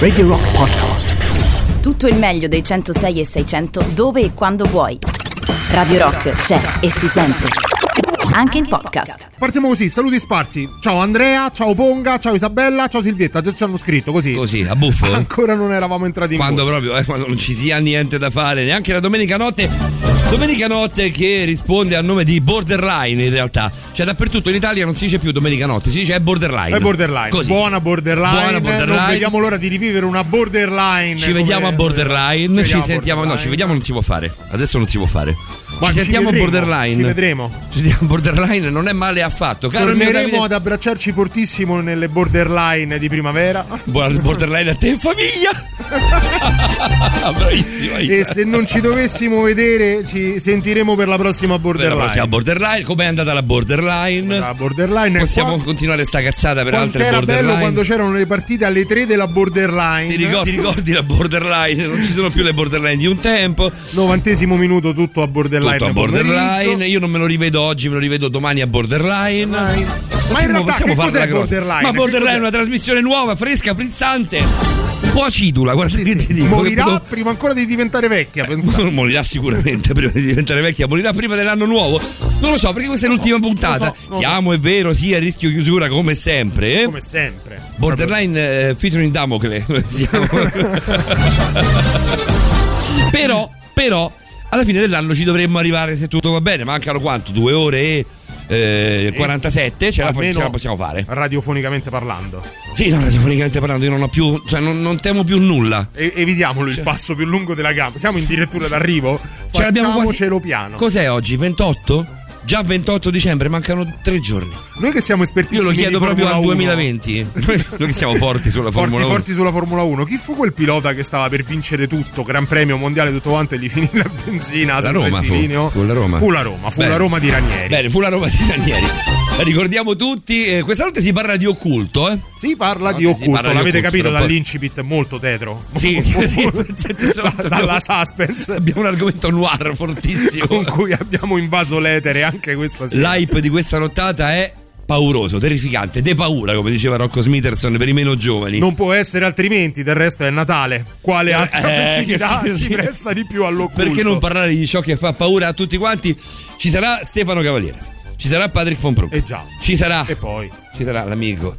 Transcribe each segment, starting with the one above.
Radio Rock Podcast. Tutto il meglio dei 106 e 600 dove e quando vuoi. Radio Rock c'è e si sente. Anche in podcast. Partiamo così, saluti sparsi. Ciao Andrea, ciao Ponga, ciao Isabella, ciao Silvietta. Già ci hanno scritto così. Così, a buffo? Ancora non eravamo entrati in Quando proprio, eh, quando non ci sia niente da fare, neanche la domenica notte. Domenica notte che risponde al nome di borderline in realtà. Cioè dappertutto in Italia non si dice più domenica notte, si dice è borderline. È borderline. Così. Buona borderline. Buona borderline. Non vediamo l'ora di rivivere una borderline. Ci vediamo a borderline, Ci ci, sentiamo, no, borderline. ci vediamo non si può fare. Adesso non si può fare. Ma ci ci sentiamo vedremo, borderline. ci vedremo. Ci sentiamo borderline, non è male affatto. Caro Torneremo ad abbracciarci fortissimo nelle borderline di primavera. Buona borderline a te in famiglia. Bravissima. E se non ci dovessimo vedere, ci sentiremo per la prossima Per la borderline. prossima borderline, com'è andata la borderline? La borderline Possiamo qua- continuare sta cazzata per Quanto altre era borderline. bello quando c'erano le partite alle 3 della borderline. Ti ricordi, ti ricordi la borderline? Non ci sono più le borderline di un tempo. Novantesimo minuto tutto a borderline. Tutto a borderline. Io non me lo rivedo oggi, me lo rivedo domani a borderline. Borderline. Ma in Possiamo- realtà possiamo che farla cos'è borderline? Ma borderline è una trasmissione nuova, fresca, frizzante. Un po' acidula, guarda che ti dico. Morirà che prima ancora di diventare vecchia, pensate. morirà sicuramente prima di diventare vecchia, morirà prima dell'anno nuovo. Non lo so, perché questa è l'ultima puntata. so, lo so. Siamo, è vero, sì, a rischio chiusura come sempre. eh. Come sempre. Borderline eh, featuring Damocle. Siamo- però, però, alla fine dell'anno ci dovremmo arrivare se tutto va bene. Mancano quanto? Due ore e eh, Sì. 47? Ce la, ce la possiamo fare. Radiofonicamente parlando. Sì, no, radiofonicamente parlando, io non ho più. Cioè, non, non temo più nulla. E- evitiamolo il passo più lungo della gamba. Siamo addirittura d'arrivo. Ce l'abbiamo quasi. Piano. Cos'è oggi? 28? Già 28 dicembre, mancano tre giorni. Noi che siamo espertissimi Io lo chiedo proprio al 1. 2020. Noi che siamo forti sulla Forti, Formula 1. forti sulla Formula 1. Chi fu quel pilota che stava per vincere tutto? Gran premio mondiale, tutto quanto, e gli finì la benzina La Roma fu. Fu la Roma. Fu la Roma, fu Bene. la Roma di Ranieri. Bene, fu la Roma di Ranieri. Ricordiamo tutti. eh, questa notte si parla di occulto, eh? Si parla No, di occulto, parla di l'avete occulto, capito dall'incipit molto tetro. Sì, Da- dalla suspense Abbiamo un argomento noir fortissimo. con cui abbiamo invaso l'etere anche questa sera. L'hype di questa nottata è pauroso, terrificante, de paura, come diceva Rocco Smitherson per i meno giovani. Non può essere altrimenti, del resto è Natale. Quale altra Eh, festività si presta di più all'occulto? Perché non parlare di ciò che fa paura a tutti quanti? Ci sarà Stefano Cavaliere, ci sarà Patrick von Broek, Eh già. ci sarà, E poi? ci sarà l'amico.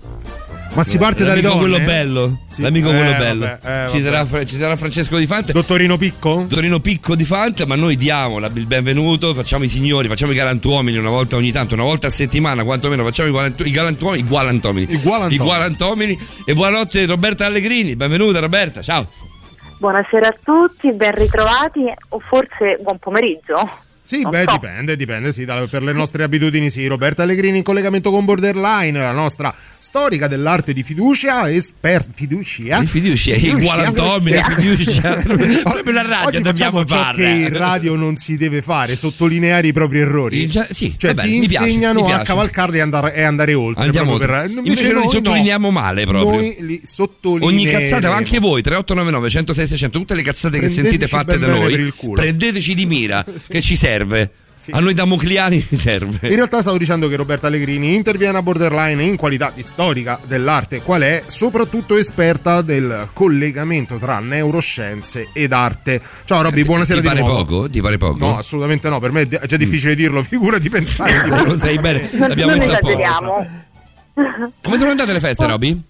Ma si parte dalle L'amico donne? quello bello, Sì. l'amico Eh, quello vabbè, bello. eh, ci, sarà, ci sarà Francesco Di Fante. Dottorino Picco? Dottorino Picco di Fante, ma noi diamo la- il benvenuto, facciamo i signori, facciamo i galantuomini una volta ogni tanto, una volta a settimana, quantomeno facciamo i, galantu- i galantuomini, i gualantomini. I gualantomini. I gualantomini. E buonanotte Roberta Allegrini, benvenuta Roberta, ciao. Buonasera a tutti, ben ritrovati o forse buon pomeriggio. Sì, Non beh, so. dipende, dipende, sì, da- per le nostre abitudini sì. Roberta Allegrini in collegamento con Borderline, la nostra storica dell'arte di fiducia, esperta fiducia. I fiducia, i gualantomini, i fiducia. Proprio la radio Oggi dobbiamo farla. che in radio non si deve fare, sottolineare i propri errori. Eh, già- sì, cioè va ti bene, mi piace, insegnano mi a piace. cavalcarli e andare, e andare oltre. Andiamo oltre. per- Invece noi li no. sottolineiamo male proprio. Noi li sottolineiamo. Ogni cazzata, anche voi, 3899 106 600, tutte le cazzate che sentite fatte da noi, prendeteci di mira, Sì. che ci serve. Sì. A noi damocliani serve. In realtà stavo dicendo che Roberta Allegrini interviene a Borderline in qualità di storica dell'arte, qual è soprattutto esperta del collegamento tra neuroscienze ed arte. Ciao Robby, buonasera Ti di pare nuovo. poco? Ti pare poco? No, assolutamente no, per me è già difficile dirlo, figura di pensare. lo sai bene, l'abbiamo non messo a posto. esageriamo. Come sono andate le feste, Roby?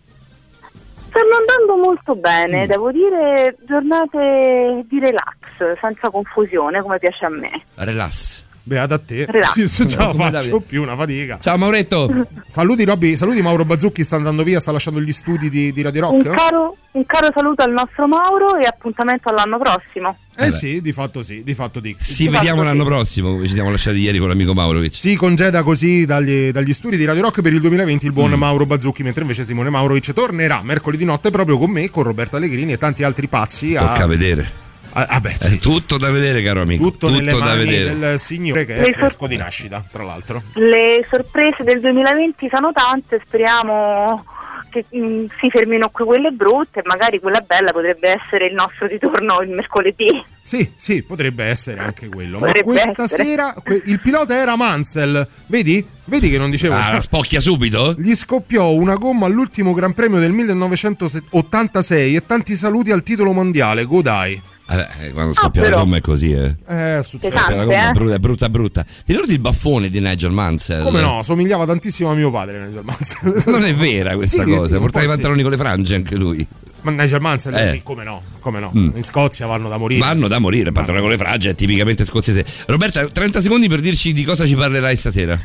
Stanno andando molto Mm. bene, devo dire giornate di relax, senza confusione, come piace a me. Relax. Beata a te. Io ce la faccio più una fatica. Ciao Mauretto. Saluti Robby, saluti Mauro Bazzucchi, sta andando via, sta lasciando gli studi di, di Radio Un Rock? caro, un caro saluto al nostro Mauro e appuntamento all'anno prossimo. Eh Vabbè. sì, di fatto sì, di fatto di. Ci Esatto, vediamo sì. l'anno prossimo, come ci siamo lasciati ieri con l'amico Maurovic. Si congeda così dagli, dagli studi di Radio Rock per il 2020 il Mm. buon Mauro Bazzucchi, mentre invece Simone Maurovic tornerà mercoledì notte proprio con me, con Roberta Allegrini e tanti altri pazzi. A, Tocca vedere. A- ah, beh, È sì, tutto da vedere, caro amico. tutto, nelle da mani vedere. del signore che è Le fresco sor- di nascita, tra l'altro. Le sorprese del 2020 sono tante, speriamo che mh, si fermino qui quelle brutte e magari quella bella potrebbe essere il nostro ritorno il mercoledì. Sì, sì, potrebbe essere anche quello. Potrebbe Ma questa essere. sera que- il pilota era Mansell. Vedi? Vedi che non dicevo. Ah, la spocchia subito? Gli scoppiò una gomma all'ultimo Gran Premio del 1986 e tanti saluti al titolo mondiale. Godai. Eh, quando scoppia Ah, la gomma è così, eh. Eh, succede. Pesante. La gomma è eh? brutta, è brutta, brutta. Ti ricordi il baffone di Nigel Mansell? Come no? Somigliava tantissimo a mio padre, Nigel Mansell. Non è vera questa Sì, sì, cosa. un Portava i po' sì. pantaloni con le frange anche lui. Ma Nigel Mansell, Eh. sì, come no? Come no? Mm. In Scozia vanno da morire. Vanno da morire, pantaloni con le frange è tipicamente scozzese. Roberta, 30 secondi per dirci di cosa ci parlerai stasera.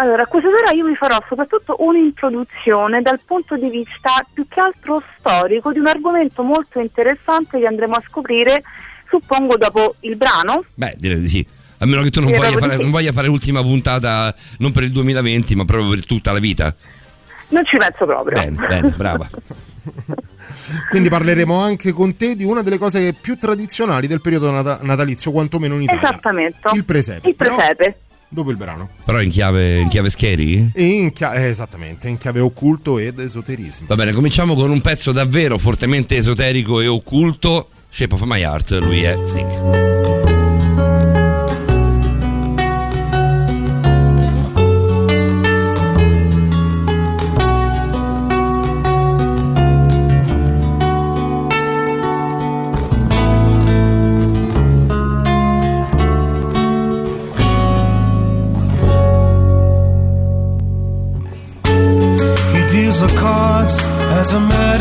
Allora, questa sera io vi farò soprattutto un'introduzione dal punto di vista più che altro storico di un argomento molto interessante che andremo a scoprire, suppongo, dopo il brano. Beh, direi di sì. A meno che tu non voglia, fare, sì. non voglia fare l'ultima puntata non per il 2020, ma proprio per tutta la vita. Non ci penso proprio. Bene, bene, brava. Quindi parleremo anche con te di una delle cose più tradizionali del periodo nata- natalizio, quantomeno in Italia. Esattamente. Il presepe. Il Però presepe. Dopo il brano. Però in chiave, in chiave scary? In chia- eh, esattamente, in chiave occulto ed esoterismo. Va bene, cominciamo con un pezzo davvero fortemente esoterico e occulto. Shape of My Heart, lui è Sting.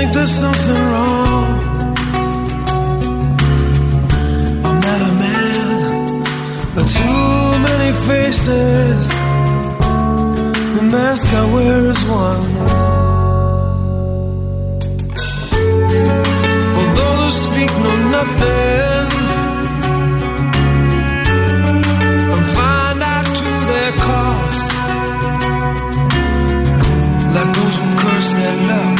think there's something wrong. I'm not a man, but too many faces. The mask I wear is one. For those who speak know nothing. and find out to their cost. Like those who curse their luck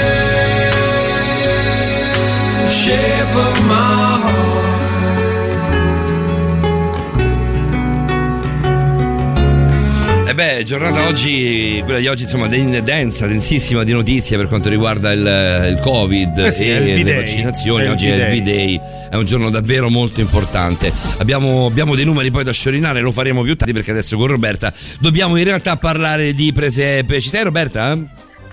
shape of my heart. E beh, giornata oggi, quella di oggi, insomma, den- densa, densissima di notizie per quanto riguarda il, il Covid Eh sì, è il e le vaccinazioni. Oggi è il. V-Day, è un giorno davvero molto importante. Abbiamo, abbiamo dei numeri poi da sciorinare, lo faremo più tardi perché adesso con Roberta dobbiamo in realtà parlare di presepe. Ci sei Roberta?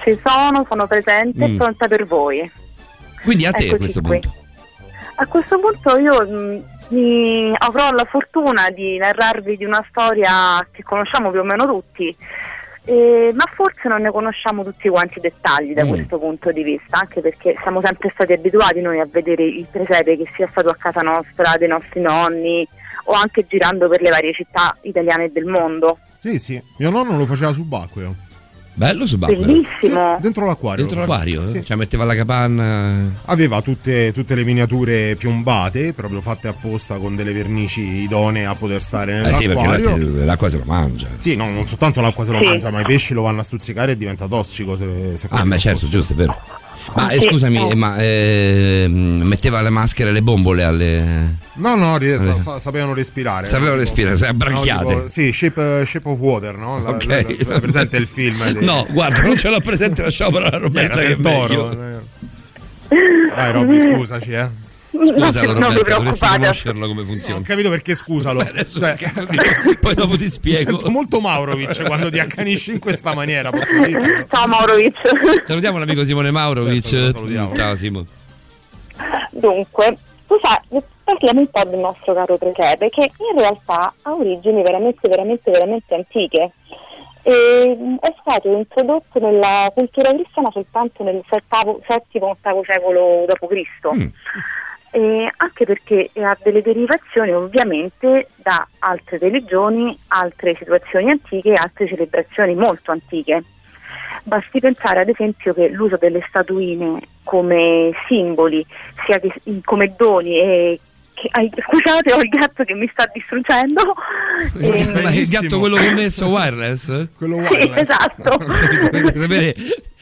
Ci sono, sono presente e Mm. pronta per voi. Quindi a te a questo qui. punto. A questo punto io mh, mi- avrò la fortuna di narrarvi di una storia che conosciamo più o meno tutti, eh, ma forse non ne conosciamo tutti quanti i dettagli da Mm. questo punto di vista, anche perché siamo sempre stati abituati noi a vedere il presepe che sia stato a casa nostra, dei nostri nonni o anche girando per le varie città italiane e del mondo. Sì, sì. Mio nonno lo faceva subacqueo. Bello subacqueo. Sì, Bellissimo. dentro l'acquario. Dentro l'acquario? Sì. Cioè metteva la capanna. Aveva tutte, tutte le miniature piombate, proprio fatte apposta con delle vernici idonee a poter stare Eh sì, perché nell'acquario. l'acqua, l'acqua se lo mangia. Sì, no, non soltanto l'acqua se lo Sì. mangia, ma i pesci lo vanno a stuzzicare e diventa tossico. Se, se Ah, beh, certo, fosse. giusto, è vero. Ma eh, Sì, scusami, eh. ma eh, metteva le maschere e le bombole alle. No, no, ri- sa- Eh. sa- sapevano respirare. Sapevano no? respirare, sai, branchiate. No, tipo- sì, shape, Shape of Water, no? La- Ok. la- la- la- presente il film? di- No, guarda, non ce l'ho presente, lasciamo parlare a Chi era, Roberta che toro. eh. Dai, Robby, scusaci, eh. Scusalo non vi Roberta, dovresti conoscerlo come Ho funziona. capito perché scusalo. Beh, adesso Cioè, poi dopo ti mi spiego. sento molto Maurovic quando ti accanisci in questa maniera, posso dirlo? Ciao Maurovic. Salutiamo l'amico Simone Maurovic. Certo. Ciao Simo. Dunque, sai, parliamo un po' del nostro caro presepe che in realtà ha origini veramente, veramente, veramente antiche. E, mh, è stato introdotto nella cultura cristiana soltanto nel VII-VIII secolo d.C. Mm. Eh, anche perché ha delle derivazioni ovviamente da altre religioni, altre situazioni antiche altre celebrazioni molto antiche. Basti pensare ad esempio che l'uso delle statuine come simboli, sia che- come doni e che- ai- scusate ho il gatto che mi sta distruggendo. Ma il gatto quello connesso wireless? Quello sì, wireless. esatto. Dovete sapere,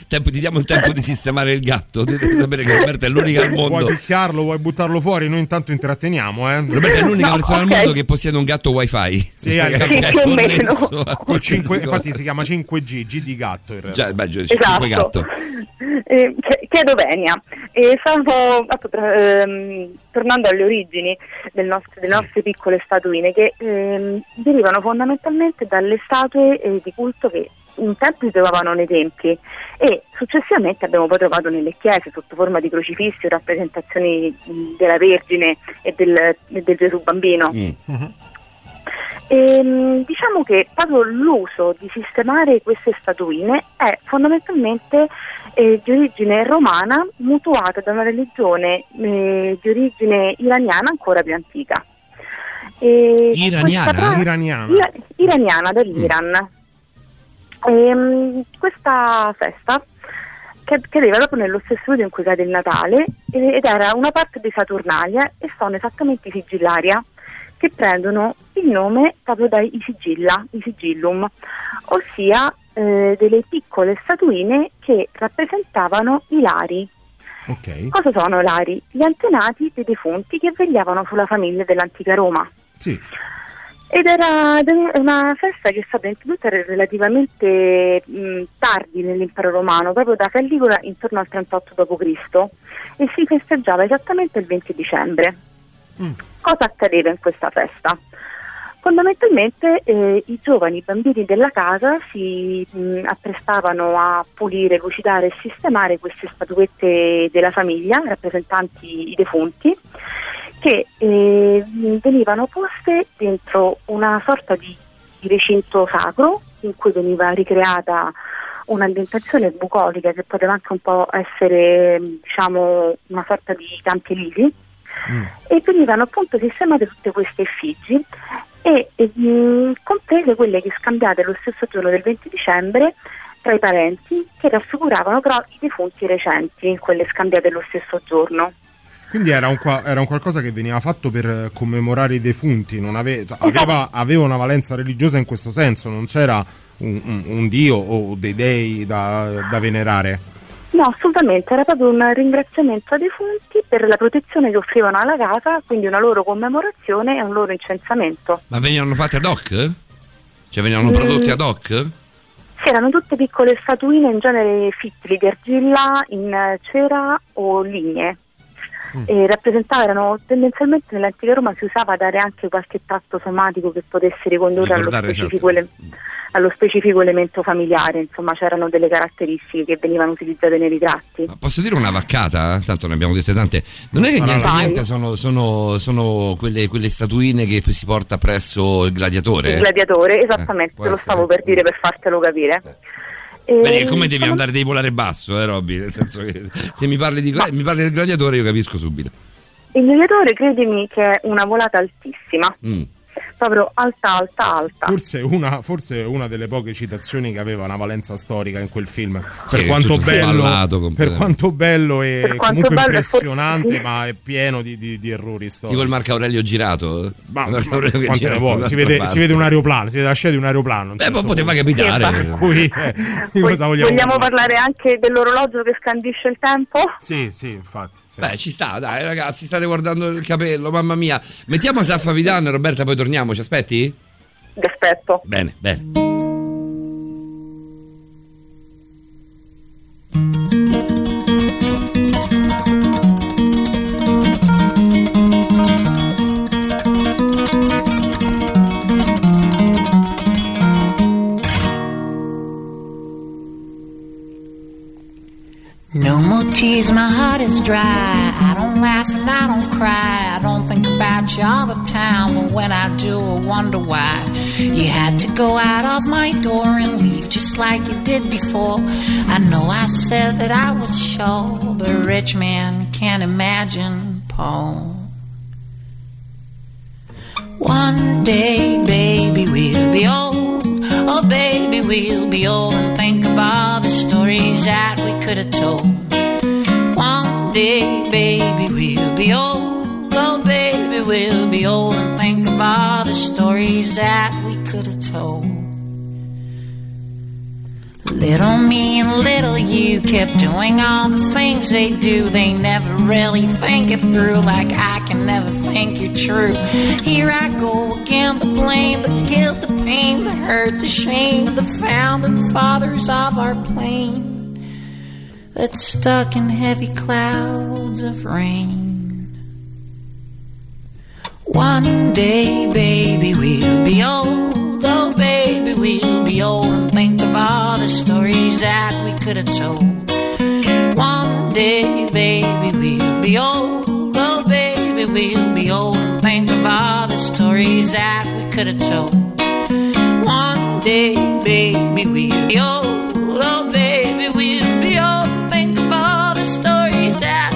tempo- ti diamo il tempo di sistemare il gatto. Dovete sapere che Roberta è l'unica al Vuoi mondo. picchiarlo, vuoi buttarlo fuori? Noi intanto intratteniamo, eh. Roberta è l'unica No, persona al ok. mondo che possiede un gatto wifi. Sì, il Ok, gatto. Sì, più o meno. connesso a Col cinque- qualsiasi infatti cosa. si chiama 5G, G di gatto in realtà. Già, beh, già, Esatto. cinque gatto. Eh, ch- chiedo venia. E stavo appunto, ehm, tornando alle origini del nostro- delle Sì. nostre piccole statuine che ehm, derivano fondamentalmente dalle statue eh, di culto che un tempo si trovavano nei templi e successivamente abbiamo poi trovato nelle chiese sotto forma di crocifissi o rappresentazioni della Vergine e del, e del Gesù bambino. Mm. Ehm, diciamo che proprio l'uso di sistemare queste statuine è fondamentalmente eh, di origine romana mutuata da una religione eh, di origine iraniana ancora più antica. E Iraniana? pra- Iraniana. Ira- iraniana dell'Iran. Ehm, questa festa che cadeva proprio nello stesso periodo in cui cade il Natale ed era una parte di Saturnalia e sono esattamente i sigillaria che prendono il nome proprio dai sigilla, i sigillum, ossia eh, delle piccole statuine che rappresentavano i lari. Ok. Cosa sono lari? Gli antenati dei defunti che vegliavano sulla famiglia dell'antica Roma. Sì. Ed era una festa che è stata introdotta relativamente mh, tardi nell'impero romano, proprio da Calligola intorno al 38 d.C. e si festeggiava esattamente il 20 dicembre. Mm. Cosa accadeva in questa festa? Fondamentalmente eh, i giovani bambini della casa si mh, apprestavano a pulire, lucidare e sistemare queste statuette della famiglia, rappresentanti i defunti, che eh, venivano poste dentro una sorta di, di recinto sacro in cui veniva ricreata un'ambientazione bucolica che poteva anche un po' essere diciamo una sorta di campi elisi mm. e venivano appunto sistemate tutte queste effigi e, e mh, comprese quelle che scambiate lo stesso giorno del 20 dicembre tra i parenti che raffiguravano però i defunti recenti, quelle scambiate lo stesso giorno. Quindi era un, era un, qualcosa che veniva fatto per commemorare i defunti, ave, aveva, aveva, una valenza religiosa in questo senso, non c'era un, un, un dio o dei dei da, da, venerare. No, assolutamente, era proprio un ringraziamento ai defunti per la protezione che offrivano alla casa, quindi una loro commemorazione e un loro incensamento. Ma venivano fatti ad hoc? Cioè venivano mm. prodotti ad hoc? Sì, erano tutte piccole statuine, in genere fittili di argilla in cera o lignee mm. e rappresentavano tendenzialmente nell'antica Roma si usava dare anche qualche tratto somatico che potesse ricondurre allo specifico, ele- allo specifico, elemento familiare, insomma c'erano delle caratteristiche che venivano utilizzate nei ritratti. Ma posso dire una vaccata? Tanto ne abbiamo dette tante. Non è che niente, niente sono, sono, sono quelle, quelle, statuine che si porta presso il gladiatore? Il gladiatore, esattamente, eh, te lo stavo per dire per fartelo capire. Eh. Beh, come devi andare, devi volare basso, eh, Robby? Nel senso che se mi parli, di, mi parli del gladiatore, io capisco subito. Il gladiatore, credimi che è una volata altissima. Mm proprio alta, alta, alta. Forse una, forse una, delle poche citazioni che aveva una valenza storica in quel film. Per, sì, quanto, bello, per quanto bello e comunque bello impressionante, forse... ma è pieno di, di, di errori storici. Tipo il Marco Aurelio girato? Ma, ma Aurelio si, vede, si, vede, un aeroplano, si vede la scena di un aeroplano. Beh, poi poteva capitare. Per cui, cioè, vogliamo, vogliamo parlare anche dell'orologio che scandisce il tempo? Sì, sì, infatti. Sì. Beh, ci sta, dai, ragazzi, state guardando il capello, mamma mia. Mettiamo Saffa Vidan, Roberta, poi torniamo. Ci aspetti? Vi aspetto. Bene, bene. Tears, my heart is dry. I don't laugh and I don't cry. I don't think about you all the time, but when I do, I wonder why. You had to go out of my door and leave just like you did before. I know I said that I was sure, but a rich man can't imagine Paul. One day, baby, we'll be old. Oh, baby, we'll be old and think of all the stories that we could have told. Day, baby, we'll be old. Oh, baby, we'll be old and think of all the stories that we could have told. Little me and little you kept doing all the things they do. They never really think it through, like I can never think you're true. Here I go again, the blame, the guilt, the pain, the hurt, the shame, the founding fathers of our plane that's stuck in heavy clouds of rain. One day, baby, we'll be old. Oh, baby, we'll be old and think of all the stories that we could have told. One day, baby, we'll be old. Oh, baby, we'll be old and think of all the stories that we could have told. One day, baby, we'll be old. Oh, baby, we'll sad.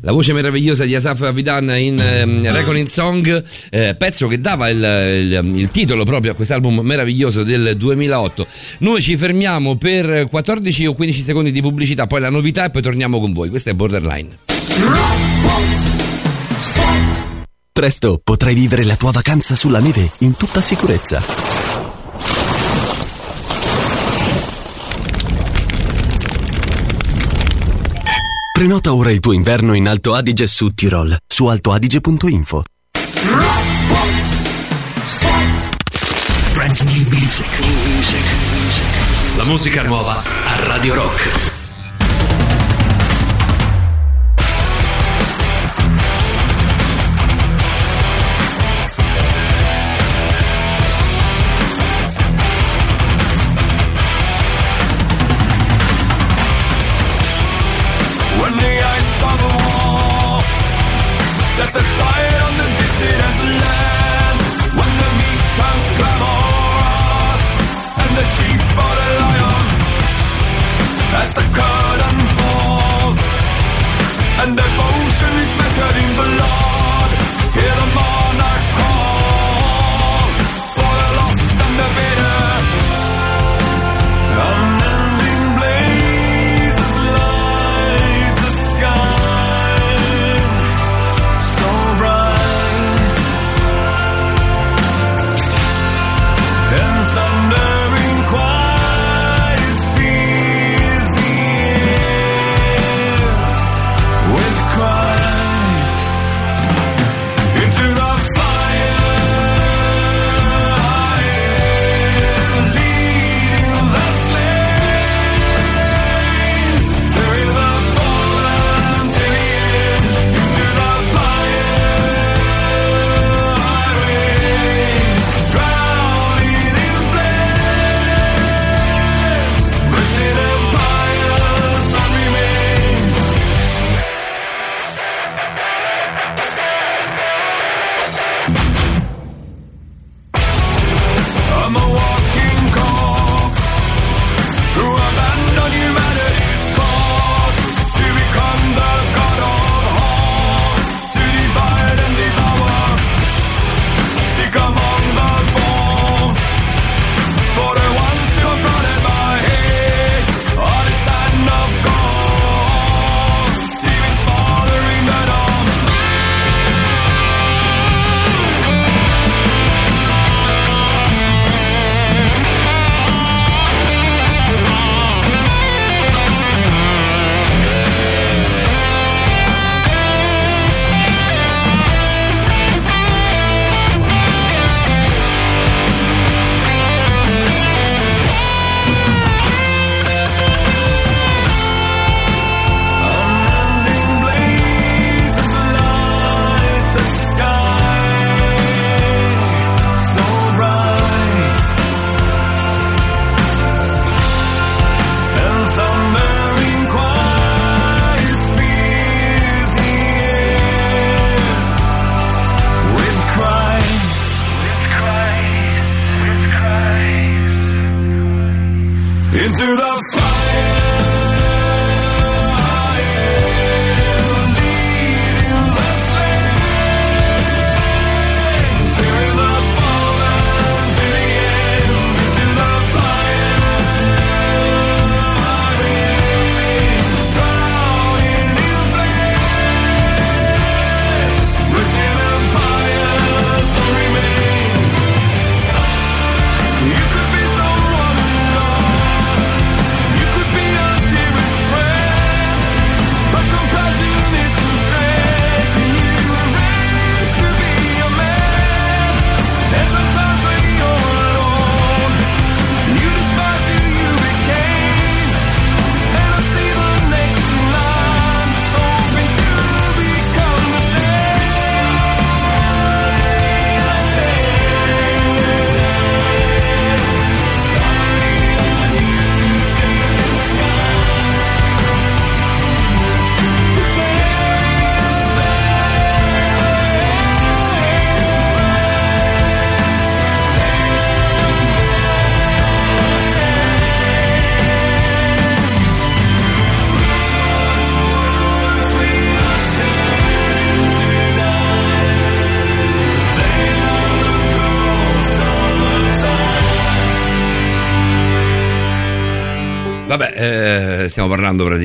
la voce meravigliosa di Asaf Avidan in ehm, Reckoning Song, eh, pezzo che dava il, il, il titolo proprio a quest'album meraviglioso del 2008. Noi ci fermiamo per 14 o 15 secondi di pubblicità, poi la novità e poi torniamo con voi. Questa è Borderline. Presto potrai vivere la tua vacanza sulla neve in tutta sicurezza. Prenota ora il tuo inverno in Alto Adige su Tirol su altoadige.info. La musica nuova a Radio Rock.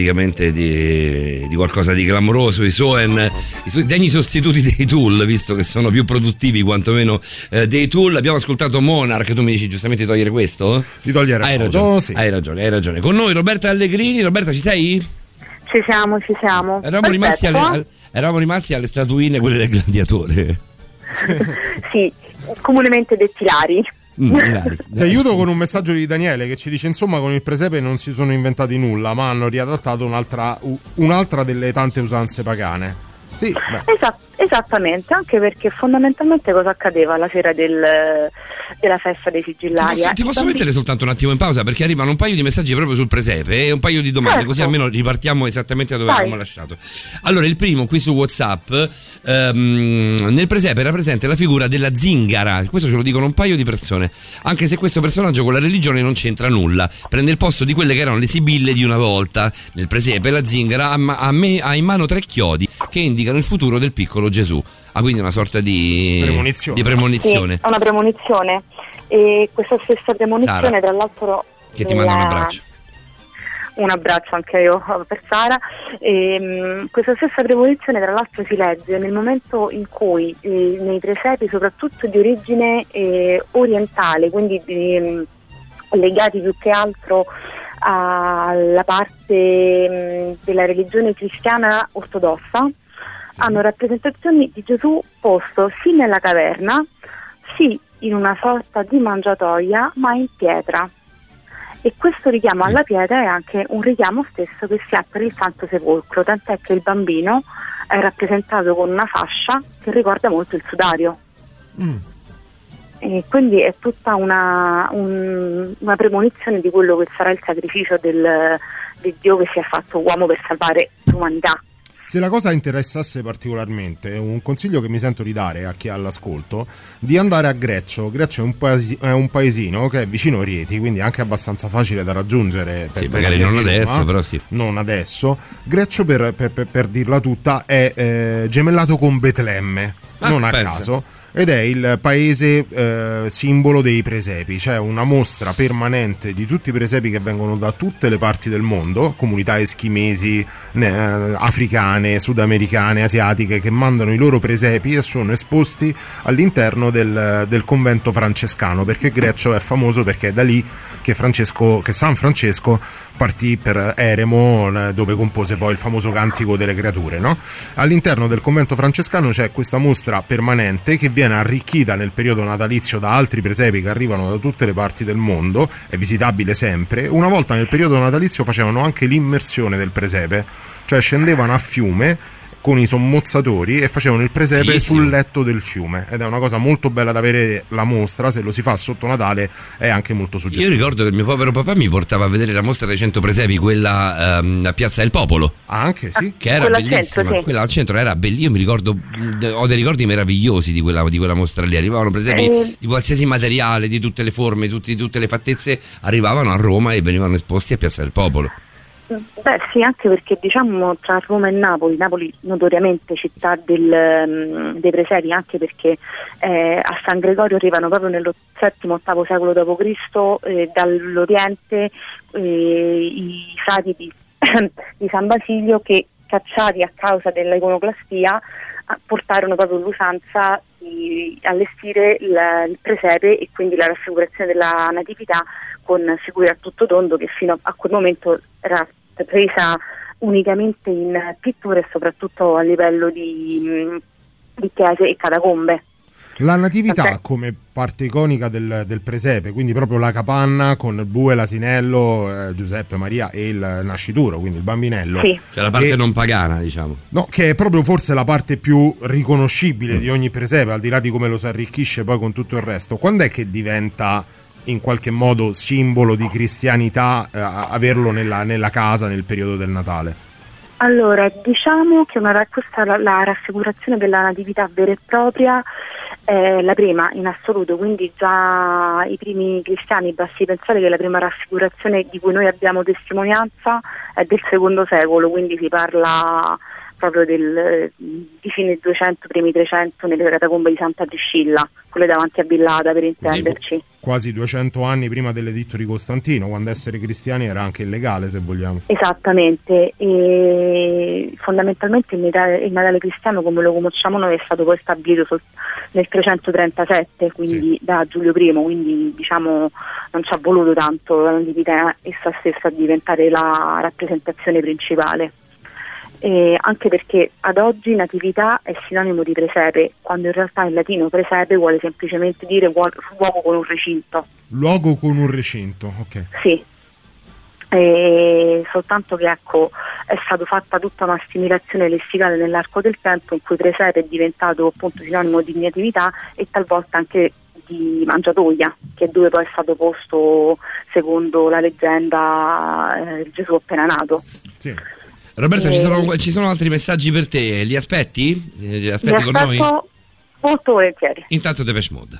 Praticamente di, di qualcosa di clamoroso. I Soen, i su- degni sostituti dei Tool, visto che sono più produttivi quantomeno eh, dei Tool. Abbiamo ascoltato Monarch, tu mi dici giustamente di togliere questo? Di togliere Hai ragione, sì. hai ragione, hai ragione. Con noi Roberta Allegrini. Roberta, ci sei? Ci siamo, ci siamo. Eravamo rimasti, alle, eravamo rimasti alle statuine, quelle del gladiatore. Sì, comunemente detti lari. Mm. Ti aiuto con un messaggio di Daniele che ci dice: Insomma, con il presepe non si sono inventati nulla, ma hanno riadattato un'altra, un'altra delle tante usanze pagane. Sì, beh. Esa- esattamente, anche perché fondamentalmente cosa accadeva la sera del- della festa dei Ti sigillari? posso, ti posso mettere soltanto un attimo in pausa perché arrivano un paio di messaggi proprio sul presepe e un paio di domande, Certo. così almeno ripartiamo esattamente da dove abbiamo lasciato. Allora, il primo qui su WhatsApp, ehm, nel presepe era presente la figura della zingara, questo ce lo dicono un paio di persone, anche se questo personaggio con la religione non c'entra nulla, prende il posto di quelle che erano le sibille di una volta. Nel presepe la zingara ha, ha me- ha in mano tre chiodi che indicano il futuro del piccolo Gesù. Ah, quindi una sorta di Premonizione. Di premonizione. Sì, è una premonizione. E questa stessa premonizione, Sara, tra l'altro. Che ti manda un abbraccio. Un abbraccio anche io per Sara. Ehm, questa stessa premonizione, tra l'altro, si legge nel momento in cui eh, nei presepi, soprattutto di origine eh, orientale, quindi ehm, legati più che altro alla parte mh, della religione cristiana ortodossa, hanno rappresentazioni di Gesù posto sì nella caverna, sì in una sorta di mangiatoia, ma in pietra. E questo richiamo alla pietra è anche un richiamo stesso che si ha per il Santo Sepolcro, tant'è che il bambino è rappresentato con una fascia che ricorda molto il sudario. Mm. E quindi è tutta una, un- una premonizione di quello che sarà il sacrificio del, di Dio che si è fatto uomo per salvare l'umanità. Se la cosa interessasse particolarmente, un consiglio che mi sento di dare a chi è all'ascolto, di andare a Greccio. Greccio è un, paesi- è un paesino che è vicino a Rieti, quindi anche abbastanza facile da raggiungere. Sì, per magari via non adesso, Roma. però sì. Non adesso. Greccio, per, per- per- per dirla tutta, è eh, gemellato con Betlemme, Ah, non a pensa. caso. Ed è il paese eh, simbolo dei presepi, c'è una mostra permanente di tutti i presepi che vengono da tutte le parti del mondo, comunità eschimesi, eh, africane, sudamericane, asiatiche, che mandano i loro presepi e sono esposti all'interno del, del convento francescano, perché Greccio è famoso perché è da lì che, Francesco, che San Francesco partì per Eremo, eh, dove compose poi il famoso cantico delle creature. no? All'interno del convento francescano c'è questa mostra permanente che viene arricchita nel periodo natalizio da altri presepi che arrivano da tutte le parti del mondo, è visitabile sempre. Una volta nel periodo natalizio facevano anche l'immersione del presepe, cioè scendevano a fiume con i sommozzatori e facevano il presepe Fighissimo. sul letto del fiume ed è una cosa molto bella da avere la mostra se lo si fa sotto Natale è anche molto Io suggestivo ricordo che il mio povero papà mi portava a vedere la mostra dei 100 presepi, quella ehm, a Piazza del Popolo, anche sì che era Quella bellissima. centro, sì. Quella al centro era bellissima. Io mi ricordo, ho dei ricordi meravigliosi di quella, di quella mostra lì. Arrivavano presepi Eh. di qualsiasi materiale, di tutte le forme, tutti- tutte le fattezze, arrivavano a Roma e venivano esposti a Piazza del Popolo. Beh sì, anche perché diciamo tra Roma e Napoli, Napoli notoriamente città del, mm, dei presepi, anche perché eh, a San Gregorio arrivano proprio nello VII-VIII secolo d.C. eh, dall'Oriente eh, i frati di, di San Basilio che cacciati a causa dell'iconoclastia ah, portarono proprio l'usanza di allestire il presepe e quindi la raffigurazione della natività con figure a tutto tondo che fino a quel momento era presa unicamente in pitture e soprattutto a livello di, mh, di chiese e catacombe. La natività Vabbè. come parte iconica del, del presepe, quindi proprio la capanna con il bue, l'asinello, eh, Giuseppe, Maria e il nascituro, quindi il bambinello. Sì. Cioè la parte Che- non pagana, diciamo. No, che è proprio forse la parte più riconoscibile di ogni presepe, al di là di come lo si arricchisce poi con tutto il resto. Quando è che diventa in qualche modo simbolo di cristianità eh, averlo nella, nella casa nel periodo del Natale? Allora, diciamo che una, questa la, la raffigurazione della natività vera e propria è la prima in assoluto, quindi già i primi cristiani, basti pensare che la prima raffigurazione di cui noi abbiamo testimonianza è del secondo secolo, quindi si parla proprio del, di fine 200, primi 300 nelle catacombe di Santa Priscilla, quelle davanti a Villata per intenderci. Quasi 200 anni prima dell'editto di Costantino, quando essere cristiani era anche illegale, se vogliamo. Esattamente, e fondamentalmente il Natale, il Natale cristiano come lo conosciamo noi è stato poi stabilito sol- nel 337, quindi da Giulio I, quindi diciamo non ci ha voluto tanto l'antichità essa stessa a diventare la rappresentazione principale. E anche perché ad oggi natività è sinonimo di presepe, quando in realtà in latino presepe vuole semplicemente dire uo- uomo con un recinto. Luogo con un recinto, ok. Sì, E soltanto che ecco, è stata fatta tutta una assimilazione lessicale nell'arco del tempo in cui presepe è diventato appunto sinonimo di natività e talvolta anche di mangiatoia, che è dove poi è stato posto, secondo la leggenda, eh, Gesù appena nato. Sì. Roberta, Eh. ci, sono, ci sono altri messaggi per te, li aspetti? Eh, Li aspetti Vi con noi? molto volentieri. Intanto Depeche Mode.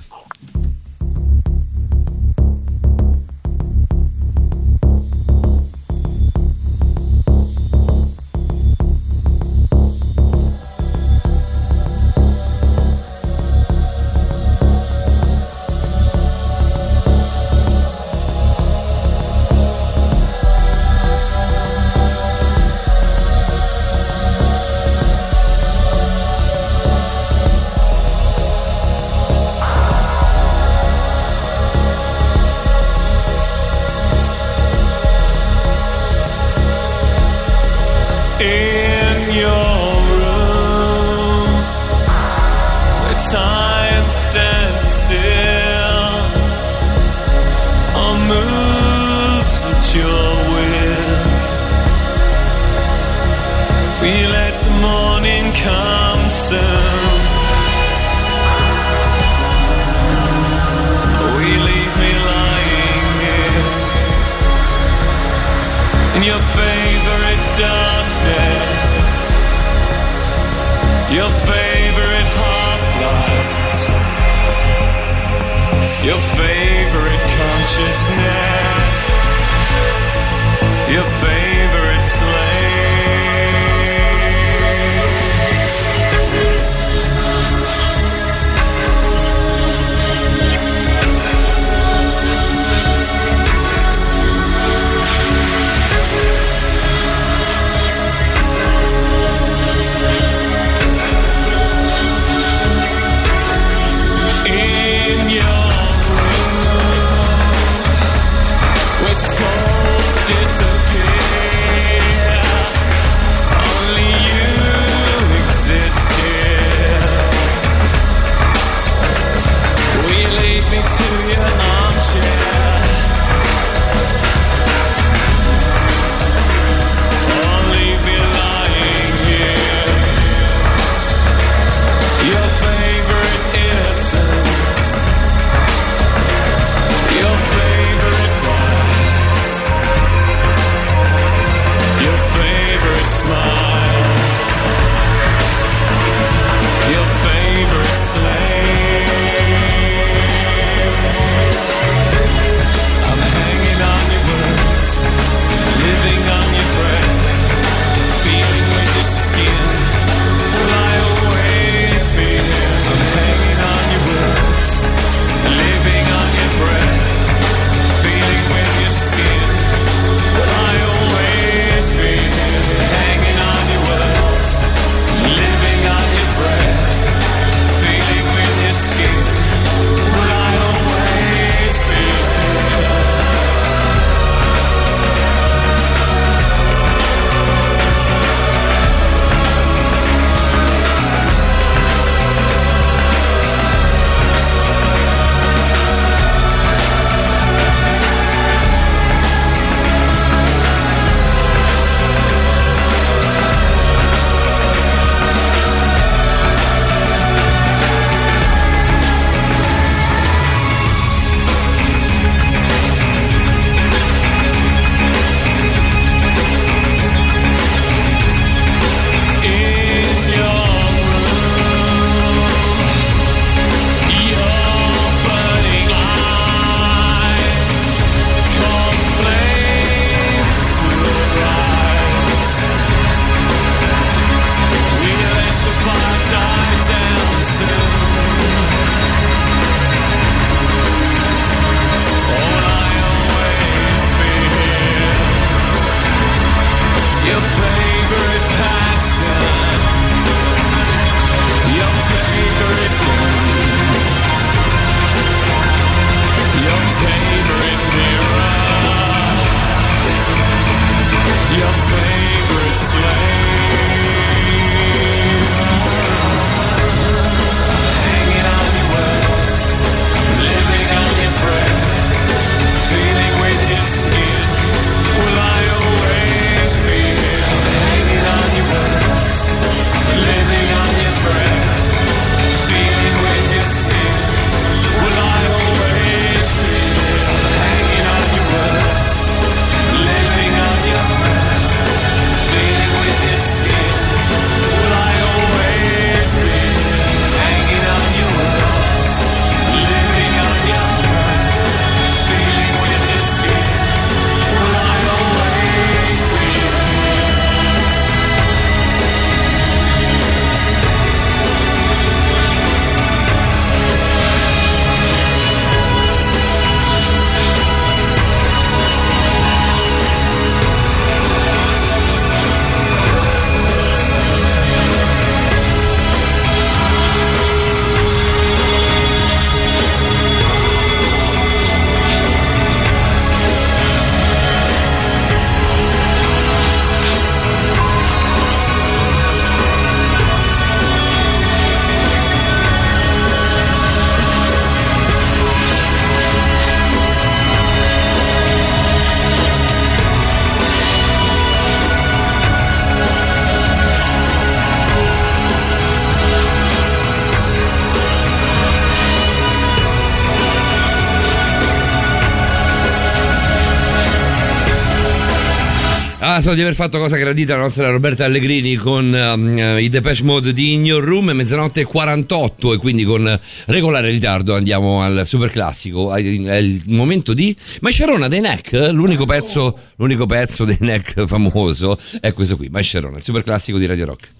So di aver fatto cosa gradita la nostra Roberta Allegrini con um, i Depeche Mode di In Your Room, mezzanotte e 48 e quindi con regolare ritardo andiamo al super classico. È il momento di Mascherona dei Neck, l'unico pezzo, l'unico pezzo dei Neck famoso è questo qui, Mascherona, il super classico di Radio Rock.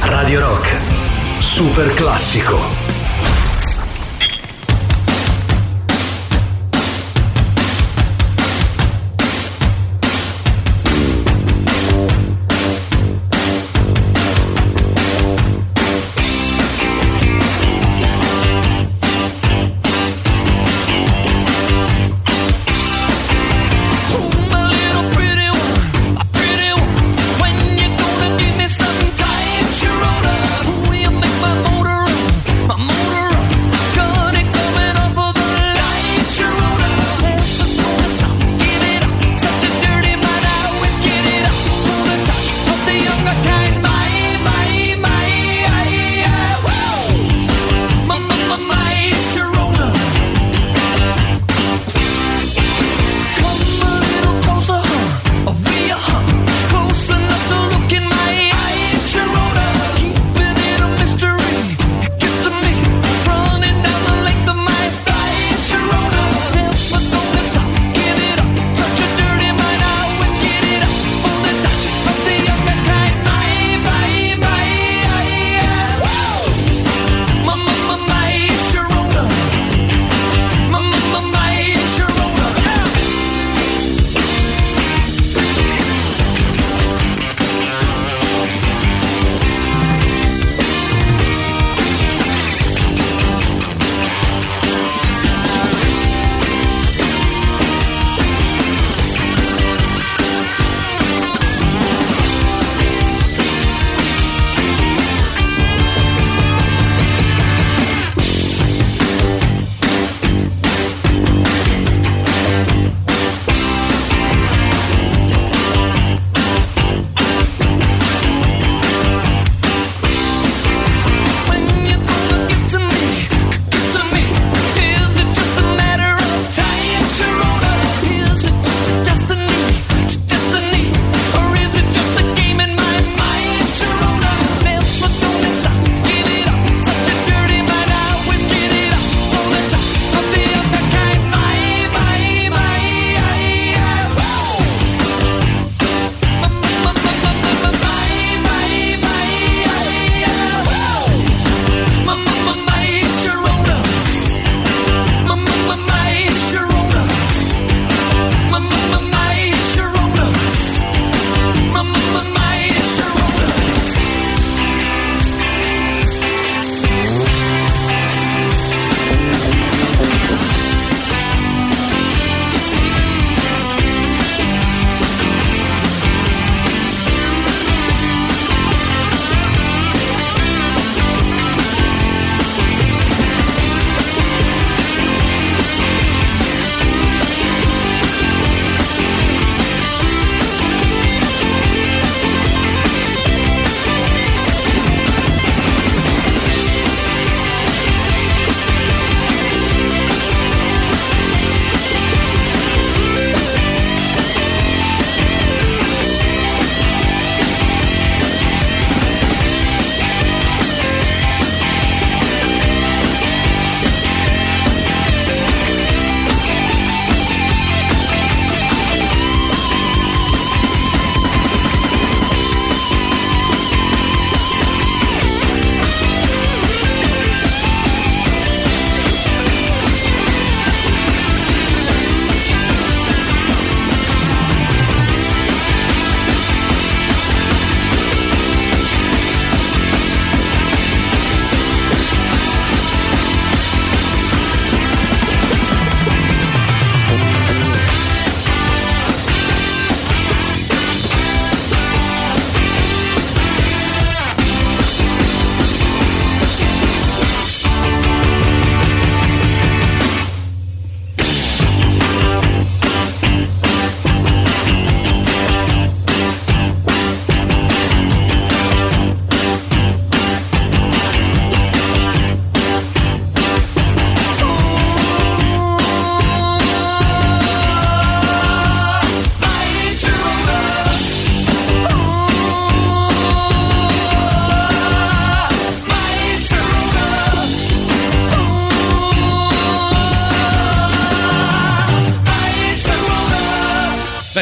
Radio Rock, super classico.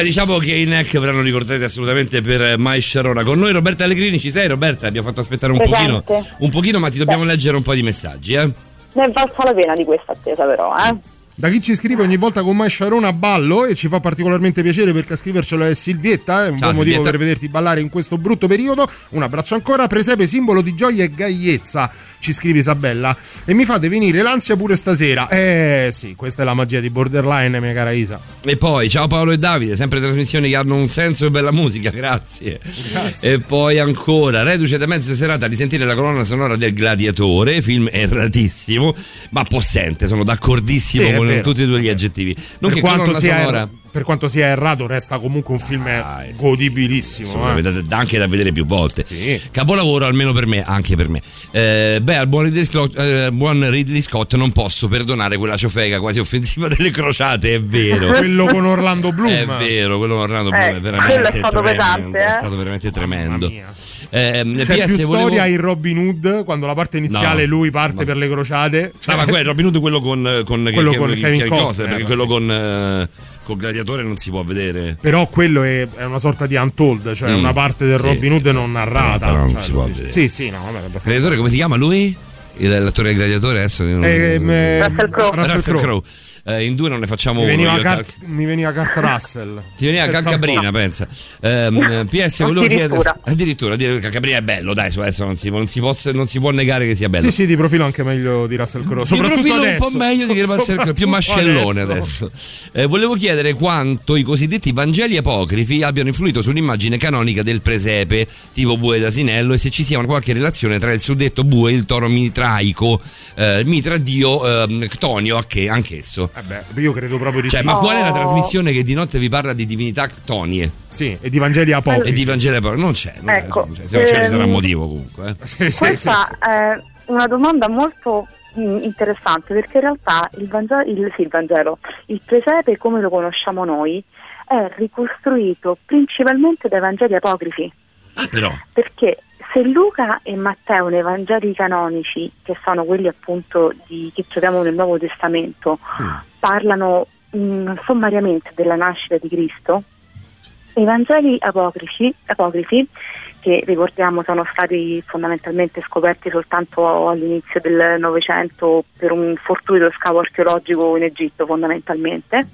Diciamo che i NEC verranno ricordati assolutamente per Mai Sharona. Con noi Roberta Allegrini, ci sei Roberta? Abbiamo fatto aspettare un Presente. pochino, un pochino, ma ti dobbiamo leggere un po' di messaggi, eh? Ne è valsa la pena di questa attesa però, eh. Da chi ci scrive ogni volta con Mai Sharona ballo e ci fa particolarmente piacere perché a scrivercelo è Silvietta, è un Ciao, buon motivo Silvietta. per vederti ballare in questo brutto periodo. Un abbraccio ancora, presepe simbolo di gioia e gaiezza, ci scrive Isabella. E mi fate venire l'ansia pure stasera. Eh sì, questa è la magia di Borderline, mia cara Isa. E poi, ciao Paolo e Davide, sempre trasmissioni che hanno un senso e bella musica, grazie. Grazie. E poi ancora, reduce da mezza serata a risentire la colonna sonora del Gladiatore, film erratissimo, ma possente, sono d'accordissimo Sì, è con vero. tutti e due gli aggettivi. Non Per che quanto, sia sonora... er- per quanto sia errato, resta comunque un film Dai, sì. godibilissimo. Insomma, eh. anche da vedere più volte. Sì. Capolavoro almeno per me, anche per me. Eh, beh, al buon Ridley, Scott, eh, buon Ridley Scott non posso perdonare quella ciofeca quasi offensiva delle crociate, è vero. Quello con Orlando Bloom. È vero, quello con Orlando Bloom Eh, è veramente quello è stato tremendo, pesante, è eh. stato veramente tremendo. Eh, C'è PS, più volevo- storia in Robin Hood quando la parte iniziale No, lui parte no. per le crociate. Cioè, No, ma quello, Robin Hood quello con, con, Quello che- con che- Kevin che- Costner, perché quello sì. con eh, col gladiatore non si può vedere. Però quello è, è una sorta di untold, cioè Mm, una parte del sì, Robin sì. Hood non narrata. Però non cioè, si può vedere. Sì, sì, no, vabbè, Gladiatore come si chiama lui? Il- l'attore del gladiatore adesso io non- Ehm, eh, Russell Crowe. Russell Russell Crowe. Eh, in due non ne facciamo Mi uno. Cal- mi veniva Kurt Russell. Ti veniva. Calcabrina, pensa. Ehm, PS, volevo chiedere. Addirittura. Addirittura, dire che Calcabrina è bello, dai, su adesso non si, non si può, non si può negare che sia bello. Sì, sì, di profilo anche meglio di Russell Crowe. Di Soprattutto profilo adesso. un po' meglio di Russell Crowe, più mascellone adesso. Eh, volevo chiedere quanto i cosiddetti Vangeli apocrifi abbiano influito sull'immagine canonica del presepe, tipo bue d'asinello, e se ci sia una qualche relazione tra il suddetto bue e il toro mitraico, eh, mitra dio ehm, Ctonio, anche- anch'esso. Eh beh, io credo proprio di Cioè, sì. ma qual è la trasmissione che di notte vi parla di divinità ctonie Sì, e di Vangeli apocrifi. e di Vangeli apocrifi? Non c'è, non Ecco, c'è. Se non c'è, ci sarà un ehm, motivo comunque. eh. Sì, sì, sì, Questa sì. è una domanda molto mm, interessante perché in realtà il Vangelo, il, sì, il Vangelo, il presepe come lo conosciamo noi, è ricostruito principalmente dai Vangeli apocrifi. Ah, però. Perché se Luca e Matteo nei Vangeli canonici, che sono quelli appunto di, che troviamo nel Nuovo Testamento, Mm. parlano mh, sommariamente della nascita di Cristo, i Vangeli apocrifi, apocrifi, che ricordiamo sono stati fondamentalmente scoperti soltanto all'inizio del Novecento per un fortuito scavo archeologico in Egitto fondamentalmente,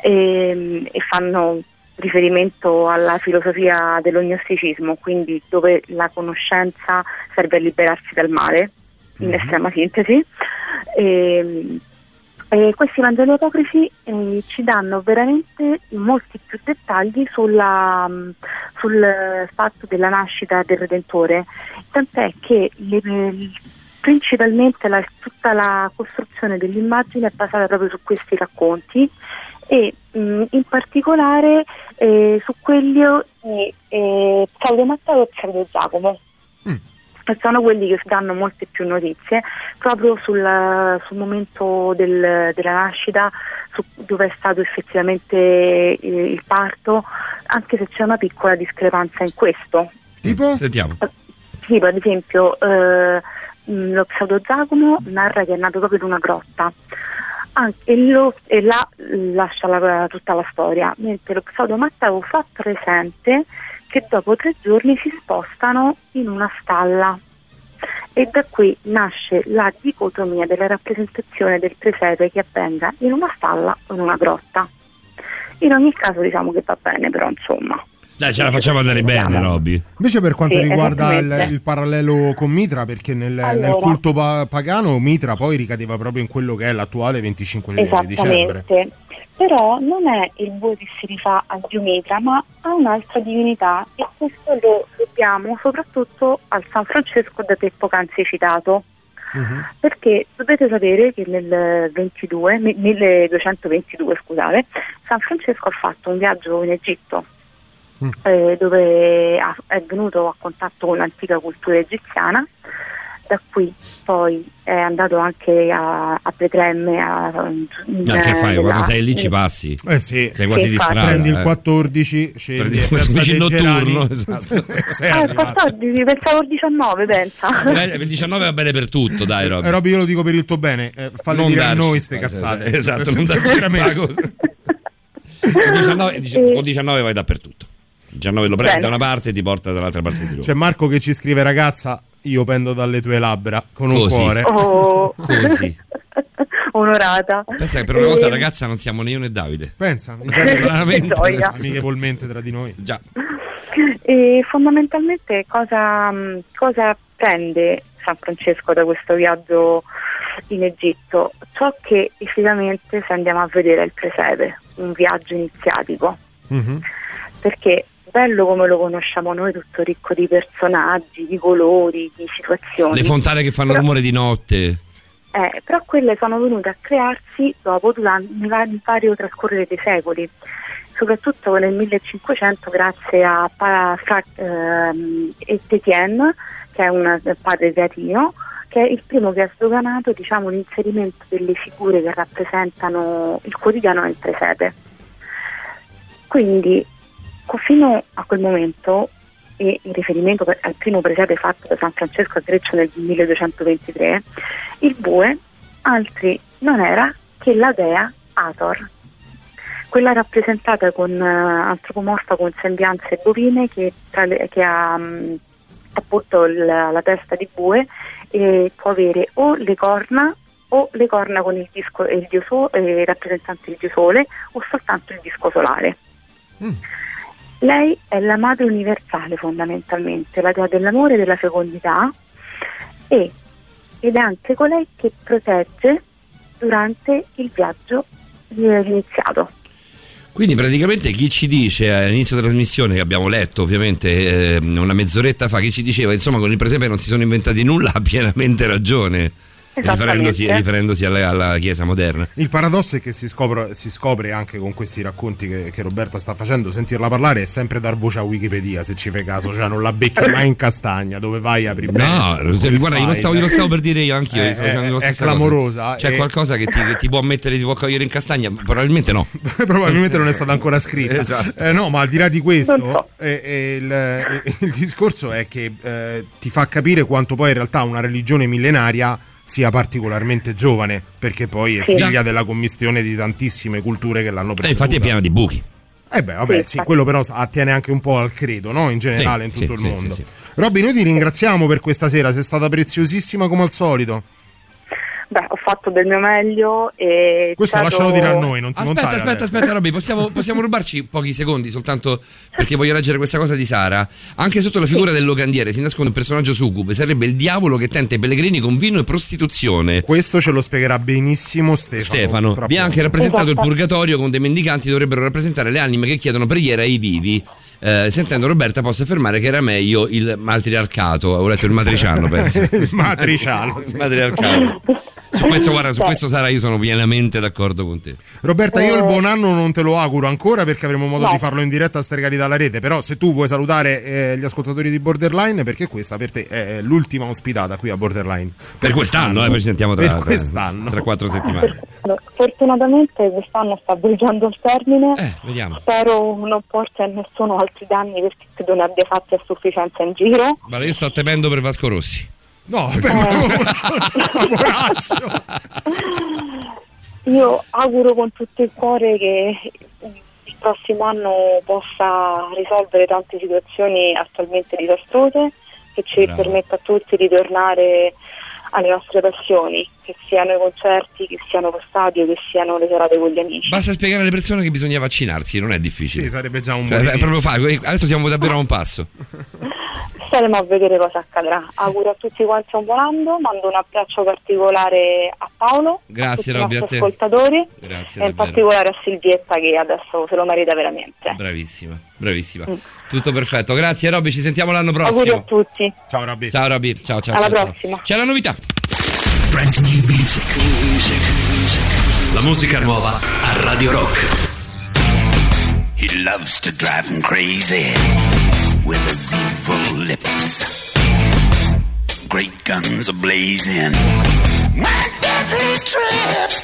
e, e fanno riferimento alla filosofia dell'ognosticismo, quindi dove la conoscenza serve a liberarsi dal male, in estrema sintesi. E, e questi Vangeli apocrifi eh, ci danno veramente molti più dettagli sulla, mh, sul fatto della nascita del Redentore, tant'è che le- principalmente la- tutta la costruzione dell'immagine è basata proprio su questi racconti e mh, in particolare eh, su quelli di eh, Claudio Matteo e Claudio Giacomo. Mm. Sono quelli che danno molte più notizie proprio sul, sul momento del- della nascita, su dove è stato effettivamente eh, il parto, anche se c'è una piccola discrepanza in questo. Tipo? Sentiamo. Tipo, ad esempio, eh, lo pseudo Giacomo narra che è nato proprio in una grotta. Anche- e, lo- e là lascia la- tutta la storia, mentre lo pseudo Matteo fa presente che dopo tre giorni si spostano in una stalla. E da qui nasce la dicotomia della rappresentazione del presepe che avvenga in una stalla o in una grotta. In ogni caso diciamo che va bene, però insomma. Dai, ce la facciamo andare bene, Robby. Invece per quanto Sì, riguarda il, il parallelo con Mitra, perché nel, Allora. nel culto pa- pagano Mitra poi ricadeva proprio in quello che è l'attuale 25 di dicembre. Esattamente. Però non è il bue che si rifà a Dio Mitra, ma a un'altra divinità e questo lo dobbiamo soprattutto al San Francesco da te poc'anzi citato. Mhm. Perché dovete sapere che nel 22, mi- 1222 scusate, San Francesco ha fatto un viaggio in Egitto Mm. eh, dove ha- è venuto a contatto con l'antica cultura egiziana, da qui poi è andato anche a, a Betlemme. A, in- Ah, che fai? Quando sei lì ci passi. Eh sì, Sei quasi di strada. prendi il eh. 14, scendi Prendi a il Piazza 14 dei notturno, esatto. Sei Ah, il arrivato. 14, pensavo il 19, pensa. Eh, il 19 va bene per tutto, dai, Robby. Eh, Robby, io lo dico per il tuo bene, eh, falle Non dire a darci noi ste spago, cazzate. Esatto, non darci spago. Con 19, dice- con 19 vai dappertutto. 19 lo prendi Bene. da una parte e ti porta dall'altra parte di Roma. C'è Marco che ci scrive ragazza, io pendo dalle tue labbra con un Così. cuore. Oh, Così. onorata. Pensa che per una volta E- ragazza non siamo né io né Davide. Pensa, Veramente. amichevolmente tra di noi. Già. E fondamentalmente cosa, mh, cosa prende San Francesco da questo viaggio in Egitto? Ciò che effettivamente se andiamo a vedere è il presepe, un viaggio iniziatico, Mhm. perché bello come lo conosciamo noi, tutto ricco di personaggi, di colori, di situazioni. Le fontane che fanno Però- rumore di notte. Eh, però quelle sono venute a crearsi dopo, nel vario trascorrere dei secoli, soprattutto nel 1500 grazie a ehm, Etienne, che è un padre teatino, che è il primo che ha sdoganato diciamo, l'inserimento delle figure che rappresentano il quotidiano nel presepe. Quindi fino a quel momento e in riferimento al primo presepe fatto da San Francesco a Greccio nel 1223, il bue altri non era che la dea Ator, quella rappresentata con eh, antropomorfa con sembianze bovine che, le- che ha mh, appunto il- la testa di bue e può avere o le corna o le corna con il disco il dio eh, rappresentante il dio sole o soltanto il disco solare. Mm. Lei è la madre universale fondamentalmente, la dea dell'amore e della fecondità e, ed è anche colei che protegge durante il viaggio eh, iniziato. Quindi praticamente chi ci dice all'inizio della trasmissione che abbiamo letto ovviamente eh, una mezz'oretta fa, chi ci diceva insomma con il presepe non si sono inventati nulla ha pienamente ragione, riferendosi, riferendosi alla, alla Chiesa moderna. Il paradosso è che si scopre, si scopre anche con questi racconti che, che Roberta sta facendo, sentirla parlare è sempre dar voce a Wikipedia, se ci fai caso, cioè non la becchi mai in castagna, dove vai apri bene No, quel guarda, glielo file. stavo, glielo stavo per dire io anch'io. Eh, sto facendo la è- è clamorosa, C'è e- qualcosa che ti, che ti può mettere, ti può cogliere in castagna? Probabilmente no. Probabilmente non è stata ancora scritta. Esatto. Eh, no, ma al di là di questo, so. eh, eh, il, il discorso è che eh, ti fa capire quanto poi in realtà una religione millenaria sia particolarmente giovane, perché poi è Sì. figlia della commistione di tantissime culture che l'hanno E preceduta. Eh, infatti è piena di buchi. Eh beh, vabbè, Sì, quello però attiene anche un po' al credo, no? In generale, Sì, in tutto sì, il sì, mondo. sì, Robby, noi ti ringraziamo per questa sera, sei stata preziosissima come al solito. Beh, ho fatto del mio meglio e Questo stato- lascialo dire a noi, non ti Aspetta, montare aspetta, adesso. aspetta, Robby, possiamo, possiamo rubarci pochi secondi soltanto perché voglio leggere questa cosa di Sara. Anche sotto la figura del locandiere si nasconde un personaggio succube, sarebbe il diavolo che tenta i pellegrini con vino e prostituzione. Questo ce lo spiegherà benissimo Stefano. Stefano, vi ha anche rappresentato il Esatto. purgatorio con dei mendicanti dovrebbero rappresentare le anime che chiedono preghiera ai vivi. Eh, sentendo Roberta posso affermare che era meglio il matriarcato, ho letto il matriciano penso. Il matriciano, sì. Matriarcato. Su questo, guarda, su questo Sara io sono pienamente d'accordo con te. Roberta, io il buon anno non te lo auguro ancora perché avremo modo No. di farlo in diretta stregati dalla rete. Però, se tu vuoi salutare eh, gli ascoltatori di Borderline, perché questa per te è l'ultima ospitata qui a Borderline. Per quest'anno, eh, poi ci sentiamo tra, Per quest'anno. tra quattro settimane. Fortunatamente quest'anno sta avvolgendo il termine. Eh, vediamo. Spero non porti a nessuno altri danni perché credo ne abbia fatti a sufficienza in giro. Guarda, io sto temendo per Vasco Rossi. No, poraccio. Io auguro con tutto il cuore che il prossimo anno possa risolvere tante situazioni attualmente disastrose, che ci Bravo. permetta a tutti di tornare alle nostre passioni, che siano i concerti, che siano lo stadio, che siano le serate con gli amici. Basta spiegare alle persone che bisogna vaccinarsi, non è difficile. Sì, sarebbe già un Cioè, buon proprio fa- adesso siamo davvero a un passo. Staremo a vedere cosa accadrà. Auguro a tutti quanti un buon anno, mando un abbraccio particolare a Paolo, Grazie, a tutti i nostri ascoltatori Grazie, e in davvero. particolare a Silvietta che adesso se lo merita veramente. Bravissima, bravissima. Tutto perfetto. Grazie Robby, ci sentiamo l'anno Mm. Auguri a prossimo. tutti. Ciao, Robby. Ciao Robby, ciao ciao. Alla ciao, ciao. prossima. C'è la novità. Brand new music. La musica nuova a Radio Rock. He loves to drive him crazy with his evil lips. Great guns are blazing. My deadly trip.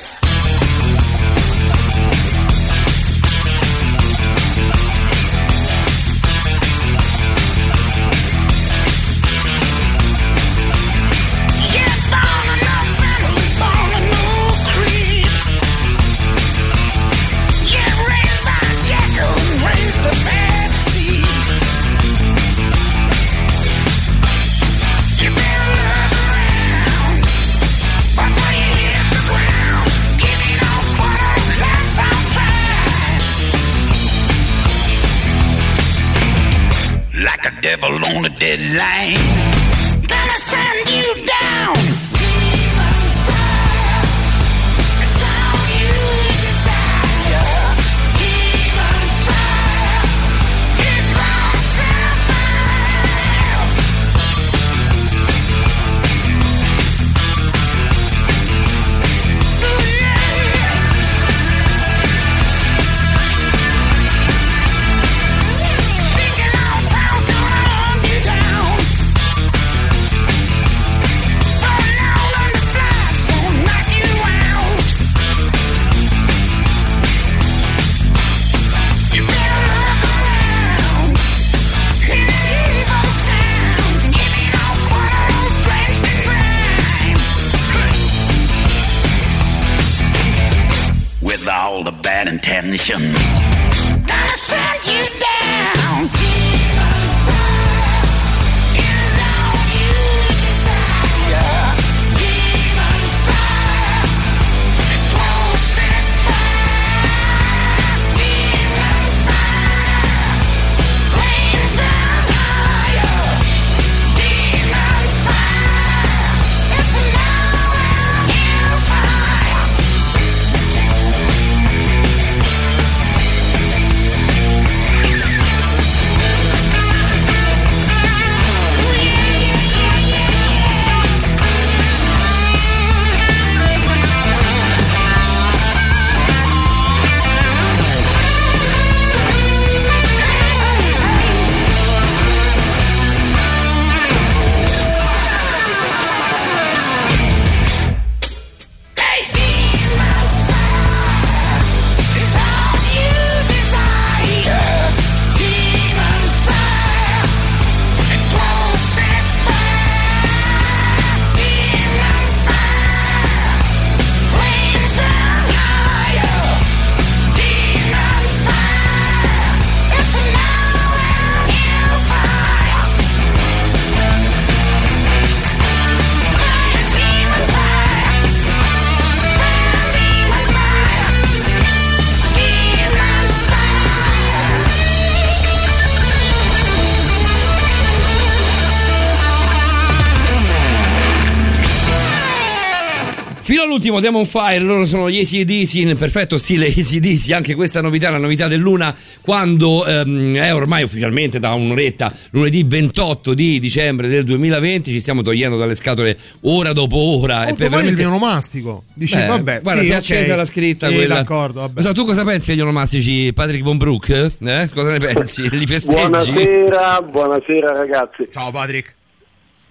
Fino all'ultimo Demon Fire, loro sono gli ACDC in perfetto stile ACDC, anche questa novità, la novità del Luna, quando ehm, è ormai ufficialmente da un'oretta, lunedì 28 di dicembre del 2020, ci stiamo togliendo dalle scatole ora dopo ora. Oh, e per il veramente- mio onomastico. Dici, Beh, vabbè, guarda, sì, si è ok. accesa la scritta Sì, quella. d'accordo, vabbè. So, tu cosa pensi agli onomastici, Patrick Von Broek? Eh? Cosa ne pensi? Li festeggi? Buonasera, buonasera ragazzi. Ciao Patrick.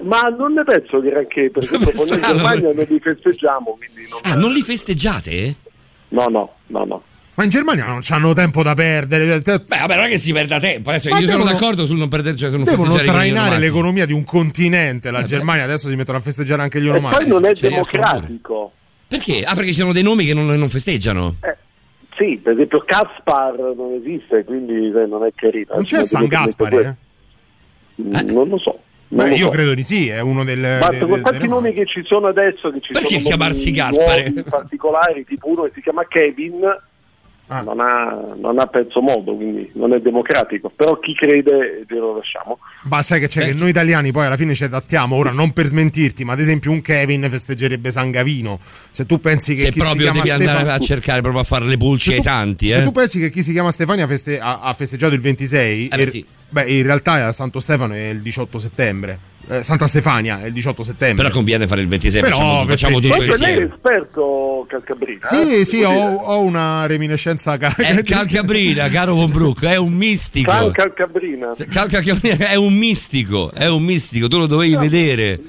Ma non ne penso granché, perché dopo noi in. Germania non li festeggiamo, quindi non... Ah, non li festeggiate? No, no, no, no. Ma in Germania non hanno tempo da perdere. Beh, vabbè, non è che si perda tempo. Adesso Ma io sono devono- d'accordo sul non perdere, cioè sul non Devono trainare onomastici. l'economia di un continente. La Germania adesso si mettono a festeggiare anche gli E poi onomastici. non è ci riescono democratico. Perché? Ah, perché ci sono dei nomi che non, non festeggiano. Eh, sì, per esempio Caspar non esiste, quindi eh, non è carino. Non c'è San metto Gaspari, eh? Mm, Non lo so. Beh, io so. credo di sì, è uno del... Basta de- de- con tanti delle- nomi che ci sono adesso, che ci Perché sono chiamarsi Gaspare? nuovi, particolari, tipo uno che si chiama Kevin, Ah. non, ha, non ha penso modo, quindi non è democratico. Però chi crede glielo lasciamo. Ma sai che c'è? Che noi italiani poi alla fine ci adattiamo. Ora, non per smentirti, ma ad esempio un Kevin festeggerebbe San Gavino. Se tu pensi che Se chi si proprio chiama devi andare Stefano- a cercare proprio a fare le pulci Se ai santi, Se eh. tu pensi che chi si chiama Stefania feste- ha, ha festeggiato il 26, Eh beh, e- sì. beh, in realtà a Santo Stefano è il 18 settembre. Eh, Santa Stefania è il 18 settembre. Però conviene fare il 26, Però facciamo, facciamo tutto Comunque lei è insieme. esperto Calcabrina. Sì, eh? sì, ho, ho una reminiscenza. È Calcabrina, caro Von Brook, è un mistico. Calcabrina. Cal- Calcabrina è un mistico, è un mistico, tu lo dovevi vedere.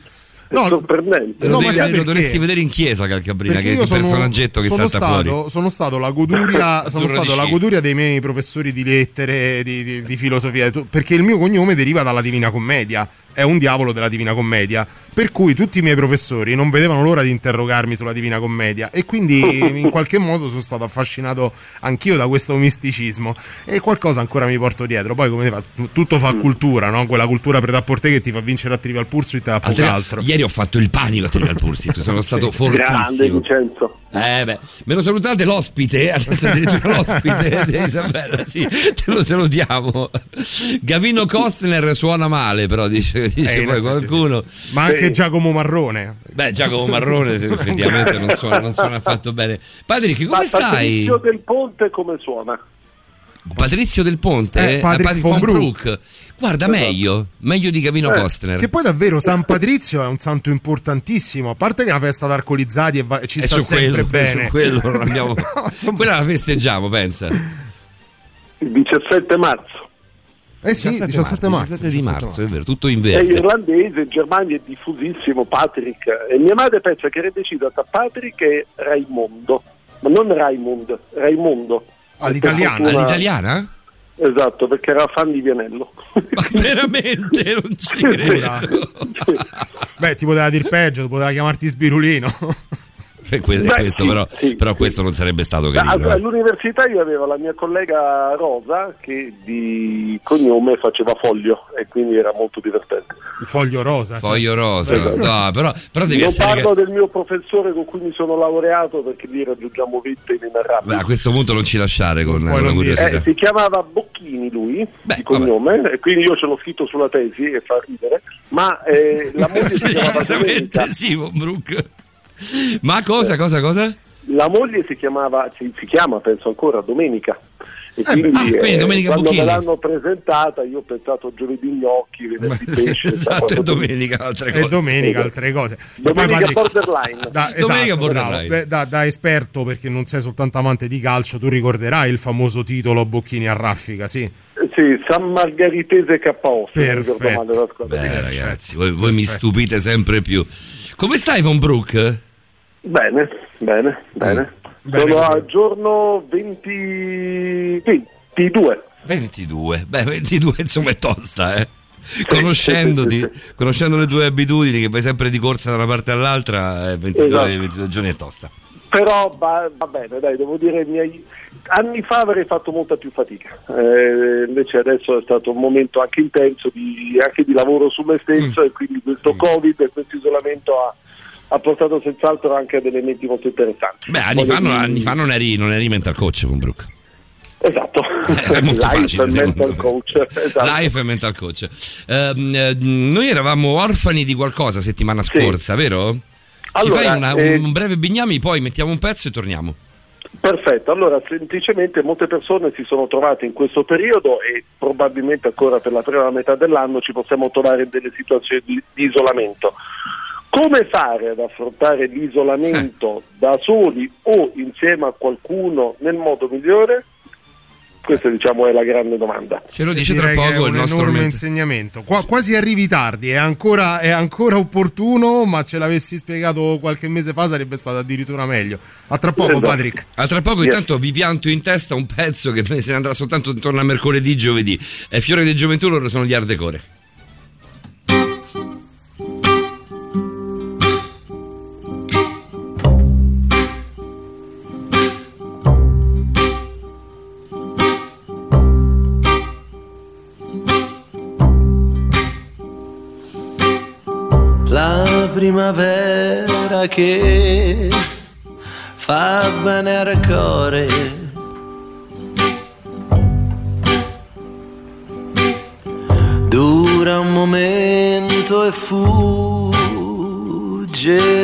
No, sorprendente. No, Lo, ma devi- lo dovresti vedere in chiesa Calcabrina, Perché che è il sono, personaggetto che sono salta stato, fuori. sono stato la goduria, sono stato la goduria dei miei professori di lettere, di, di- di filosofia, perché il mio cognome deriva dalla Divina Commedia, è un diavolo della Divina Commedia, per cui tutti i miei professori non vedevano l'ora di interrogarmi sulla Divina Commedia e quindi in qualche modo sono stato affascinato anch'io da questo misticismo e qualcosa ancora mi porto dietro. Poi come fa, tu- tutto Mm. fa cultura, no? quella cultura preta-porter che ti fa vincere a Trivial Pursuit e a poco altro. Ieri ho fatto il panico a Trivial Pursuit, sono stato Grande fortissimo. Vincenzo. Eh beh, me lo salutate l'ospite, adesso addirittura l'ospite di Isabella, sì, te lo salutiamo. Gavino Costner suona male, però dice, dice Eh, poi qualcuno. Ma anche Sì. Giacomo Marrone. Beh, Giacomo Marrone effettivamente non suona, non suona affatto bene. Patrick, Ma come stai? Patrizio del Ponte come suona? Patrizio del Ponte? Eh, Patrick von Broek. Guarda, meglio, meglio di Gavino Eh, Costner. Che poi davvero San Patrizio è un santo importantissimo. A parte che è una festa ad alcolizzati e, va- ci E sta Eh, su sempre quello, bene. su quello non abbiamo... No, insomma- Quella la festeggiamo, pensa. Il 17 marzo. Eh sì, 17, marzo. 17 di 17 marzo, è vero, tutto in È verde. irlandese, in Germania è diffusissimo Patrick. E mia madre pensa che era deciso tra Patrick e Raimondo. Ma non Raimond, Raimondo. All'italiana? Fortuna- All'italiana? Esatto, perché era fan di Vianello. Ma veramente non ci credo. Beh, ti poteva dir peggio, poteva chiamarti Sbirulino. Que- e Beh, questo sì, però, sì, però sì. questo non sarebbe stato carino. eh. All'università io avevo la mia collega Rosa che di cognome faceva foglio e quindi era molto divertente. Foglio rosa. cioè. Foglio rosa, no, però, però devi non essere. parlo del mio professore con cui mi sono laureato perché lì raggiungiamo vette inenarrabili. Beh, a questo punto non ci lasciare con, la curiosità. Eh, si chiamava Bocchini lui, Beh, di cognome, e quindi io ce l'ho scritto sulla tesi e fa ridere, ma eh, la moglie si chiamava Domenica. sì, Von Broek. Ma cosa, cosa, cosa? La moglie si chiamava, si, si chiama penso ancora Domenica. E quindi, ah, quindi eh, Domenica quando Bocchini. me l'hanno presentata io ho pensato giovedì gnocchi, venerdì pesce. esatto, e domenica altre E cose. domenica altre cose. E poi, Domenica Patrick, borderline. da, Domenica esatto, borderline. bravo. Beh, da, da esperto, perché non sei soltanto amante di calcio, tu ricorderai il famoso titolo Bocchini a raffica, sì. Sì, San Margaritese KO. Perfetto. Beh, ragazzi, voi, voi mi stupite sempre più. Come stai, Von Broek? Bene, bene, bene. Bene, Sono al giorno 20... 22. 22. Beh, 22 insomma è tosta, eh. Conoscendoti, conoscendo le tue abitudini, che vai sempre di corsa da una parte all'altra, eh, 22, Esatto. 22 giorni è tosta. Però va, va bene, dai, devo dire, miei... anni fa avrei fatto molta più fatica. Eh, invece adesso è stato un momento anche intenso di, anche di lavoro su me stesso e quindi questo Covid e questo isolamento ha, ha portato senz'altro anche a delle elementi molto interessanti. Beh, anni fa, dire- anni fa non, eri, non eri mental coach, Von Broek. Esatto. È molto Life facile, mental me. coach. Esatto. Life e mental coach. Ehm, eh, noi eravamo orfani di qualcosa settimana scorsa, vero? Allora, Ci fai una- eh, un breve bignami, poi mettiamo un pezzo e torniamo. Perfetto, allora semplicemente molte persone si sono trovate in questo periodo e probabilmente ancora per la prima metà dell'anno ci possiamo trovare in delle situazioni di, di isolamento. Come fare ad affrontare l'isolamento da soli o insieme a qualcuno nel modo migliore? Questa diciamo è la grande domanda. Ce lo dice tra Direi è poco il un nostro enorme ment- insegnamento. Qua- quasi arrivi tardi, è ancora, è ancora opportuno, ma ce l'avessi spiegato qualche mese fa sarebbe stato addirittura meglio. A tra poco, Esatto. Patrick. A tra poco Yes. intanto vi pianto in testa un pezzo che se ne andrà soltanto intorno a mercoledì, giovedì. È Fiore di Gioventù, loro sono gli Ardecore. Primavera che fa bene al cuore. Dura un momento e fugge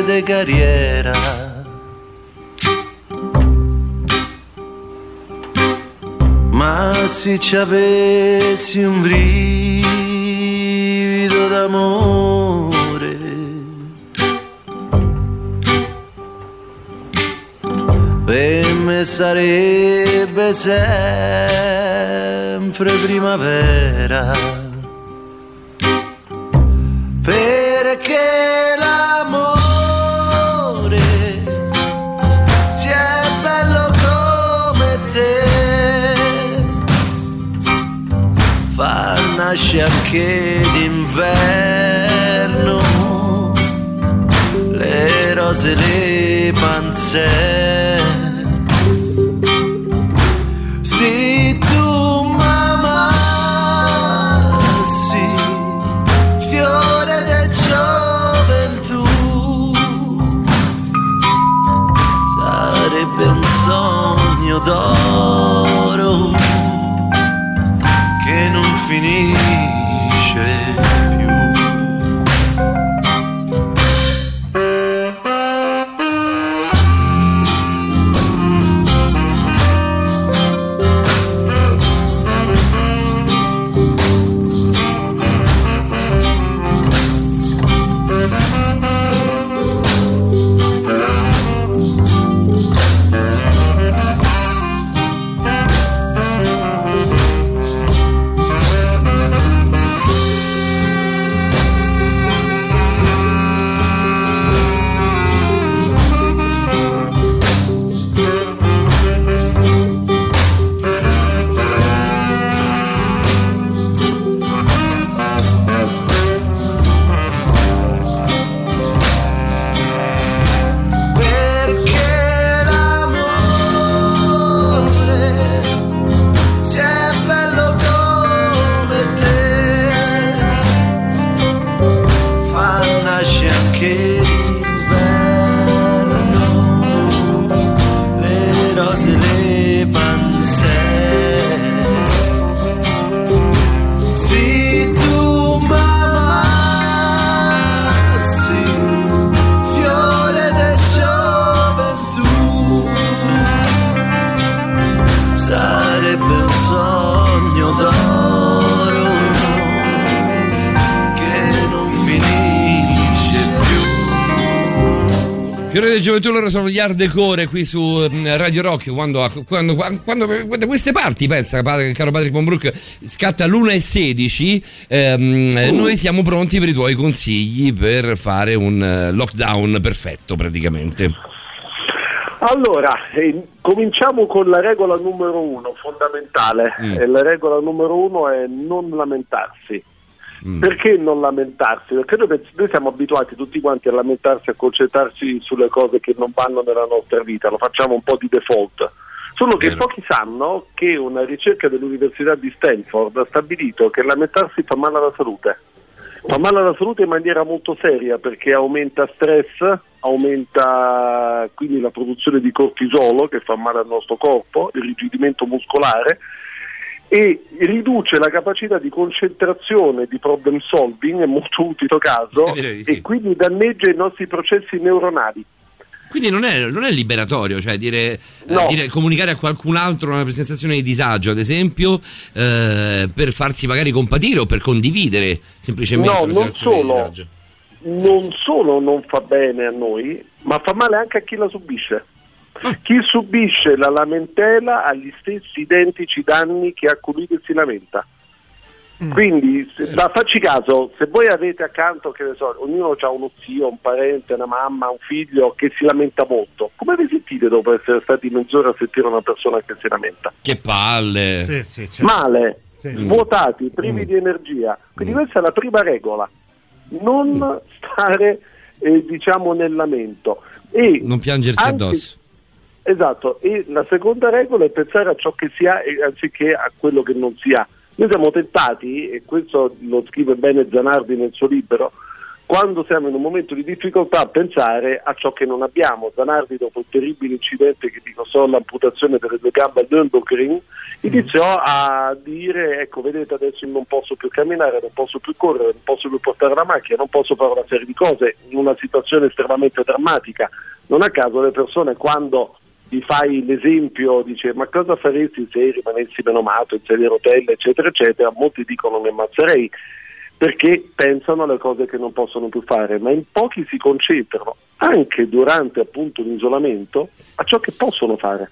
de carriera. Ma se ci avessi un brivido d'amore per me sarebbe sempre primavera. Perché l'amore si è bello come te. Fa nascere anche d'inverno le rose le panze pardon del Gioventù loro sono gli Ardecore qui su mm, Radio Rock quando, quando, quando, da queste parti pensa caro Patrick Von Brook scatta l'1.16 ehm, eh, noi siamo pronti per i tuoi consigli per fare un eh, lockdown perfetto praticamente Allora, eh, cominciamo con la regola numero uno, fondamentale. Mm. E la regola numero uno è non lamentarsi. Mm. Perché non lamentarsi? Perché noi, noi siamo abituati tutti quanti a lamentarsi, a concentrarci sulle cose che non vanno nella nostra vita, lo facciamo un po' di default. Solo che Vero. pochi sanno che una ricerca dell'Università di Stanford ha stabilito che lamentarsi fa male alla salute. Fa male alla salute in maniera molto seria perché aumenta stress, aumenta quindi la produzione di cortisolo che fa male al nostro corpo, il rigidimento muscolare e riduce la capacità di concentrazione di problem solving, è molto utile caso, sì. e quindi danneggia i nostri processi neuronali. quindi non è, non è liberatorio cioè dire, eh, No. dire- comunicare a qualcun altro una sensazione di disagio ad esempio eh, per farsi magari compatire o per condividere semplicemente No, una non sensazione di solo. disagio non solo non fa bene a noi, ma fa male anche a chi la subisce. Chi subisce la lamentela ha gli stessi identici danni che a colui che si lamenta. Quindi, se- ma facci caso, se voi avete accanto, che ne so, ognuno ha uno zio, un parente, una mamma, un figlio che si lamenta molto, come vi sentite dopo essere stati mezz'ora a sentire una persona che si lamenta? che palle Sì, sì, certo. Male, Sì, sì. vuotati, privi di energia. Quindi questa è la prima regola, non stare eh, diciamo nel lamento. E non piangersi anche- addosso Esatto, e la seconda regola è pensare a ciò che si ha anziché a quello che non si ha. Noi siamo tentati, e questo lo scrive bene Zanardi nel suo libro, quando siamo in un momento di difficoltà a pensare a ciò che non abbiamo. Zanardi, dopo il terribile incidente che gli costò l'amputazione delle due gambe al Nürburgring, iniziò a dire, ecco, vedete adesso non posso più camminare, non posso più correre, non posso più portare la macchina, non posso fare una serie di cose in una situazione estremamente drammatica. Non a caso le persone quando gli fai l'esempio, dice ma cosa faresti se rimanessi menomato in sedia a rotelle, eccetera, eccetera, molti dicono mi ammazzerei perché pensano alle cose che non possono più fare, ma in pochi si concentrano, anche durante appunto l'isolamento, a ciò che possono fare.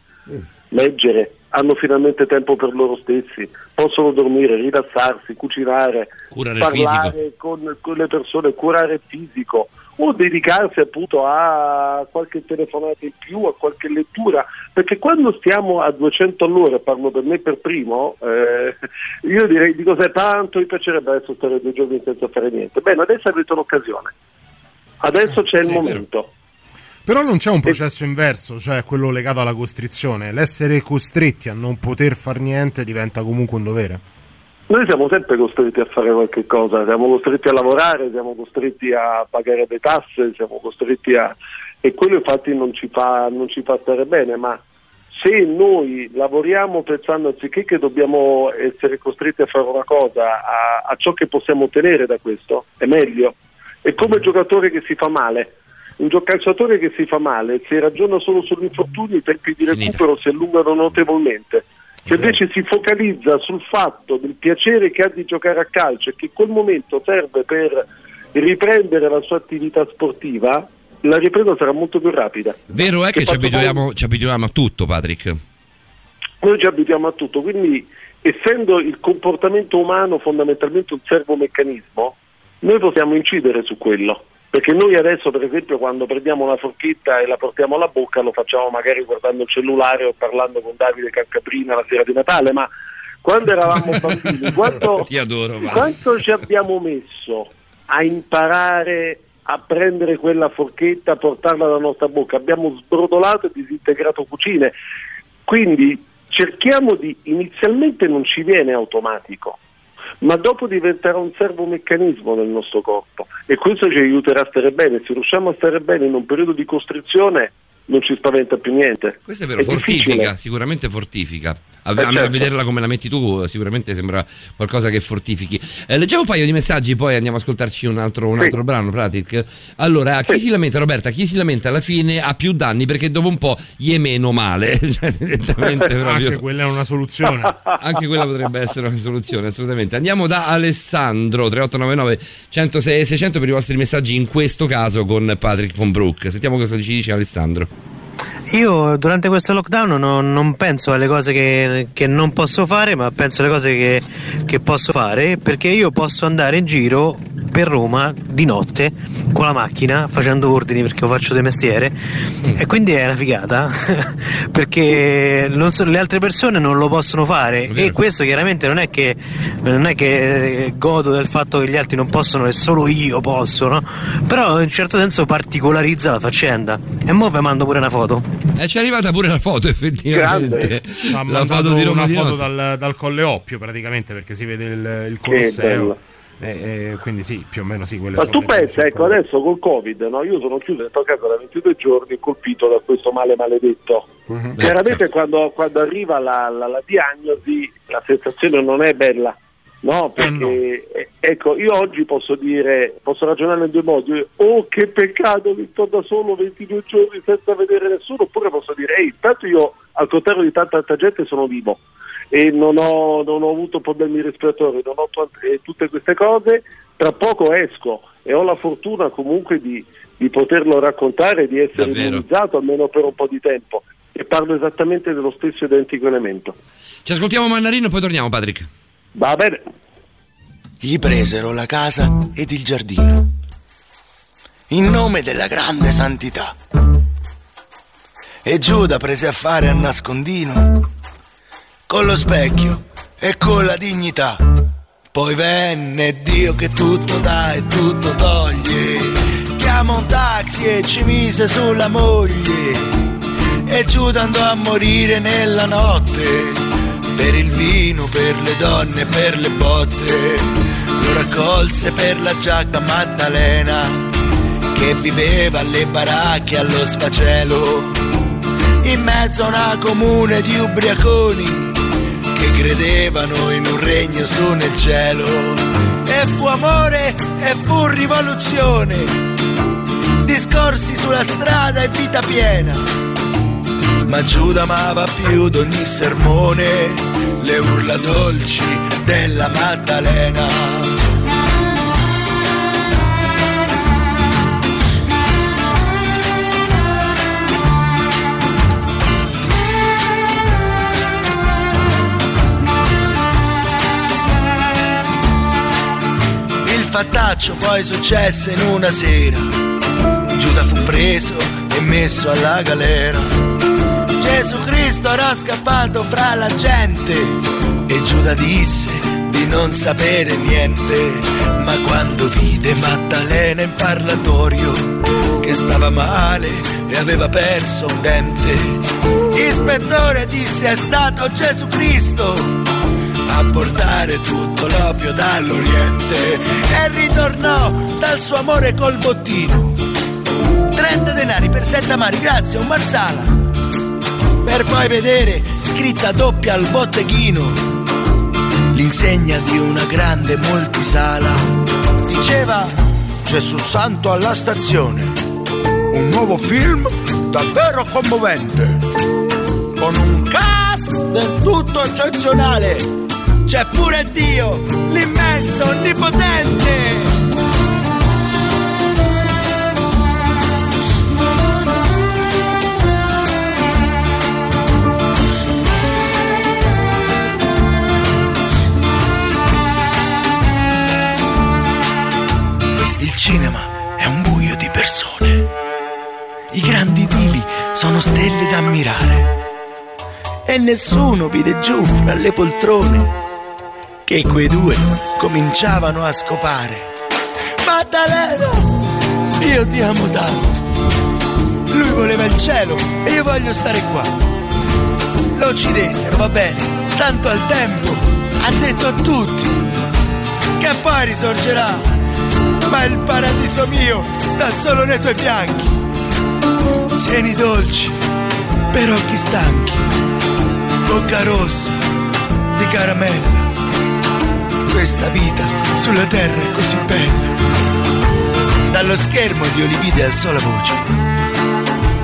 Leggere, hanno finalmente tempo per loro stessi, possono dormire, rilassarsi, cucinare, Curare parlare con, con le persone, curare il fisico o dedicarsi appunto a qualche telefonata in più, a qualche lettura, perché quando stiamo a 200 all'ora, parlo per me per primo, eh, io direi dico se tanto mi piacerebbe adesso stare due giorni senza fare niente. Bene, adesso avete l'occasione, adesso c'è il momento. Però non c'è un processo inverso, cioè quello legato alla costrizione. L'essere costretti a non poter far niente diventa comunque un dovere. Noi siamo sempre costretti a fare qualche cosa, siamo costretti a lavorare, siamo costretti a pagare le tasse, siamo costretti a... e quello infatti non ci fa, non ci fa stare bene, ma se noi lavoriamo pensando anziché che dobbiamo essere costretti a fare una cosa, a, a ciò che possiamo ottenere da questo, è meglio. È come il giocatore che si fa male. Un calciatore che si fa male, se ragiona solo sull'infortunio, i tempi di recupero si allungano notevolmente. Se invece si focalizza sul fatto del piacere che ha di giocare a calcio e che quel momento serve per riprendere la sua attività sportiva, la ripresa sarà molto più rapida. Vero è che ci fatto abituiamo, ci abituiamo a tutto, Patrick. Noi ci abituiamo a tutto, quindi essendo il comportamento umano fondamentalmente un servomeccanismo, noi possiamo incidere su quello. Perché noi adesso, per esempio, quando prendiamo una forchetta e la portiamo alla bocca, lo facciamo magari guardando il cellulare o parlando con Davide Calcaprina la sera di Natale, ma quando eravamo bambini, quanto, Ti adoro, quanto ci abbiamo messo a imparare a prendere quella forchetta, a portarla alla nostra bocca? Abbiamo sbrodolato e disintegrato cucine. Quindi cerchiamo di, inizialmente non ci viene automatico, ma dopo diventerà un servomeccanismo nel nostro corpo e questo ci aiuterà a stare bene. Se riusciamo a stare bene in un periodo di costrizione non ci spaventa più niente. Questo è vero, difficile. fortifica, sicuramente fortifica. A, Eh, a- certo. vederla come la metti tu, sicuramente sembra qualcosa che fortifichi. Eh, leggevo un paio di messaggi, poi andiamo a ascoltarci un altro, un Sì. altro brano, Pratic. Allora, chi si lamenta, Roberta? Chi si lamenta alla fine ha più danni perché dopo un po' gli è meno male. Cioè, direttamente proprio. Anche quella è una soluzione. Anche quella potrebbe essere una soluzione, assolutamente. Andiamo da Alessandro 3899 106 e 600 per i vostri messaggi, in questo caso con Patrick von Brook. Sentiamo cosa ci dice Alessandro. Io durante questo lockdown non, non penso alle cose che, che non posso fare, ma penso alle cose che, che posso fare perché io posso andare in giro per Roma di notte con la macchina facendo ordini perché lo faccio di mestiere e quindi è una figata perché non so- le altre persone non lo possono fare e questo chiaramente non è che, non è che eh, godo del fatto che gli altri non possono e solo io posso, no? però in un certo senso particolarizza la faccenda e mo vi mando pure una foto. E ci è arrivata pure la foto, effettivamente. Ha La foto di Roma una foto dal, dal Colle Oppio praticamente perché si vede il, il Colosseo. Eh, eh, quindi sì, più o meno sì. quelle Ma tu le pensa, ecco, adesso col Covid, no? io sono chiuso dentro casa da 22 giorni colpito da questo male maledetto. Mhm. Chiaramente quando, quando arriva la, la- la diagnosi la sensazione non è bella, no? Perché eh, ecco, io oggi posso dire, posso ragionare in due modi, oh che peccato che sto da solo 22 giorni senza vedere nessuno, oppure posso dire, ehi, intanto io al contrario di tanta altra gente sono vivo e non ho, non ho avuto problemi respiratori, non ho eh, tutte queste cose, tra poco esco e ho la fortuna comunque di, di poterlo raccontare e di essere Davvero. immunizzato almeno per un po' di tempo e parlo esattamente dello stesso identico elemento. Ci ascoltiamo Mannarino e poi torniamo, Patrick. Va bene. Gli presero la casa ed il giardino, in nome della grande santità. E Giuda prese a fare a nascondino, con lo specchio e con la dignità. Poi venne Dio che tutto dà e tutto toglie, chiama un taxi e ci mise sulla moglie. E Giuda andò a morire nella notte, per il vino, per le donne, per le botte. Lo raccolse per la giacca Maddalena, che viveva alle baracche allo sfacelo, in mezzo a una comune di ubriaconi che credevano in un regno su nel cielo. E fu amore e fu rivoluzione, discorsi sulla strada e vita piena. Ma Giuda amava più d'ogni sermone le urla dolci della Maddalena. Fattaccio poi successe in una sera. Giuda fu preso e messo alla galera. Gesù Cristo era scappato fra la gente e Giuda disse di non sapere niente. Ma quando vide Maddalena in parlatorio che stava male e aveva perso un dente, ispettore disse è stato Gesù Cristo a portare tutto l'opio dall'Oriente e ritornò dal suo amore col bottino. 30 denari per sette amari, grazie, un marsala. Per poi vedere scritta doppia al botteghino l'insegna di una grande multisala. Diceva Gesù Santo alla stazione, un nuovo film davvero commovente, con un cast del tutto eccezionale. C'è pure Dio, l'immenso, onnipotente. Sono stelle da ammirare. E nessuno vide giù fra le poltrone che quei due cominciavano a scopare. Maddalena, io ti amo tanto. Lui voleva il cielo e io voglio stare qua. Lo uccidessero, va bene, tanto al tempo ha detto a tutti che poi risorgerà. Ma il paradiso mio sta solo nei tuoi fianchi. Seni dolci, per occhi stanchi, bocca rossa di caramella. Questa vita sulla terra è così bella. Dallo schermo di Olivide alzò la voce.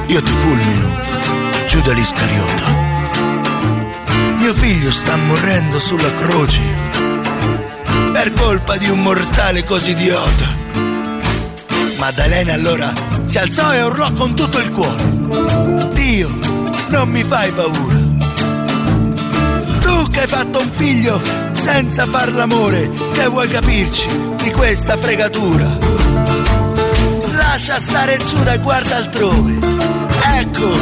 Io ti fulmino, Giuda l'Iscariota. Mio figlio sta morendo sulla croce per colpa di un mortale così idiota. Maddalena allora si alzò e urlò con tutto il cuore. Dio, non mi fai paura. Tu che hai fatto un figlio senza far l'amore, che vuoi capirci di questa fregatura? Lascia stare Giuda e guarda altrove. Ecco,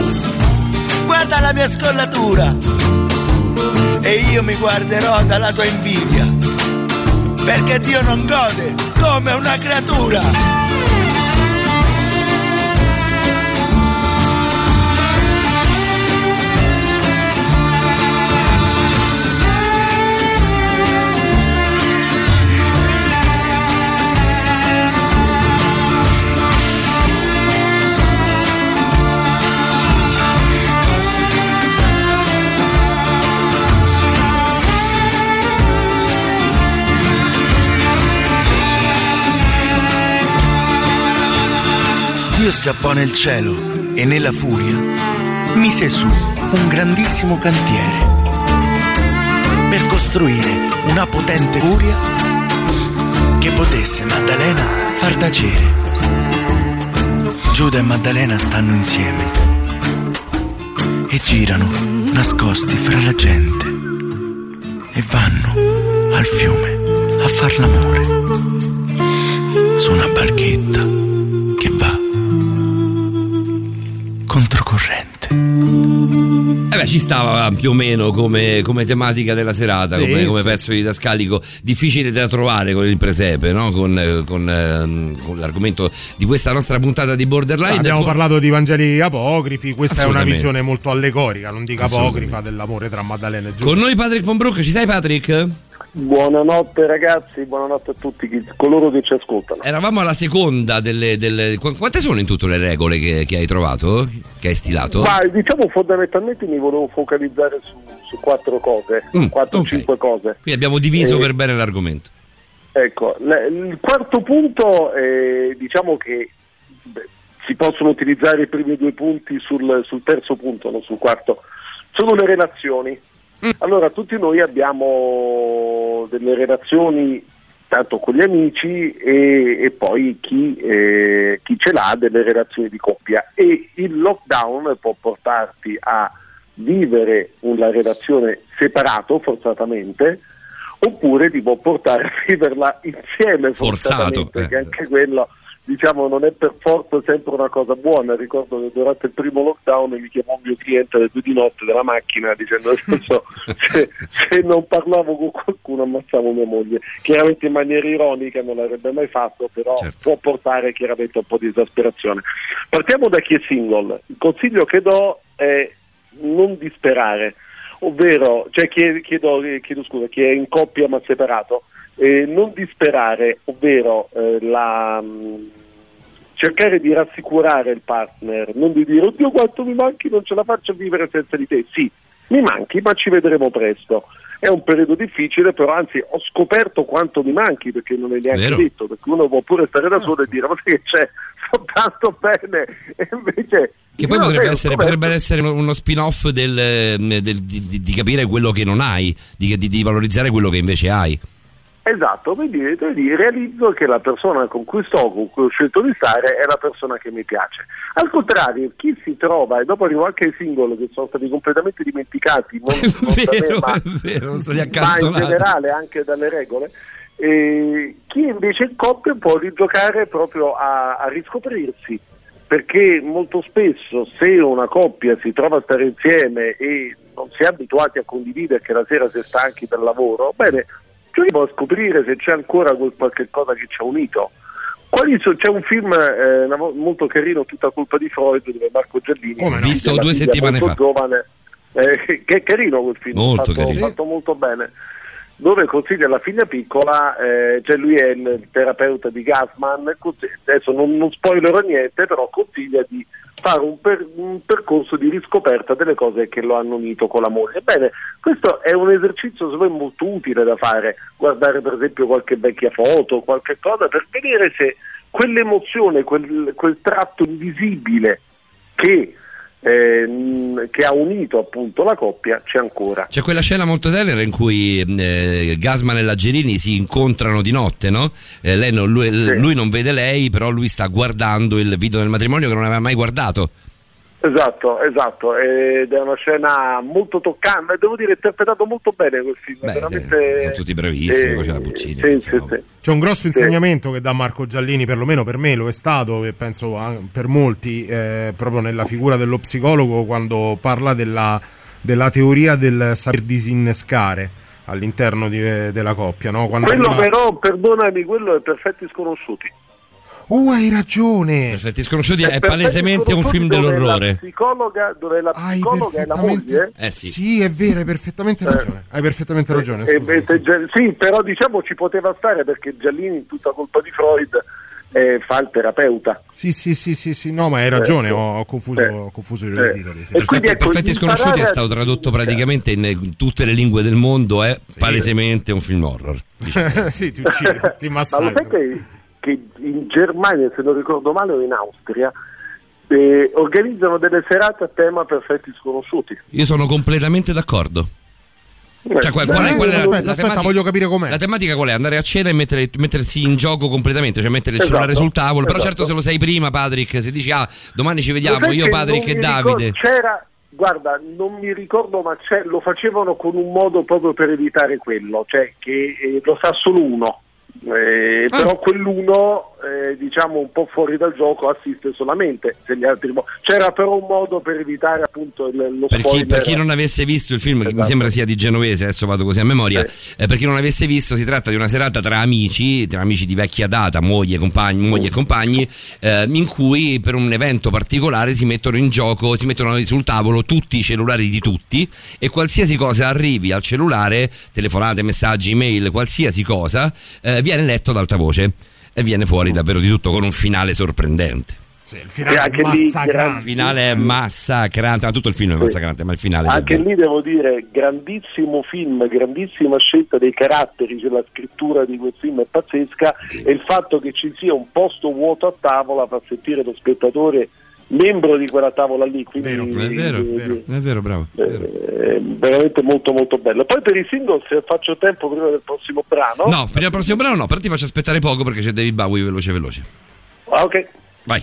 guarda la mia scollatura. E io mi guarderò dalla tua invidia perché Dio non gode come una creatura. Scappò nel cielo e nella furia mise su un grandissimo cantiere per costruire una potente furia che potesse Maddalena far tacere. Giuda e Maddalena stanno insieme e girano nascosti fra la gente e vanno al fiume a far l'amore su una barchetta controcorrente. Eh beh, ci stava più o meno come, come tematica della serata, Sì, come, come sì. pezzo di Dascalico, difficile da trovare con il presepe, no? con, eh, con, ehm, con l'argomento di questa nostra puntata di Borderline. Abbiamo parlato di Vangeli apocrifi, questa è una visione molto allegorica, non dico apocrifa, dell'amore tra Maddalena e Giuda. Con noi Patrick von Brook, ci sei Patrick? Buonanotte ragazzi, buonanotte a tutti chi- coloro che ci ascoltano. Eravamo alla seconda delle... delle- qu- quante sono in tutto le regole che, che hai trovato? Che hai stilato? Ma diciamo fondamentalmente mi volevo focalizzare su, su quattro cose, Mm, 4-5 cose. Qui abbiamo diviso Eh, per bene l'argomento. Ecco, le- il quarto punto, eh, diciamo che beh, si possono utilizzare i primi due punti sul, sul terzo punto, non sul quarto, sono le relazioni. Allora, tutti noi abbiamo delle relazioni tanto con gli amici e, e poi chi, eh, chi ce l'ha delle relazioni di coppia e il lockdown può portarti a vivere una relazione separato forzatamente oppure ti può portare a viverla insieme Forzato, forzatamente, eh. che anche quello diciamo non è per forza sempre una cosa buona. Ricordo che durante il primo lockdown mi chiamò un mio cliente alle due di notte della macchina dicendo so, se, se non parlavo con qualcuno ammazzavo mia moglie. Chiaramente in maniera ironica non l'avrebbe mai fatto però Certo. può portare chiaramente un po' di esasperazione. Partiamo da chi è single. Il consiglio che do è non disperare ovvero cioè chiedo, chiedo scusa chi è in coppia ma separato eh, non disperare ovvero eh, la mh, cercare di rassicurare il partner, non di dire oddio quanto mi manchi, non ce la faccio a vivere senza di te. Sì, mi manchi, ma ci vedremo presto. È un periodo difficile, però anzi ho scoperto quanto mi manchi perché non è neanche Vero. detto, perché uno può pure stare da solo e dire ma che c'è, sto tanto bene, e invece... Che poi potrebbe essere, potrebbe essere uno- spin-off del, eh, del- di, di- di capire quello che non hai, di, di- di valorizzare quello che invece hai. Esatto, quindi, quindi realizzo che la persona con cui sto, con cui ho scelto di stare, è la persona che mi piace. Al contrario, chi si trova, e dopo arrivo anche ai singoli che sono stati completamente dimenticati, non, ma, Vero, sono stati ma in generale anche dalle regole, e chi invece in coppia può rigiocare proprio a, a riscoprirsi. Perché molto spesso se una coppia si trova a stare insieme e non si è abituati a condividere che la sera si è stanchi del lavoro, bene, ci può scoprire se c'è ancora qualche cosa che ci ha unito. Quali so- c'è un film eh, molto carino, tutta colpa di Freud, dove Marco Giallini Come no? Visto due settimane fa. giovane, eh, che è carino quel film, Molto fatto, carino. fatto molto bene dove consiglia alla figlia piccola, eh, cioè lui è il terapeuta di Gassman, così- adesso non, non spoilerò niente, però consiglia di fare un, per- un percorso di riscoperta delle cose che lo hanno unito con la moglie. Ebbene, questo è un esercizio secondo me molto utile da fare, guardare per esempio qualche vecchia foto, qualche cosa, per vedere se quell'emozione, quel, quel tratto invisibile che, eh, mh, che ha unito appunto la coppia c'è ancora. C'è quella scena molto tenera in cui eh, Gasman e Laggerini si incontrano di notte, no? Eh, lei non- lui, lui non vede lei, però lui sta guardando il video del matrimonio che non aveva mai guardato. Esatto, esatto, ed è una scena molto toccante, devo dire interpretato molto bene quel film, Beh, veramente... sono tutti bravissimi, eh, poi c'è la Puccini. sì, sì, sì. C'è un grosso Sì. insegnamento che dà Marco Giallini, perlomeno per me lo è stato e penso per molti, eh, proprio nella figura dello psicologo quando parla della, della teoria del saper disinnescare all'interno di- della coppia. No? Quello arriva- però, perdonami, quello è Perfetti Sconosciuti. Uh, hai ragione! Perfetti sconosciuti è Perfetti palesemente un film dell'orrore. La psicologa, dove la Hai psicologa è la moglie. Eh sì. Sì, è vero, hai perfettamente ragione. Hai perfettamente ragione. E- scusa, e- sì. Sì, però diciamo ci poteva stare perché Giallini, in tutta colpa di Freud, eh, fa il terapeuta. Sì, sì, sì, sì, sì, no, ma hai ragione, Eh, ho, ho confuso, eh, ho confuso i eh. due titoli. sì. Perfetti, ecco, Perfetti sconosciuti è stato tradotto praticamente in, in tutte le lingue del mondo, è palesemente un film horror. sì, ti uccidi, ti Ma lo sai massacri. Che, in Germania, se non ricordo male, o in Austria, eh, organizzano delle serate a tema perfetti sconosciuti. Io sono completamente d'accordo. Cioè, qual, qual è, qual è la- aspetta, aspetta, tematica- voglio capire com'è. La tematica qual è? Andare a cena e mettere- mettersi in gioco completamente, cioè mettere il Esatto, cellulare sul tavolo. Però esatto. certo se lo sai prima, Patrick, se dici ah, domani ci vediamo, io, Patrick e Davide. ricordo- c'era, guarda, non mi ricordo, ma c'è- lo facevano con un modo proprio per evitare quello, cioè che eh, lo sa solo uno. Eh, Ah. Però quell'uno, eh, diciamo un po' fuori dal gioco, assiste solamente. Se gli altri mo- C'era però un modo per evitare appunto il, lo Per chi, spoiler. per chi non avesse visto il film, che mi Esatto. sembra sia di genovese, adesso vado così a memoria. eh, per chi non avesse visto, si tratta di una serata tra amici, tra amici di vecchia data, moglie, compagni, moglie e compagni, eh, in cui per un evento particolare si mettono in gioco, si mettono sul tavolo tutti i cellulari di tutti e qualsiasi cosa arrivi al cellulare, telefonate, messaggi, email, qualsiasi cosa, eh, viene letto ad alta voce e viene fuori davvero di tutto con un finale sorprendente. Sì, il E finale anche è lì, Il massacrante. finale è massacrante, ma tutto il film è massacrante, ma il finale è Anche lì devo dire, grandissimo film, grandissima scelta dei caratteri, cioè la scrittura di quel film è pazzesca e il fatto che ci sia un posto vuoto a tavola fa sentire lo spettatore membro di quella tavola lì. Quindi, Vero, È vero, eh, vero. è vero, bravo. è vero. eh, veramente molto molto bello. Poi per i single se faccio tempo prima del prossimo brano. No, prima del prossimo brano no, però ti faccio aspettare poco perché c'è David Bowie veloce veloce. Ah, ok. Vai.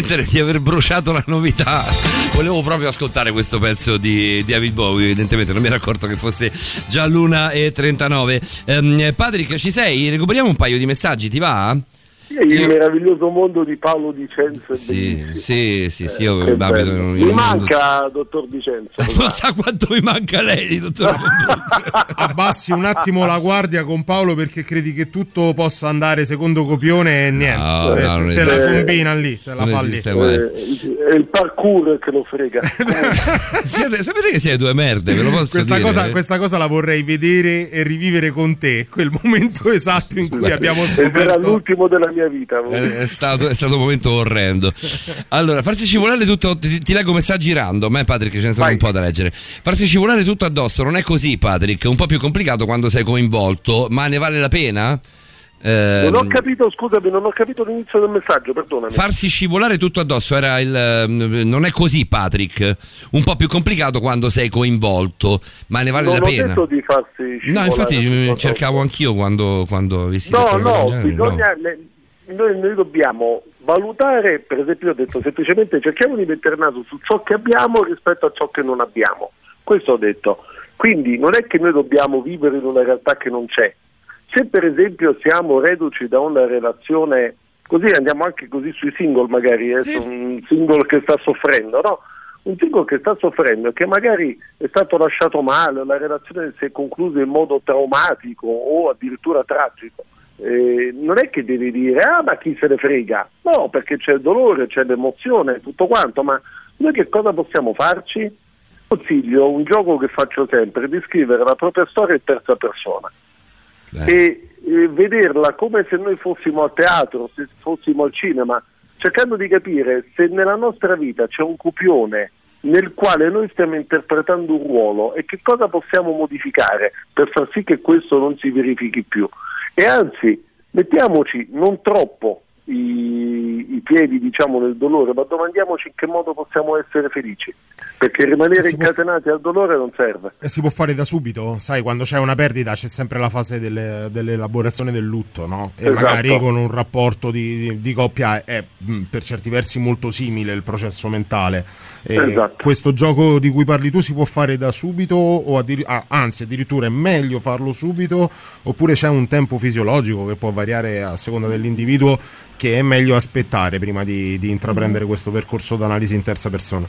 Ammettere di aver bruciato la novità. Volevo proprio ascoltare questo pezzo di, David Bowie, evidentemente non mi ero accorto che fosse già l'una e 39. Ehm, Patrick, ci sei? Recuperiamo un paio di messaggi, ti va? Il meraviglioso mondo di Paolo Dicenzo. è Sì, sì, sì, sì, io Che abito in un- Mi manca, dottor Dicenzo. Non sa quanto mi manca lei, dottor Abbassi un attimo la guardia con Paolo perché credi che tutto possa andare secondo copione e niente. No, Eh, no, te la combina lì, te la fa lì. mai. Eh, È il parkour che lo frega. Siete- sapete che siete due merde, ve lo posso Questa dire? cosa, questa cosa la vorrei vedere e rivivere con te, quel momento esatto in cui abbiamo Ed era scoperto l'ultimo della mia vita. È, è stato, è stato un momento orrendo. Allora, farsi scivolare tutto. Ti, ti leggo messaggi random, eh, Patrick, ce ne sono un po' da leggere. Farsi scivolare tutto addosso non è così, Patrick. È un po' più complicato quando sei coinvolto, ma ne vale la pena? Ehm, Non ho capito, scusami, non ho capito l'inizio del messaggio, perdonami. Farsi scivolare tutto addosso era il. ehm, Non è così, Patrick. Un po' più complicato quando sei coinvolto, ma ne vale non la ho pena. detto di farsi No, scivolare infatti eh, addosso. cercavo anch'io quando, quando No, no, genere, no. bisogna, le- noi, noi dobbiamo valutare, per esempio ho detto semplicemente cerchiamo di mettere naso su ciò che abbiamo rispetto a ciò che non abbiamo. Questo ho detto. Quindi non è che noi dobbiamo vivere in una realtà che non c'è. Se per esempio siamo reduci da una relazione, così andiamo anche così sui single magari, eh, su un single che sta soffrendo, no? Un single che sta soffrendo, che magari è stato lasciato male, la relazione si è conclusa in modo traumatico o addirittura tragico. Eh, non è che devi dire ah ma chi se ne frega no perché c'è il dolore c'è l'emozione tutto quanto ma noi che cosa possiamo farci? consiglio un gioco che faccio sempre di scrivere la propria storia in terza persona e, e vederla come se noi fossimo a teatro se fossimo al cinema cercando di capire se nella nostra vita c'è un copione nel quale noi stiamo interpretando un ruolo e che cosa possiamo modificare per far sì che questo non si verifichi più. E anzi, mettiamoci non troppo i, i piedi diciamo nel dolore, ma domandiamoci in che modo possiamo essere felici, perché rimanere Si può- incatenati al dolore non serve. E si può fare da subito, sai, quando c'è una perdita c'è sempre la fase delle- dell'elaborazione del lutto, no? E Esatto. magari con un rapporto di, di- di coppia è mh, per certi versi molto simile il processo mentale. E Esatto. Questo gioco di cui parli tu si può fare da subito o addiri- ah, anzi addirittura è meglio farlo subito oppure c'è un tempo fisiologico che può variare a seconda dell'individuo che è meglio aspettare prima di, di intraprendere questo percorso d'analisi in terza persona.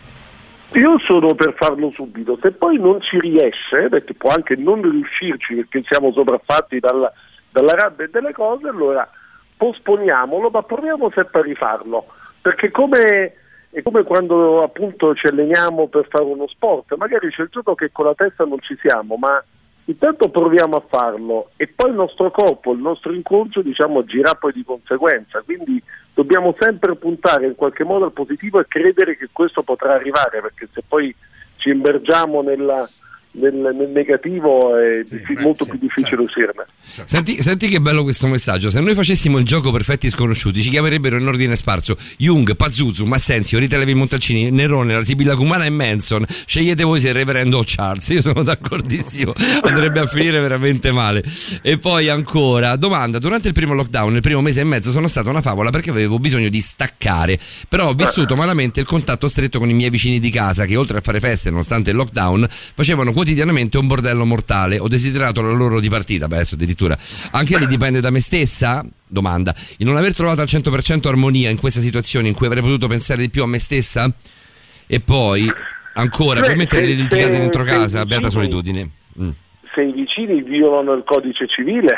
Io sono per farlo subito, se poi non ci riesce, perché può anche non riuscirci perché siamo sopraffatti dalla, dalla rabbia e delle cose, allora posponiamolo, ma proviamo sempre a rifarlo, perché come, è come quando appunto ci alleniamo per fare uno sport, magari c'è il giorno che con la testa non ci siamo, ma intanto proviamo a farlo e poi il nostro corpo, il nostro inconscio diciamo agirà poi di conseguenza, quindi dobbiamo sempre puntare in qualche modo al positivo e credere che questo potrà arrivare, perché se poi ci immergiamo nella- nel, nel negativo è diffi- molto più difficile uscirne. Senti, senti che bello questo messaggio. Se noi facessimo il gioco perfetti sconosciuti, ci chiamerebbero in ordine sparso Jung, Pazuzu, Massenzio, Rita Levi Montalcini, Nerone, la Sibilla Cumana e Manson. Scegliete voi se il reverendo o Charles. Io sono d'accordissimo. Andrebbe a finire veramente male. E poi ancora, domanda: durante il primo lockdown, il primo mese e mezzo, sono stata una favola perché avevo bisogno di staccare. Però ho vissuto malamente il contatto stretto con i miei vicini di casa che, oltre a fare feste, nonostante il lockdown, facevano quotidianamente un bordello mortale. Ho desiderato la loro dipartita, beh, adesso addirittura. Anche lì dipende da me stessa? Domanda. Il non aver trovato al 100% armonia in questa situazione in cui avrei potuto pensare di più a me stessa? E poi, ancora, Beh, per mettere le litigate dentro casa, i beata vicini- solitudine. Mm. Se i vicini violano il codice civile,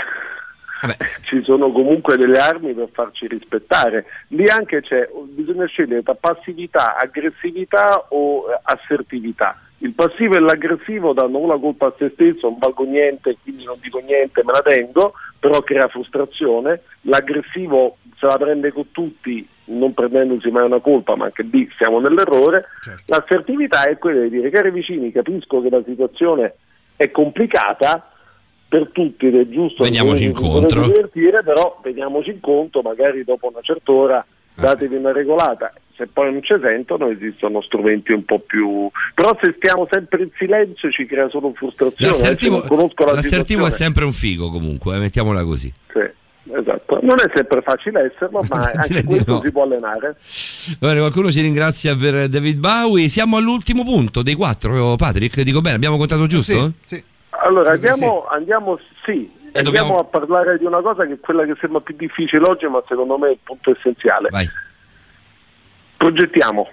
ci sono comunque delle armi per farci rispettare. Lì anche c'è, bisogna scegliere tra passività, aggressività o eh, assertività. Il passivo e l'aggressivo danno una colpa a se stesso, non valgo niente, quindi non dico niente, me la tengo, però crea frustrazione. L'aggressivo se la prende con tutti, non prendendosi mai una colpa, ma anche lì siamo nell'errore. L'assertività è quella di dire, cari vicini, capisco che la situazione è complicata, per tutti ed è giusto Veniamoci incontro. divertire, però veniamoci incontro, magari dopo una certa ora datevi una regolata. Se poi non ci sentono esistono strumenti un po' più... Però se stiamo sempre in silenzio ci crea solo frustrazione. L'assertivo, la l'assertivo è sempre un figo comunque, eh, mettiamola così. Sì. esatto. Non è sempre facile esserlo, ma anche questo no. si può allenare. Bene, qualcuno ci ringrazia per David Bowie. Siamo all'ultimo punto dei quattro, Patrick. Dico bene, abbiamo contato giusto? Sì. Allora Credo andiamo, andiamo sì, Eh, andiamo dobbiamo- a parlare di una cosa che è quella che sembra più difficile oggi, ma secondo me è il punto essenziale. Vai. Progettiamo.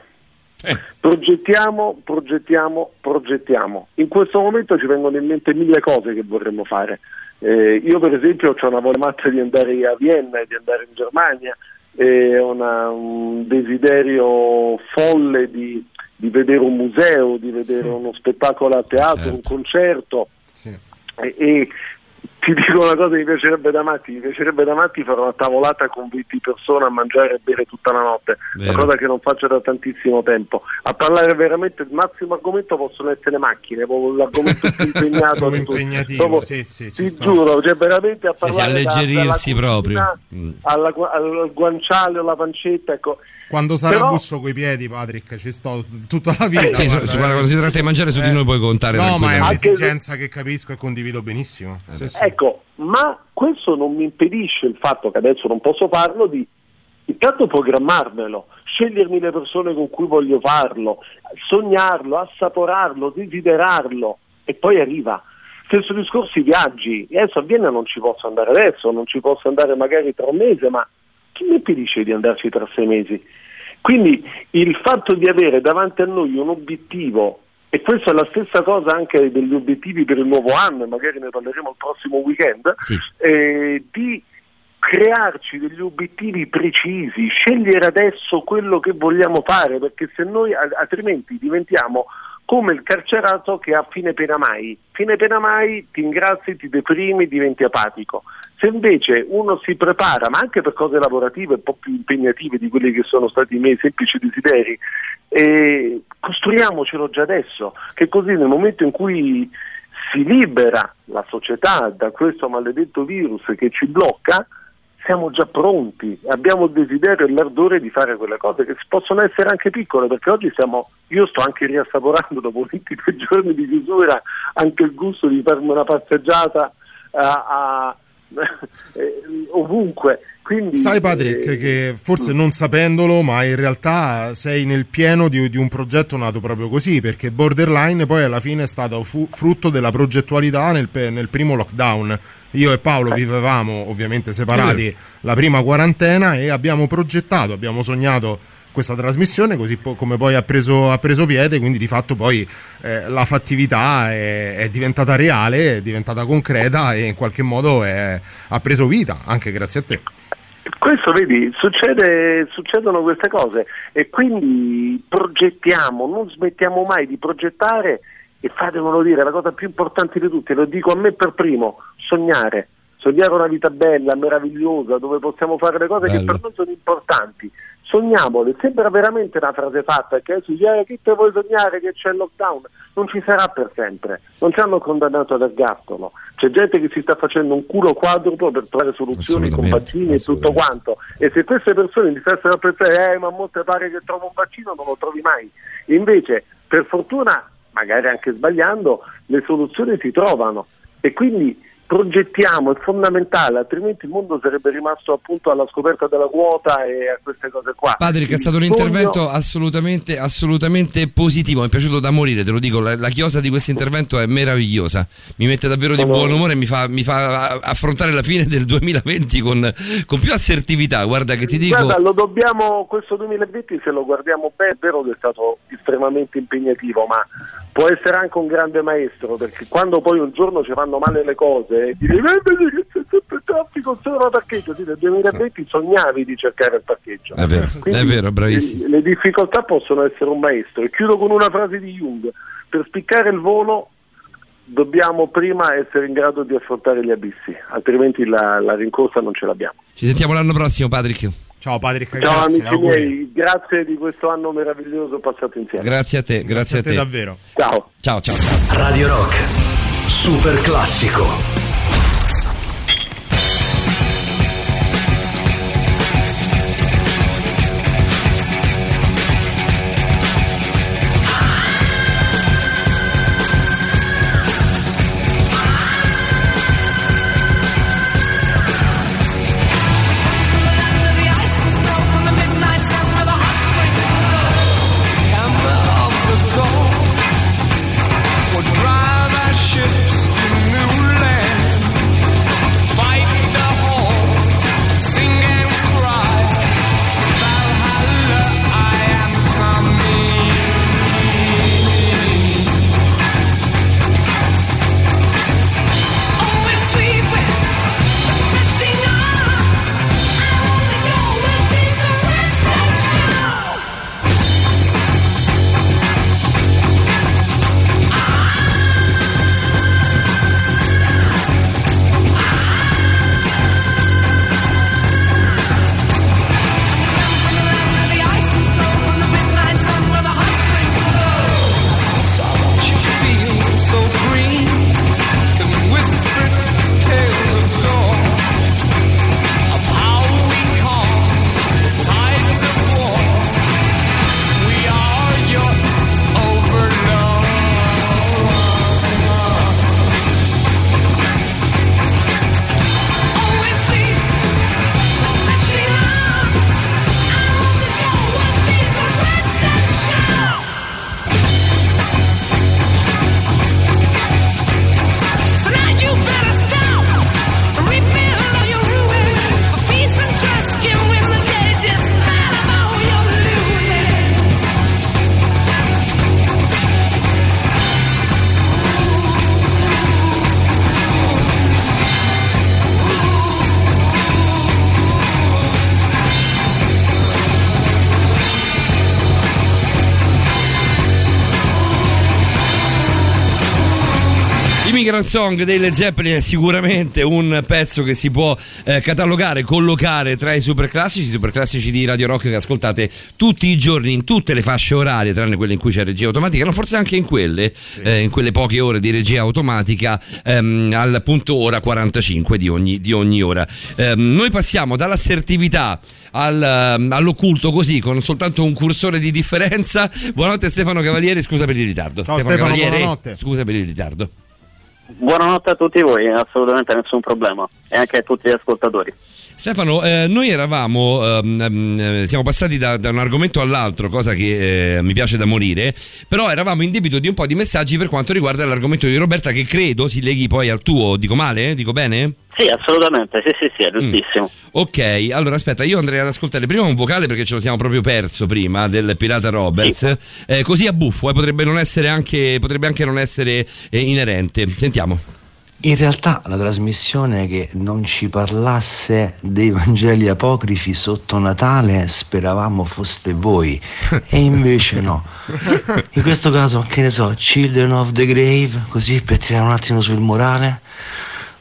Progettiamo, progettiamo, progettiamo. In questo momento ci vengono in mente mille cose che vorremmo fare. Eh, io per esempio ho una voglia matta di andare a Vienna, di andare in Germania, e una- un desiderio folle di, di vedere un museo, di vedere uno spettacolo a teatro, un concerto. E, e ti dico una cosa, mi piacerebbe da matti, mi piacerebbe da matti fare una tavolata con 20 persone a mangiare e bere tutta la notte, Vero. una cosa che non faccio da tantissimo tempo. A parlare veramente, il massimo argomento possono essere le macchine, l'argomento più impegnato. Impegnativo, Proprio, sì, sì, ti sta. giuro, cioè veramente a Sì, sì, parlare da- alleggerirsi dalla proprio. cucina Mm. alla al guanciale o alla pancetta, ecco. Quando sarà Però- busso coi piedi, Patrick, ci sto tutta la vita. Sì, su- guarda, su- eh. guarda, quando si tratta di mangiare su di noi puoi contare No, ma è un'esigenza che capisco e condivido benissimo. Sì, sì. Ecco, ma questo non mi impedisce il fatto che adesso non posso farlo di intanto programmarmelo, scegliermi le persone con cui voglio farlo, sognarlo, assaporarlo, desiderarlo e poi arriva. Stesso discorso i viaggi. Adesso a Vienna non ci posso andare adesso, non ci posso andare magari tra un mese, ma chi mi impedisce di andarci tra sei mesi? Quindi il fatto di avere davanti a noi un obiettivo, e questa è la stessa cosa anche degli obiettivi per il nuovo anno, magari ne parleremo il prossimo weekend, eh, di crearci degli obiettivi precisi, scegliere adesso quello che vogliamo fare, perché se noi altrimenti diventiamo come il carcerato che ha fine pena mai. Fine pena mai ti ingrazi, ti deprimi, diventi apatico. Se invece uno si prepara, ma anche per cose lavorative un po' più impegnative di quelli che sono stati i miei semplici desideri, eh, costruiamocelo già adesso, che così nel momento in cui si libera la società da questo maledetto virus che ci blocca, siamo già pronti, abbiamo il desiderio e l'ardore di fare quelle cose che possono essere anche piccole, perché oggi siamo, io sto anche riassaporando dopo 22 giorni di chiusura anche il gusto di farmi una passeggiata a- a- eh, ovunque. Quindi, Sai Patrick eh, che forse non sapendolo, ma in realtà sei nel pieno di, di un progetto nato proprio così, perché Borderline poi alla fine è stato fu- frutto della progettualità nel, nel primo lockdown. Io e Paolo vivevamo ovviamente separati la prima quarantena e abbiamo progettato, abbiamo sognato questa trasmissione così po- come poi ha preso, ha preso piede, quindi di fatto poi eh, la fattività è, è diventata reale, è diventata concreta e in qualche modo è- ha preso vita, anche grazie a te. Questo vedi, succede, succedono queste cose e quindi progettiamo, non smettiamo mai di progettare e fatemelo dire, la cosa più importante di tutte, lo dico a me per primo, sognare. Sognare una vita bella, meravigliosa, dove possiamo fare le cose che Bello. per noi sono importanti. Sogniamole, sembra veramente una frase fatta che adesso dici, eh, chi te vuoi sognare che c'è il lockdown? Non ci sarà per sempre, non ci hanno condannato all'ergastolo. C'è gente che si sta facendo un culo quadruplo per trovare soluzioni con vaccini e tutto quanto. E se queste persone iniziassero a pensare, eh, ma a molte pare che trovo un vaccino, non lo trovi mai. Invece, per fortuna, magari anche sbagliando, le soluzioni si trovano. E quindi progettiamo, è fondamentale, altrimenti il mondo sarebbe rimasto appunto alla scoperta della quota e a queste cose qua. Patrick, è stato un intervento assolutamente, assolutamente positivo. Mi è piaciuto da morire, te lo dico. La, la chiosa di questo intervento è meravigliosa. Mi mette davvero di buon umore e mi fa, mi fa affrontare la fine del 2020 con, con più assertività. Guarda, che ti dico. Guarda, lo dobbiamo, questo 2020 se lo guardiamo bene, è vero che è stato estremamente impegnativo, ma può essere anche un grande maestro, perché quando poi un giorno ci vanno male le cose e dire "Eh, che c'è sempre il traffico, c'è un parcheggio, sì, nel 2020 sognavi di cercare il parcheggio. È vero, Quindi, è vero, bravissimo. Le difficoltà possono essere un maestro. E chiudo con una frase di Jung. Per spiccare il volo dobbiamo prima essere in grado di affrontare gli abissi, altrimenti la, la rincorsa non ce l'abbiamo. Ci sentiamo l'anno prossimo, Patrick. Ciao Patrick, Ciao grazie, amici auguri. miei, grazie di questo anno meraviglioso passato insieme. Grazie a te, grazie, a te. davvero. Ciao. Ciao, ciao. Radio Rock, super classico. Immigrant Song dei Led Zeppelin è sicuramente un pezzo che si può eh, catalogare, collocare tra i super classici, i super classici di Radio Rock che ascoltate tutti i giorni in tutte le fasce orarie, tranne quelle in cui c'è regia automatica, no, forse anche in quelle, eh, in quelle poche ore di regia automatica, ehm, al punto ora 45 di ogni, di ogni ora. Ehm, noi passiamo dall'assertività al, ehm, all'occulto così, con soltanto un cursore di differenza. Buonanotte Stefano Cavalieri, scusa per il ritardo. Ciao Stefano, Cavalieri, buonanotte. Scusa per il ritardo. Buonanotte a tutti voi, assolutamente nessun problema e anche a tutti gli ascoltatori. Stefano, eh, noi eravamo, ehm, ehm, siamo passati da, da un argomento all'altro, cosa che eh, mi piace da morire, però eravamo in debito di un po' di messaggi per quanto riguarda l'argomento di Roberta che credo si leghi poi al tuo, dico male? Dico bene? Sì, assolutamente, sì, sì, sì, è giustissimo. Ok, allora aspetta, io andrei ad ascoltare prima un vocale perché ce lo siamo proprio perso prima del Pirata Roberts, Eh, così a buffo, eh, potrebbe, non essere anche, potrebbe anche non essere eh, inerente. Sentiamo. In realtà la trasmissione che non ci parlasse dei Vangeli apocrifi sotto Natale speravamo foste voi e invece no. In questo caso, che ne so, Children of the Grave, così per tirare un attimo sul morale.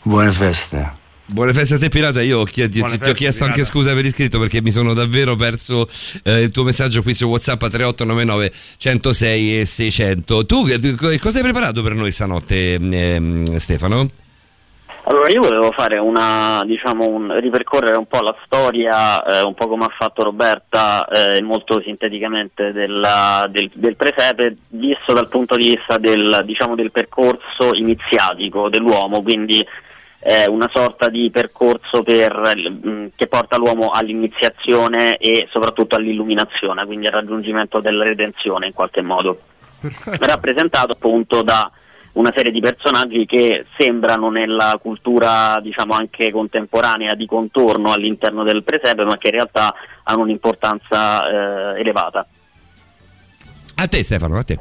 Buone feste. Buone feste a te Pirata, io chied- ti, ti ho feste, chiesto anche Pirata. scusa per iscritto perché mi sono davvero perso eh, il tuo messaggio qui su Whatsapp a 3899 106 e 600. Tu che cosa hai preparato per noi stanotte ehm, Stefano? Allora io volevo fare una, diciamo, un, ripercorrere un po' la storia, eh, un po' come ha fatto Roberta, eh, molto sinteticamente della- del, del presepe, visto dal punto di vista del, diciamo, del percorso iniziatico dell'uomo, quindi eh, una sorta di percorso per, mh, che porta l'uomo all'iniziazione e soprattutto all'illuminazione, quindi al raggiungimento della redenzione in qualche modo rappresentato appunto da una serie di personaggi che sembrano nella cultura diciamo anche contemporanea di contorno all'interno del presepe ma che in realtà hanno un'importanza eh, elevata. A te Stefano, a te.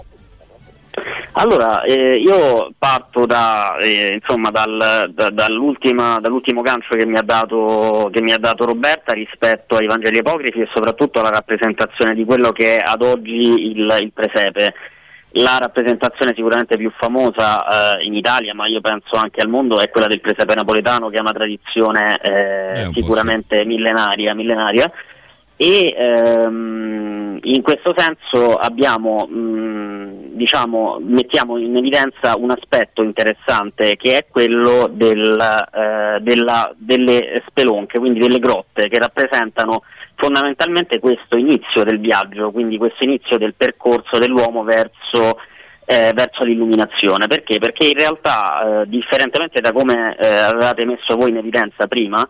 Allora, eh, io parto da, eh, insomma, dal- da- dall'ultima- dall'ultimo gancio che mi, ha dato, che mi ha dato Roberta rispetto ai Vangeli apocrifi e soprattutto alla rappresentazione di quello che è ad oggi il, il presepe. La rappresentazione sicuramente più famosa eh, in Italia, ma io penso anche al mondo, è quella del presepe napoletano, che è una tradizione eh, un sicuramente millenaria, millenaria e ehm, in questo senso abbiamo, mh, diciamo, mettiamo in evidenza un aspetto interessante che è quello del, eh, della- delle spelonche, quindi delle grotte che rappresentano fondamentalmente questo inizio del viaggio, quindi questo inizio del percorso dell'uomo verso eh, verso l'illuminazione. Perché? Perché in realtà, eh, differentemente da come eh, avevate messo voi in evidenza prima,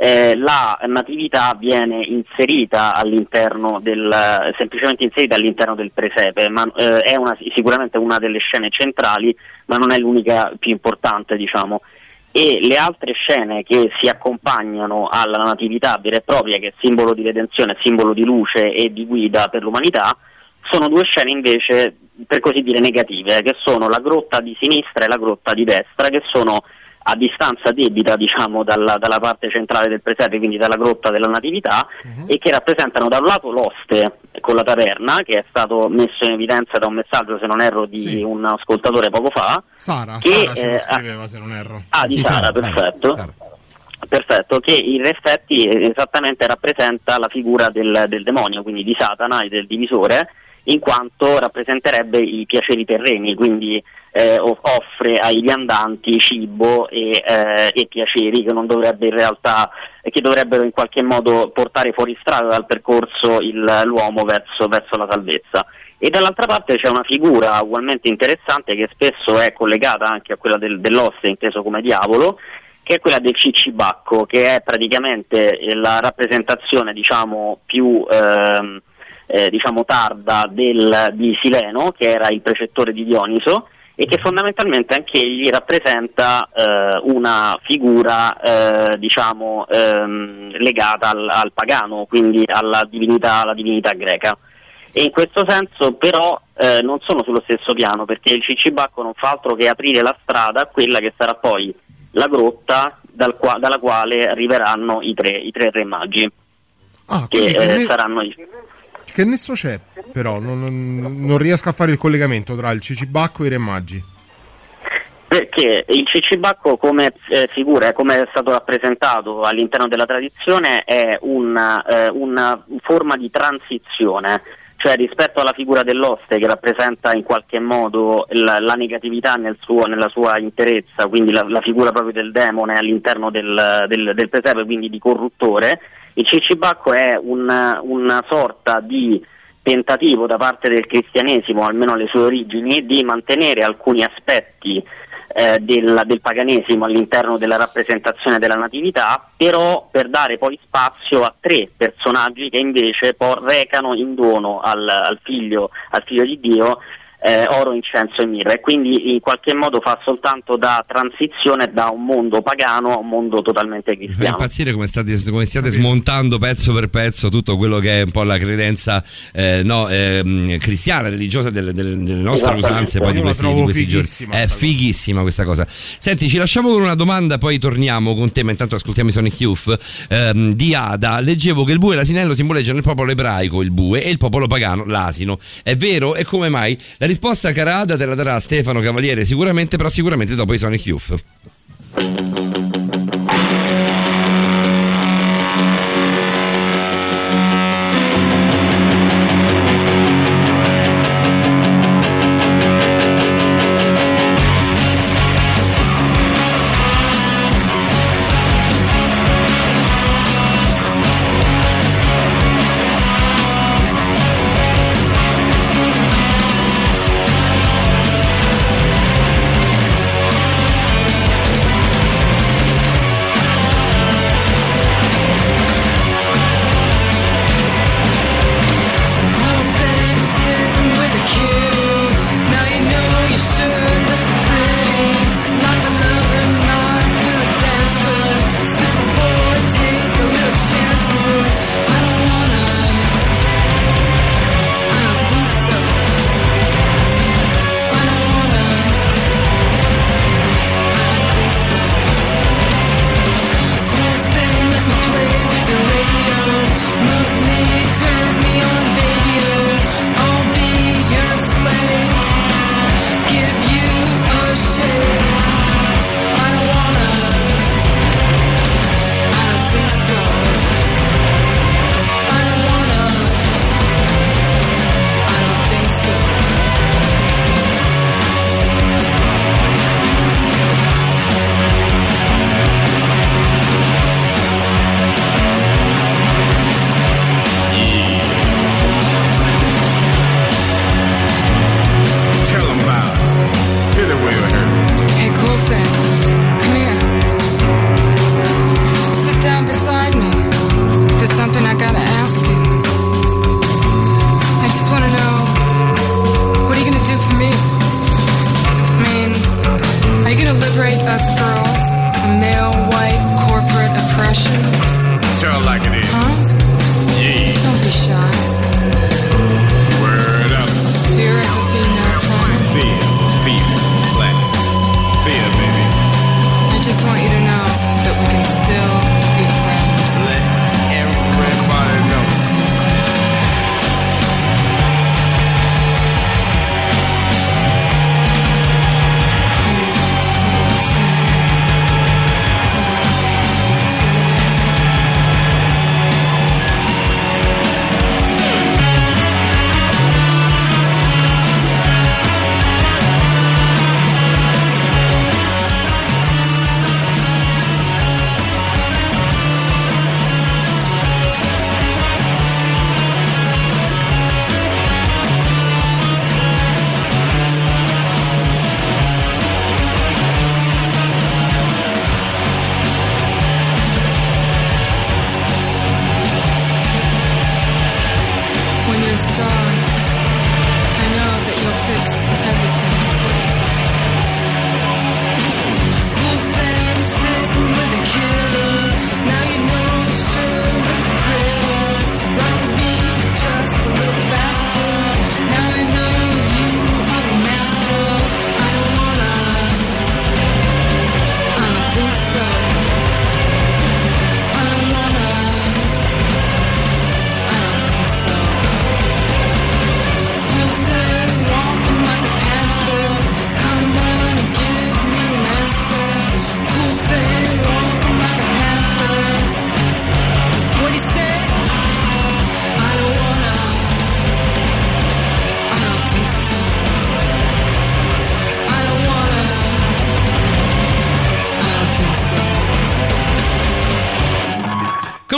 eh, la natività viene inserita all'interno del semplicemente inserita all'interno del presepe, ma eh, è una- sicuramente una delle scene centrali, ma non è l'unica più importante, diciamo. E le altre scene che si accompagnano alla natività vera e propria, che è simbolo di redenzione, simbolo di luce e di guida per l'umanità, sono due scene invece, per così dire, negative, che sono la grotta di sinistra e la grotta di destra, che sono a distanza debita diciamo dalla, dalla parte centrale del presepe, quindi dalla grotta della natività, e che rappresentano da un lato l'oste con la taverna, che è stato messo in evidenza da un messaggio, se non erro, di un ascoltatore poco fa. Sara, che, Sara ce lo eh, scriveva se non erro. Ah, di Sì, Sara, perfetto. Perfetto, che in effetti eh, esattamente rappresenta la figura del, del demonio, quindi di Satana e del divisore, in quanto rappresenterebbe i piaceri terreni, quindi eh, offre ai viandanti cibo e, eh, e piaceri che dovrebbe realtà che dovrebbero in qualche modo portare fuori strada dal percorso il- l'uomo verso, verso la salvezza. E dall'altra parte c'è una figura ugualmente interessante che spesso è collegata anche a quella del- dell'oste, inteso come diavolo, che è quella del cicibacco, che è praticamente la rappresentazione diciamo, più ehm, eh, diciamo, tarda del- di Sileno, che era il precettore di Dioniso, e che fondamentalmente anche egli rappresenta eh, una figura eh, diciamo, ehm, legata al, al pagano, quindi alla divinità, alla divinità greca. E in questo senso però eh, non sono sullo stesso piano, perché il cicibacco non fa altro che aprire la strada a quella che sarà poi la grotta dal qua- dalla quale arriveranno i tre, i tre re magi. Ah, che eh, ne- saranno i- Che nesso c'è, però? Non, non- non riesco a fare il collegamento tra il cicibacco e i re magi. Perché il cicibacco come eh, figura, come è stato rappresentato all'interno della tradizione, è una, eh, una forma di transizione, cioè rispetto alla figura dell'oste che rappresenta in qualche modo la, la negatività nel suo- nella sua interezza, quindi la, la figura proprio del demone all'interno del, del, del presepe, quindi di corruttore, il cicibacco è un- una sorta di tentativo da parte del cristianesimo, almeno alle sue origini, di mantenere alcuni aspetti eh, del, del paganesimo all'interno della rappresentazione della natività, però per dare poi spazio a tre personaggi che invece recano in dono al, al figlio, al figlio di Dio eh, oro, incenso e mirra e quindi in qualche modo fa soltanto da transizione da un mondo pagano a un mondo totalmente cristiano. impazzire come, state, come stiate smontando pezzo per pezzo tutto quello che è un po' la credenza eh, no, ehm, cristiana, religiosa delle, delle- delle nostre usanze poi di questi, di questi giorni. È fighissima questa cosa. Senti, ci lasciamo con una domanda, poi torniamo con te, ma intanto ascoltiamo i Sonic Youth. Ehm, di Ada, leggevo che il bue e l'asinello simboleggiano il popolo ebraico, il bue, e il popolo pagano, l'asino. È vero? E come mai? La risposta, cara te la darà Stefano Cavaliere sicuramente, però sicuramente dopo i Sonic Youth.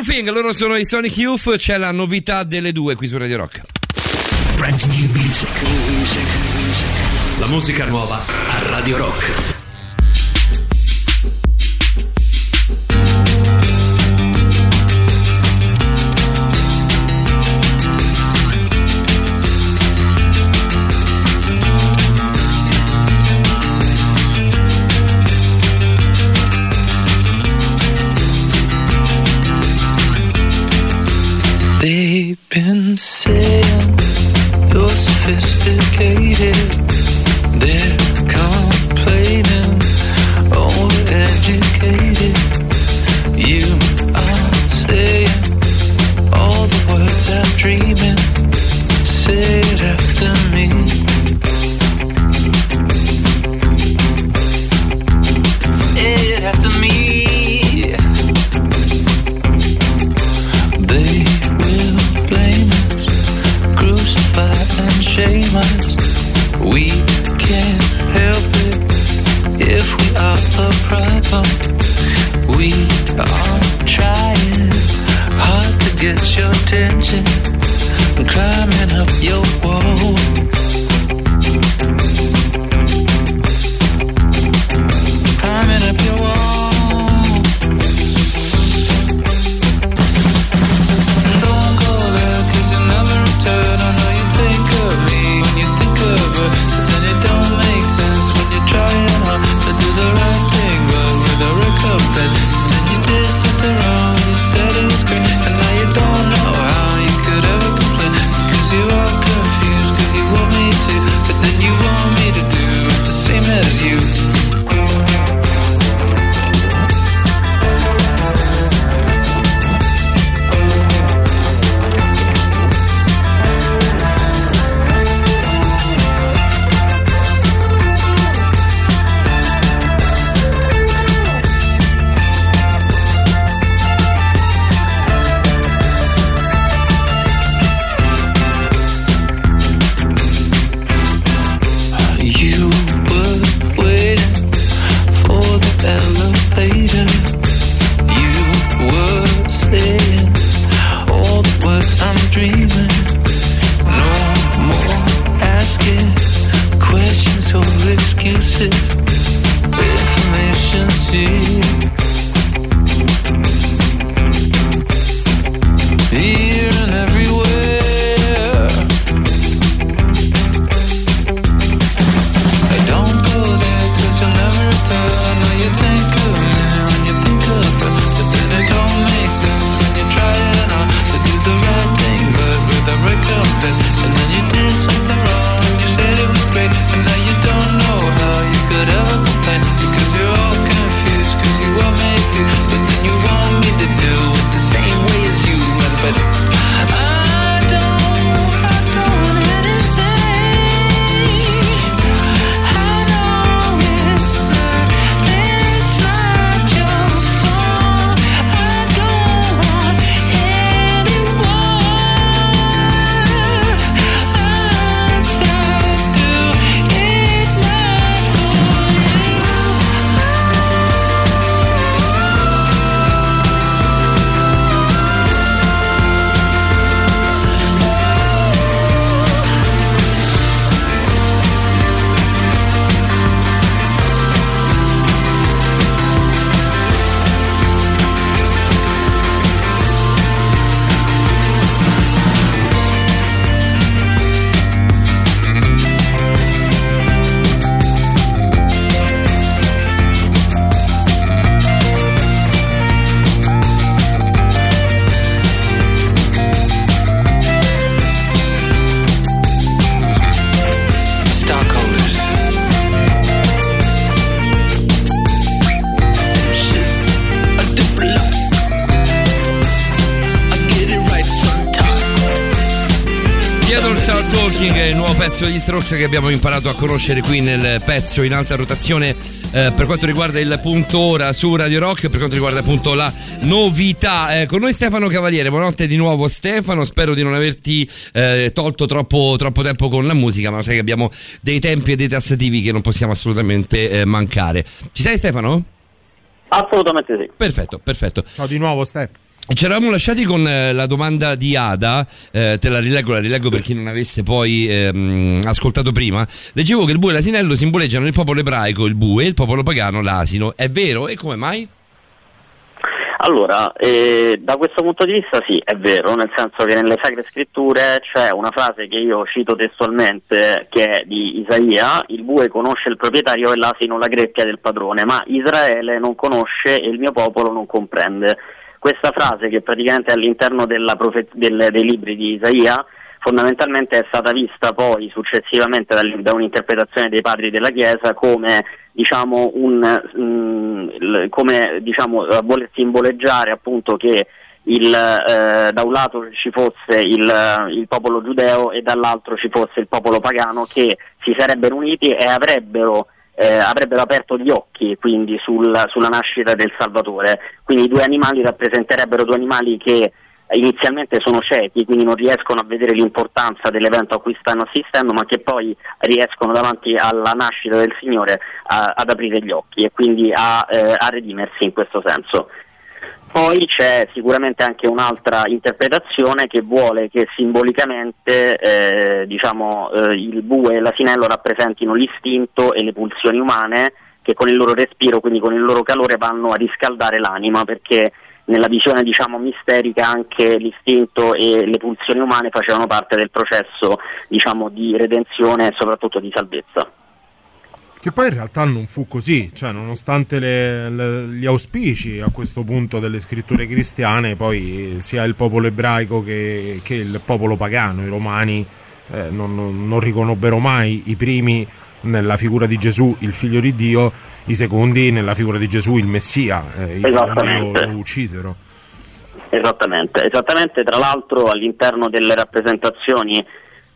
Thing, loro sono i Sonic Youth, c'è la novità delle due qui su Radio Rock. Brand. New music. La musica nuova a Radio Rock. They've been saying you're sophisticated. They're complaining, overeducated. You Strokes che abbiamo imparato a conoscere qui nel pezzo in alta rotazione eh, per quanto riguarda il punto ora su Radio Rock per quanto riguarda appunto la novità. Eh, con noi Stefano Cavaliere. Buonanotte di nuovo Stefano. Spero di non averti eh, tolto troppo, troppo, tempo con la musica ma sai che abbiamo dei tempi e dei tassativi che non possiamo assolutamente eh, mancare. Ci sei Stefano? Assolutamente sì. Perfetto perfetto. Ciao di nuovo Stefano ci eravamo lasciati con eh, la domanda di Ada, eh, te la rileggo, la rileggo per chi non avesse poi ehm, ascoltato prima. Leggevo che il bue e l'asinello simboleggiano il popolo ebraico, il bue, e il popolo pagano, l'asino. È vero? E come mai? Allora, eh, da questo punto di vista sì, è vero, nel senso che nelle Sacre Scritture c'è una frase che io cito testualmente che è di Isaia, il bue conosce il proprietario e l'asino la greppia del padrone, ma Israele non conosce e il mio popolo non comprende. Questa frase che praticamente è all'interno profe- del- dei libri di Isaia fondamentalmente è stata vista poi successivamente dal- da un'interpretazione dei padri della Chiesa come diciamo un mm, il- come diciamo a voler simboleggiare appunto che il, eh, da un lato ci fosse il, il popolo giudeo e dall'altro ci fosse il popolo pagano che si sarebbero uniti e avrebbero eh, avrebbero aperto gli occhi quindi sul- sulla nascita del Salvatore. Quindi i due animali rappresenterebbero due animali che inizialmente sono ciechi, quindi non riescono a vedere l'importanza dell'evento a cui stanno assistendo, ma che poi riescono davanti alla nascita del Signore a- ad aprire gli occhi e quindi a, eh, a redimersi in questo senso. Poi c'è sicuramente anche un'altra interpretazione che vuole che simbolicamente eh, diciamo, eh, il bue e l'asinello rappresentino l'istinto e le pulsioni umane che con il loro respiro, quindi con il loro calore, vanno a riscaldare l'anima perché nella visione diciamo, misterica anche l'istinto e le pulsioni umane facevano parte del processo diciamo, di redenzione e soprattutto di salvezza. Che poi in realtà non fu così, cioè nonostante le- le- gli auspici a questo punto delle scritture cristiane, poi sia il popolo ebraico che, che il popolo pagano, i romani, eh, non, non- non riconobbero mai i primi nella figura di Gesù, il figlio di Dio, i secondi nella figura di Gesù, il Messia, eh, i secondi lo, lo uccisero. Esattamente, esattamente tra l'altro all'interno delle rappresentazioni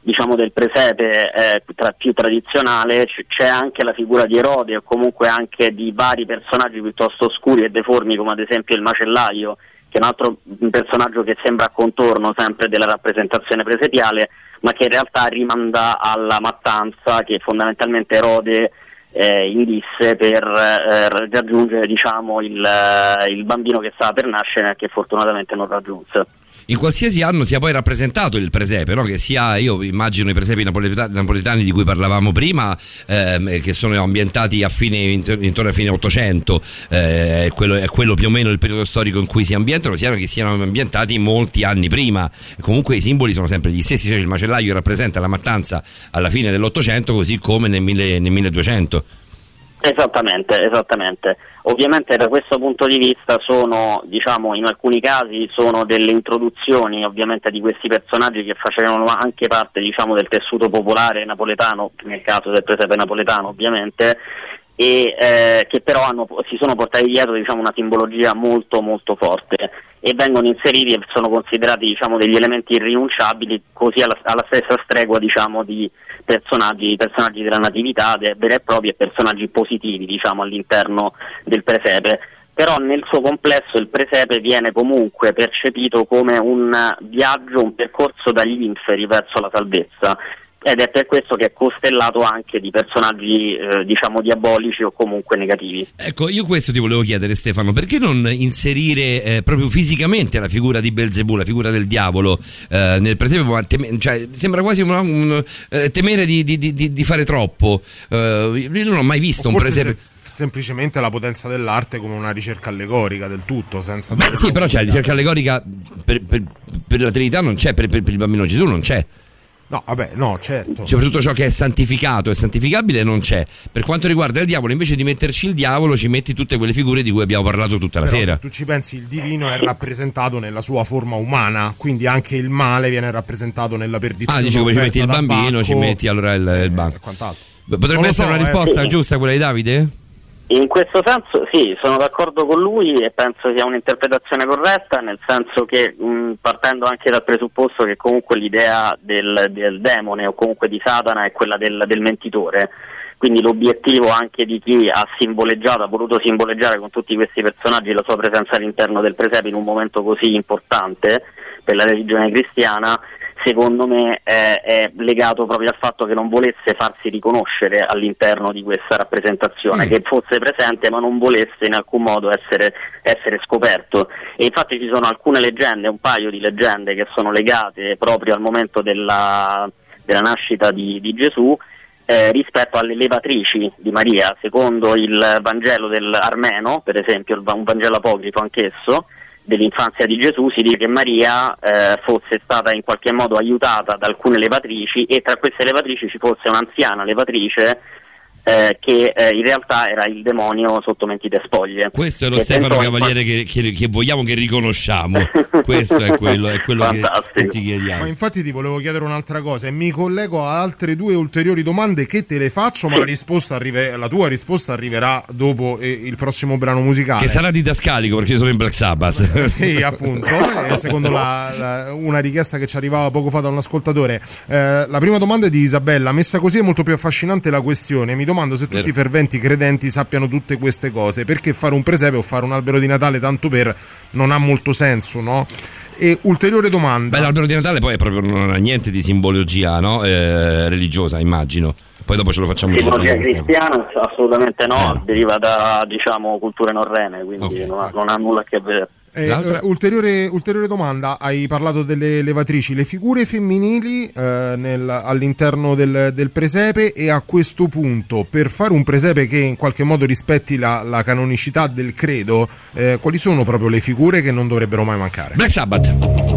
diciamo del presepe eh, tra- più tradizionale c- c'è anche la figura di Erode o comunque anche di vari personaggi piuttosto oscuri e deformi come ad esempio il macellaio che è un altro personaggio che sembra a contorno sempre della rappresentazione presepiale ma che in realtà rimanda alla mattanza che fondamentalmente Erode eh, indisse per eh, raggiungere diciamo, il, eh, il bambino che stava per nascere e che fortunatamente non raggiunse. In qualsiasi anno sia poi rappresentato il presepe, no? che sia, io immagino i presepi napoleta- napoletani di cui parlavamo prima, ehm, che sono ambientati a fine, int- intorno a fine 800, eh, è, quello, è quello più o meno il periodo storico in cui si ambientano, siano che siano ambientati molti anni prima. Comunque i simboli sono sempre gli stessi, cioè il macellaio rappresenta la mattanza alla fine dell'Ottocento così come nel, mille- nel 1200. Esattamente, esattamente. Ovviamente da questo punto di vista sono, diciamo, in alcuni casi sono delle introduzioni ovviamente di questi personaggi che facevano anche parte diciamo, del tessuto popolare napoletano, nel caso del presepe napoletano ovviamente, e eh, che però hanno- si sono portati dietro diciamo, una simbologia molto molto forte e vengono inseriti e sono considerati diciamo, degli elementi irrinunciabili così alla, alla stessa stregua diciamo, di personaggi, personaggi della natività de- veri e propri e personaggi positivi diciamo, all'interno del presepe. Però nel suo complesso il presepe viene comunque percepito come un viaggio, un percorso dagli inferi verso la salvezza ed è per questo che è costellato anche di personaggi eh, diciamo diabolici o comunque negativi. Ecco, io questo ti volevo chiedere Stefano, perché non inserire eh, proprio fisicamente la figura di Belzebù, la figura del diavolo eh, nel presepe? ma teme- cioè, sembra quasi un, un, eh, temere di, di- di- di fare troppo. Eh, io non ho mai visto O un presepe... se- semplicemente la potenza dell'arte come una ricerca allegorica del tutto, senza Beh, sì, però c'è la ricerca allegorica per, per- per la Trinità non c'è, per, per- per il bambino Gesù non c'è. No, vabbè, no, certo. Soprattutto ciò che è santificato e santificabile non c'è. Per quanto riguarda il diavolo, invece di metterci il diavolo, ci metti tutte quelle figure di cui abbiamo parlato tutta la Però sera. se tu ci pensi, il divino è rappresentato nella sua forma umana, quindi anche il male viene rappresentato nella perdizione. Ah, dici come ci metti il bambino, ci Bacco metti allora il, il banco. e quant'altro. Potrebbe essere so, una eh, risposta sì. giusta quella di Davide? In questo senso sì, sono d'accordo con lui e penso sia un'interpretazione corretta, nel senso che mh, partendo anche dal presupposto che comunque l'idea del, del demone o comunque di Satana è quella del, del mentitore, quindi l'obiettivo anche di chi ha simboleggiato, ha voluto simboleggiare con tutti questi personaggi la sua presenza all'interno del presepe in un momento così importante per la religione cristiana, secondo me è, è legato proprio al fatto che non volesse farsi riconoscere all'interno di questa rappresentazione, che fosse presente ma non volesse in alcun modo essere, essere scoperto. E infatti ci sono alcune leggende, un paio di leggende che sono legate proprio al momento della, della nascita di, di Gesù. eh, rispetto alle levatrici di Maria, secondo il Vangelo dell'Armeno, per esempio, il un Vangelo apocrifo anch'esso, dell'infanzia di Gesù si dice che Maria eh, fosse stata in qualche modo aiutata da alcune levatrici e tra queste levatrici ci fosse un'anziana levatrice eh, che eh, in realtà era il demonio sotto mentite spoglie. Questo è lo Che Stefano Cavaliere che, che- che vogliamo che riconosciamo. Questo è quello, è quello che, che ti Ma chiediamo. infatti ti volevo chiedere un'altra cosa e mi collego a altre due ulteriori domande che te le faccio, ma la, risposta arrive- la tua risposta arriverà dopo eh, il prossimo brano musicale. Che sarà didascalico perché sono in Black Sabbath. sì, appunto, eh, secondo la- la- una richiesta che ci arrivava poco fa da un ascoltatore. Eh, la prima domanda è di Isabella, messa così è molto più affascinante la questione. Mi domando se tutti Vero. i ferventi credenti sappiano tutte queste cose, perché fare un presepe o fare un albero di Natale tanto per non ha molto senso, no? E ulteriore domanda. Beh, l'albero di Natale poi è proprio non ha niente di simbologia no? Eh, religiosa, immagino. Poi dopo ce lo facciamo Simbologia cristiana assolutamente no, Eh. deriva da diciamo culture norrene, quindi non, ha, non ha nulla a che vedere. Eh, eh, ulteriore, ulteriore domanda, hai parlato delle levatrici, le figure femminili eh, nel- all'interno del, del presepe e a questo punto per fare un presepe che in qualche modo rispetti la, la canonicità del credo, eh, quali sono proprio le figure che non dovrebbero mai mancare? Black Sabbath.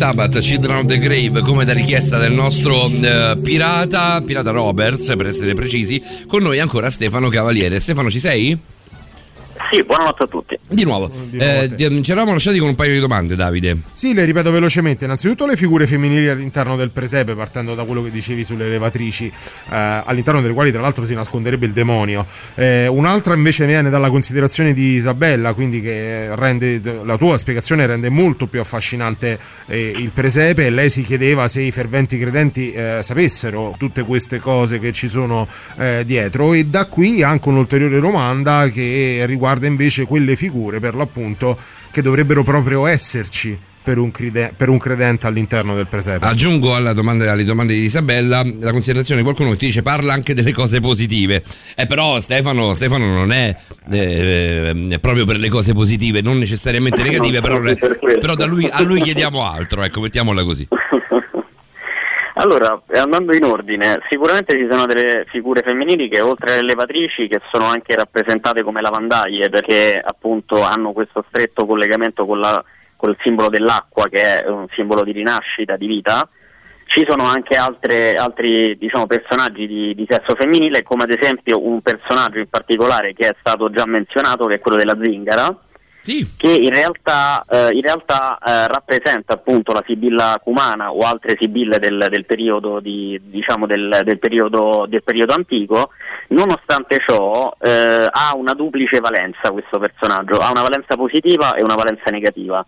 Sabbath, Children of the Grave, come da richiesta del nostro eh, pirata, pirata Roberts, per essere precisi. Con noi ancora Stefano Cavaliere. Stefano, ci sei? Sì, buonanotte a tutti. Di nuovo, eh, di- ci eravamo lasciati con un paio di domande, Davide. Sì, le ripeto velocemente. Innanzitutto le figure femminili all'interno del presepe, partendo da quello che dicevi sulle levatrici, eh, all'interno delle quali tra l'altro si nasconderebbe il demonio. Eh, un'altra invece viene dalla considerazione di Isabella, quindi che rende la tua spiegazione rende molto più affascinante eh, il presepe. E lei si chiedeva se i ferventi credenti eh, sapessero tutte queste cose che ci sono eh, dietro. E da qui anche un'ulteriore domanda che riguarda invece quelle figure per l'appunto che dovrebbero proprio esserci per un, crede- per un credente all'interno del presepe. Aggiungo alla domanda- alle domande di Isabella la considerazione di qualcuno che ti dice parla anche delle cose positive. Eh, però Stefano, Stefano non è eh, eh, proprio per le cose positive, non necessariamente negative, però, però da lui, a lui chiediamo altro, ecco, mettiamola così. Allora, andando in ordine, sicuramente ci sono delle figure femminili che oltre alle levatrici che sono anche rappresentate come lavandaie perché appunto hanno questo stretto collegamento con la- col simbolo dell'acqua che è un simbolo di rinascita, di vita. Ci sono anche altre- altri diciamo, personaggi di, di sesso femminile, come ad esempio un personaggio in particolare che è stato già menzionato, che è quello della zingara, che in realtà, eh, in realtà, eh, rappresenta appunto la Sibilla cumana o altre sibille del, del periodo, di- diciamo del, del periodo, periodo antico. Nonostante ciò, eh, ha una duplice valenza questo personaggio, ha una valenza positiva e una valenza negativa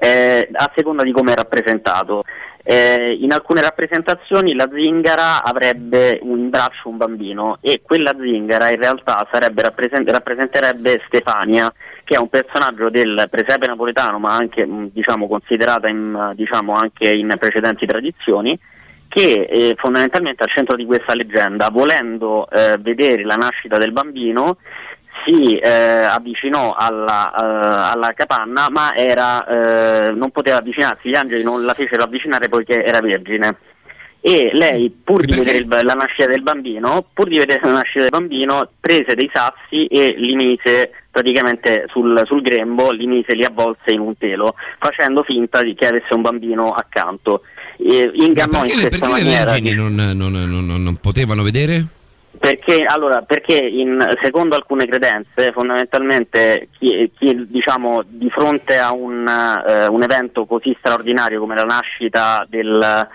eh, a seconda di come è rappresentato. Eh, in alcune rappresentazioni la zingara avrebbe in braccio un bambino e quella zingara in realtà sarebbe rappresen- rappresenterebbe Stefania, che è un personaggio del presepe napoletano, ma anche diciamo, considerata in, diciamo, anche in precedenti tradizioni, che eh, fondamentalmente al centro di questa leggenda, volendo eh, vedere la nascita del bambino, si eh, avvicinò alla, eh, alla capanna, ma era, eh, non poteva avvicinarsi, gli angeli non la fecero avvicinare poiché era vergine. E lei, pur di vedere il- la nascita del bambino, pur di vedere la nascita del bambino, prese dei sassi e li mise praticamente sul, sul grembo, li mise, li avvolse in un telo, facendo finta di che avesse un bambino accanto. E ingannò in Perché, le- questa perché le maniera. vergini non, non- non- non- non potevano vedere? Perché, allora, perché in- secondo alcune credenze, fondamentalmente, chi, chi, diciamo, di fronte a un, eh, un evento così straordinario come la nascita del,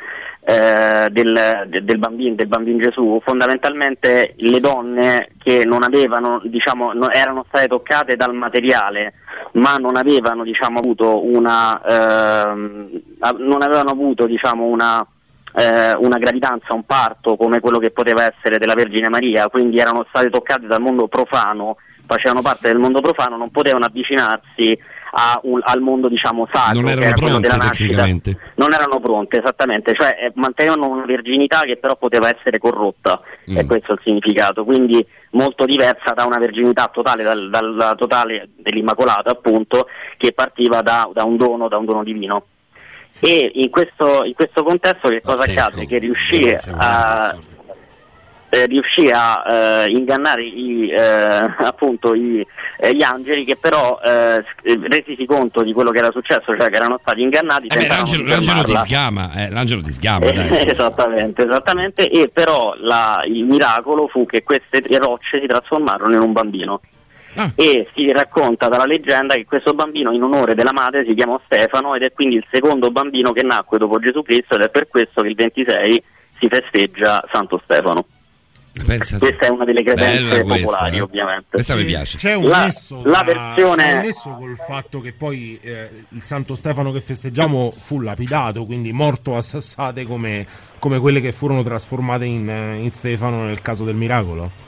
eh, del, de- del bambino, del bambino Gesù, fondamentalmente le donne che non avevano, diciamo, no- erano state toccate dal materiale, ma non avevano, diciamo, avuto una, a- non avevano avuto, diciamo, una eh, una gravidanza, un parto come quello che poteva essere della Vergine Maria, quindi erano state toccate dal mondo profano, facevano parte del mondo profano, non potevano avvicinarsi un- al mondo diciamo sacro, Non che erano era quello pronte della nascita. tecnicamente. Non erano pronte, esattamente, cioè eh, mantenevano una virginità che però poteva essere corrotta, Mm. e questo è il significato, quindi molto diversa da una virginità totale, dal, dal totale dell'Immacolata appunto, che partiva da, da un dono, da un dono divino. E in questo, in questo contesto che cosa Pazzesco. accade? Che riuscì a, eh, riuscì a eh, ingannare i, eh, appunto i- eh, gli angeli che però eh, resisi conto di quello che era successo, cioè che erano stati ingannati. Eh beh, l'angelo, di l'angelo ti fermarla. sgama, l'angelo ti sgama, esattamente, esattamente, e però la- il miracolo fu che queste tre rocce si trasformarono in un bambino. Ah. E si racconta dalla leggenda che questo bambino in onore della madre si chiamò Stefano ed è quindi il secondo bambino che nacque dopo Gesù Cristo ed è per questo che il 26 si festeggia Santo Stefano. Pensa Questa è una delle credenze popolari eh. ovviamente. Questa mi piace. C'è un, La- nesso la versione- c'è un nesso col fatto che poi eh, il Santo Stefano che festeggiamo fu lapidato, quindi morto a sassate come, come quelle che furono trasformate in, eh, in Stefano nel caso del miracolo.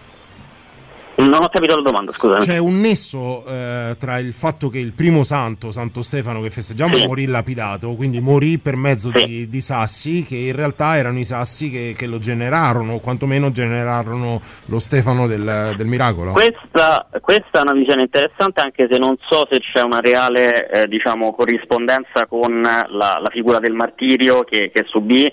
Non ho capito la domanda, scusami. C'è un nesso eh, tra il fatto che il primo santo, Santo Stefano, che festeggiamo Sì. morì lapidato, quindi morì per mezzo Sì. di, di sassi, che in realtà erano i sassi che, che lo generarono, o quantomeno generarono lo Stefano del, del miracolo. Questa, questa è una visione interessante anche se non so se c'è una reale eh, diciamo, corrispondenza con la, la figura del martirio che, che subì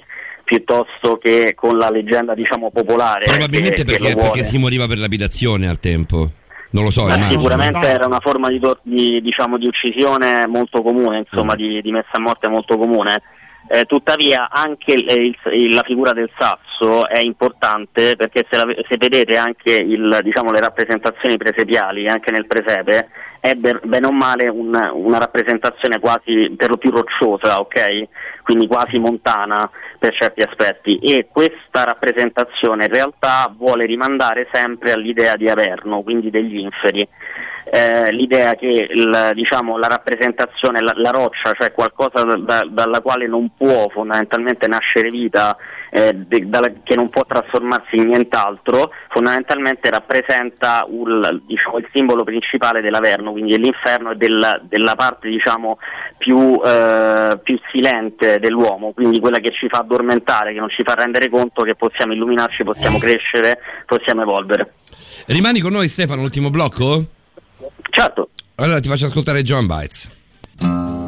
piuttosto che con la leggenda diciamo, popolare. Probabilmente che- che perché, vuole. perché si moriva per lapidazione al tempo. Non lo so, Beh, sicuramente era una forma di, tor- di, diciamo, di uccisione molto comune, insomma, di, di messa a morte molto comune. Eh, tuttavia anche il- il- il- la figura del sasso è importante perché se, la- se vedete anche il- diciamo, le rappresentazioni presepiali anche nel presepe è ben, bene o male un- una rappresentazione quasi per lo più rocciosa, ok? Quindi quasi montana per certi aspetti e questa rappresentazione in realtà vuole rimandare sempre all'idea di Averno, quindi degli inferi. Eh, l'idea che il- diciamo, la rappresentazione, la, la roccia, cioè qualcosa da- da- dalla quale non può fondamentalmente nascere vita, eh, de- dalla- che non può trasformarsi in nient'altro, fondamentalmente rappresenta un- diciamo, il simbolo principale dell'Averno, quindi dell'inferno e del- della parte diciamo, più, eh, più silente dell'uomo, quindi quella che ci fa addormentare, che non ci fa rendere conto che possiamo illuminarci, possiamo crescere, possiamo evolvere. Rimani con noi Stefano, l'ultimo blocco? Certo. Allora ti faccio ascoltare John Bites.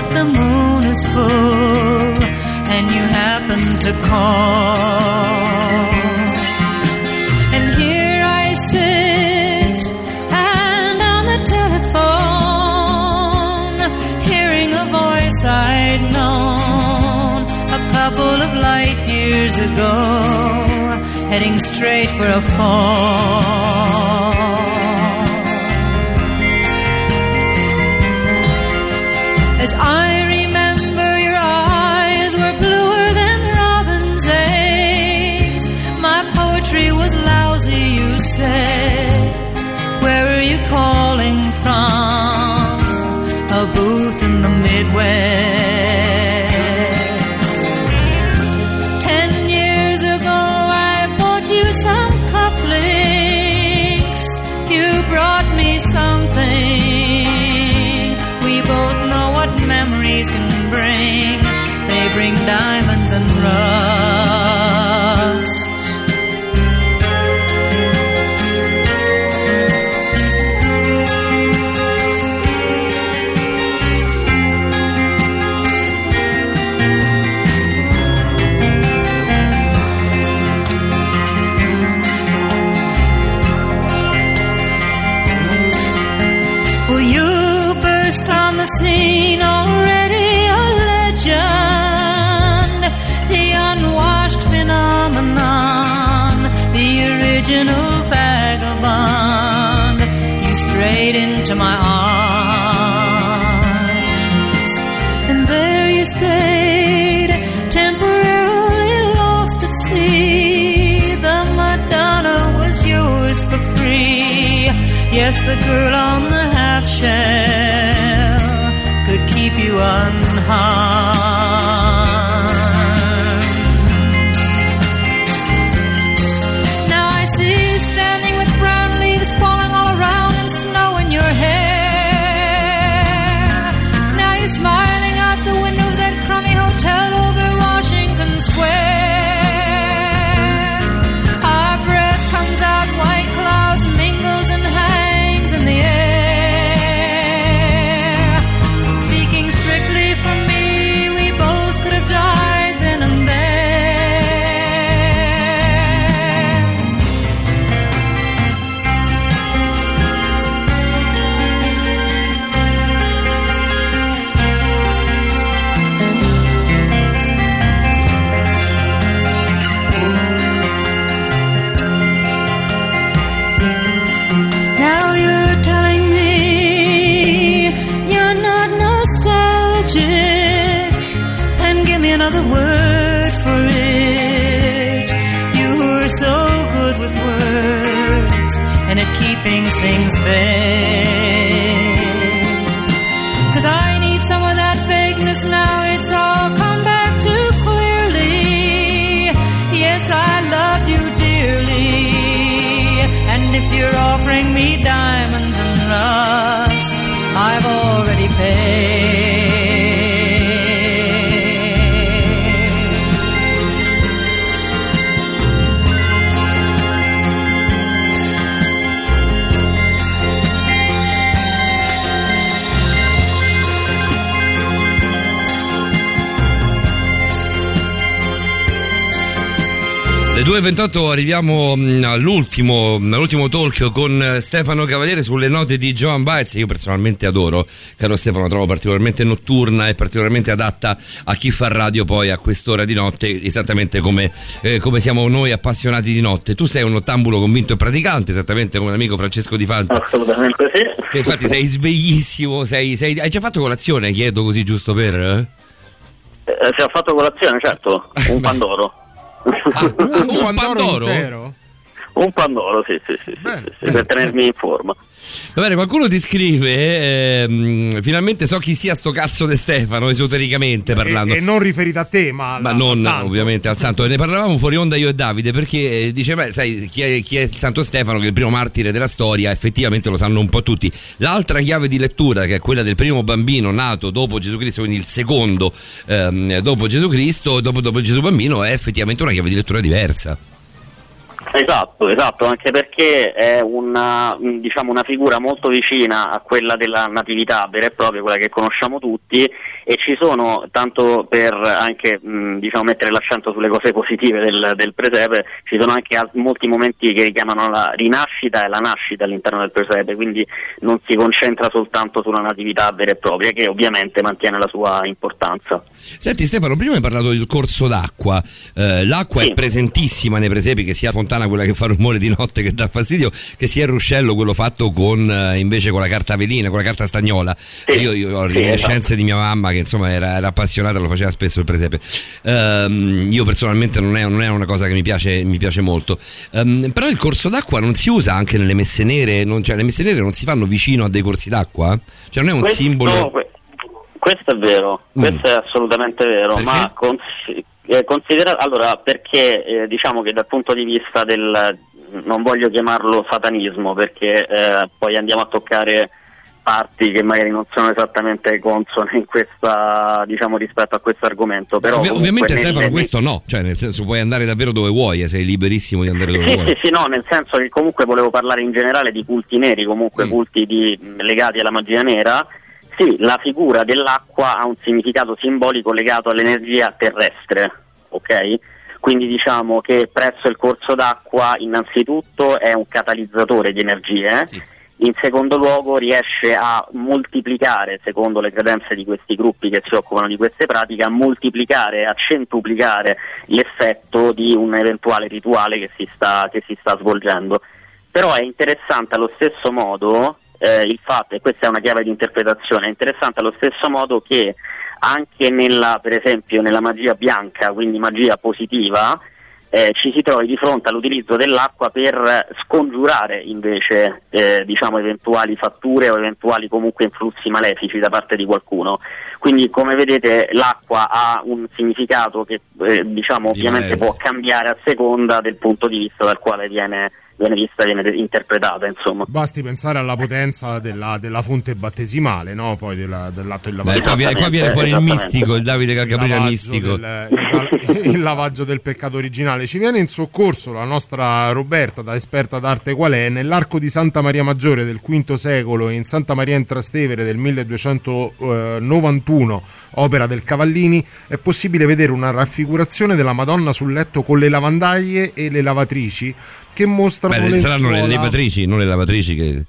That the moon is full and you happen to call. And here I sit and on the telephone, hearing a voice I'd known a couple of light years ago, heading straight for a fall. As I remember, your eyes were bluer than robin's eggs. My poetry was lousy, you said. Where are you calling from? A booth in the Midwest. Bring diamonds and rust. Yes, the girl on the half shell could keep you unharmed. Le 2.28 arriviamo mh, all'ultimo, all'ultimo talk con eh, Stefano Cavaliere sulle note di Joan Baez. Io personalmente adoro, caro Stefano, la trovo particolarmente notturna e particolarmente adatta a chi fa radio poi a quest'ora di notte, esattamente come, eh, come siamo noi appassionati di notte. Tu sei un ottambulo convinto e praticante, esattamente come l'amico Francesco Di Fanta. Assolutamente sì. Che infatti sei sveglissimo, sei, sei- hai già fatto colazione, chiedo così giusto per... eh? Eh, se ho fatto colazione, certo, un pandoro. un Pandoro? intero? Un pandoro, sì, sì, sì, sì, sì, sì, per tenermi in forma. Va bene, qualcuno ti scrive, ehm, finalmente so chi sia sto cazzo di Stefano, esotericamente parlando. E, e non riferito a te, ma, Ma al- non al santo. ovviamente al santo, ne parlavamo fuori onda io e Davide perché eh, dice, beh, sai, chi è, chi è Santo Stefano, che è il primo martire della storia, effettivamente lo sanno un po' tutti. L'altra chiave di lettura, che è quella del primo bambino nato dopo Gesù Cristo, quindi il secondo ehm, dopo Gesù Cristo, dopo, dopo Gesù bambino, è effettivamente una chiave di lettura diversa. Esatto, esatto, anche perché è una, diciamo, una figura molto vicina a quella della natività vera e propria, quella che conosciamo tutti, e ci sono, tanto per anche mh, diciamo, mettere l'accento sulle cose positive del, del presepe, ci sono anche molti momenti che richiamano la rinascita e la nascita all'interno del presepe, quindi non si concentra soltanto sulla natività vera e propria, che ovviamente mantiene la sua importanza. Senti Stefano, prima hai parlato del corso d'acqua, Eh, l'acqua è presentissima nei presepi, che sia fontana quella che fa rumore di notte che dà fastidio, che sia il ruscello quello fatto con eh, invece con la carta velina, con la carta stagnola. io, io ho sì, reminiscenze esatto. di mia mamma che insomma era, era appassionata, lo faceva spesso il presepe. Ehm, io personalmente non è, non è una cosa che mi piace, mi piace molto. Ehm, però il corso d'acqua non si usa anche nelle messe nere, non- cioè le messe nere non si fanno vicino a dei corsi d'acqua? Cioè non è un Questo- simbolo... que- questo è vero, Mm. questo è assolutamente vero, ma consi- eh, considera allora perché eh, diciamo che dal punto di vista del non voglio chiamarlo satanismo perché eh, poi andiamo a toccare parti che magari non sono esattamente consone in questa diciamo rispetto a questo argomento però Ovvi- ovviamente Stefano nel- questo no, cioè nel senso puoi andare davvero dove vuoi, eh, sei liberissimo di andare dove Sì, vuoi. sì, sì, no, nel senso che comunque volevo parlare in generale di culti neri, comunque Mm. culti di- legati alla magia nera. Sì, la figura dell'acqua ha un significato simbolico legato all'energia terrestre, ok? Quindi diciamo che presso il corso d'acqua innanzitutto è un catalizzatore di energie, in secondo luogo riesce a moltiplicare, secondo le credenze di questi gruppi che si occupano di queste pratiche, a moltiplicare, a centuplicare l'effetto di un eventuale rituale che si sta, che si sta svolgendo. Però è interessante allo stesso modo eh, il fatto, e questa è una chiave di interpretazione, è interessante allo stesso modo che anche nella, per esempio nella magia bianca, quindi magia positiva, eh, ci si trovi di fronte all'utilizzo dell'acqua per scongiurare invece eh, diciamo eventuali fatture o eventuali comunque influssi malefici da parte di qualcuno. Quindi come vedete l'acqua ha un significato che eh, diciamo ovviamente può cambiare a seconda del punto di vista dal quale viene, viene vista, viene interpretata insomma. Basti pensare alla potenza della, della fonte battesimale, no? Poi della- dell'atto del Beh, lavaggio. qua, viene, qua viene fuori il mistico, il Davide Calcaprina lavaggio mistico. del- il, il lavaggio del peccato originale. Ci viene in soccorso la nostra Roberta, da esperta d'arte qual è, nell'arco di Santa Maria Maggiore del V secolo e in Santa Maria in Trastevere del 1291, opera del Cavallini, è possibile vedere una raffigurazione della Madonna sul letto con le lavandaie e le lavatrici che mostrano Beh, saranno le levatrici, non le lavatrici che...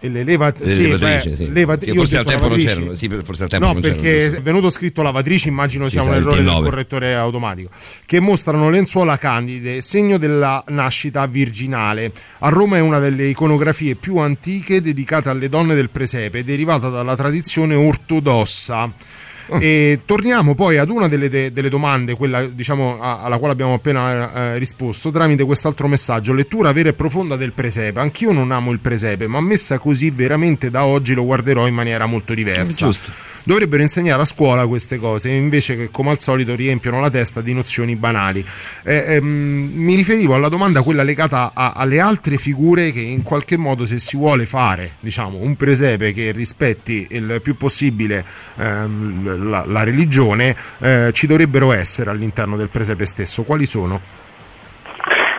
e le leva- Le sì, levatrici, beh, sì. levat- forse al tempo non lavatrici. c'erano, sì, per- forse al tempo no, non perché c'erano, è venuto scritto lavatrici, immagino sia Sì, un errore del T9. correttore automatico, che mostrano lenzuola candide, segno della nascita virginale. A Roma è una delle iconografie più antiche dedicate alle donne del presepe, derivata dalla tradizione ortodossa. E torniamo poi ad una delle, de- delle domande, quella diciamo a- alla quale abbiamo appena eh, risposto, tramite quest'altro messaggio. Lettura vera e profonda del presepe. Anch'io non amo il presepe, ma messa così veramente da oggi lo guarderò in maniera molto diversa. Giusto. Dovrebbero insegnare a scuola queste cose, invece che come al solito riempiono la testa di nozioni banali. Eh, ehm, mi riferivo alla domanda quella legata a- alle altre figure che in qualche modo se si vuole fare diciamo, un presepe che rispetti il più possibile ehm, la, la religione eh, ci dovrebbero essere all'interno del presepe stesso. Quali sono?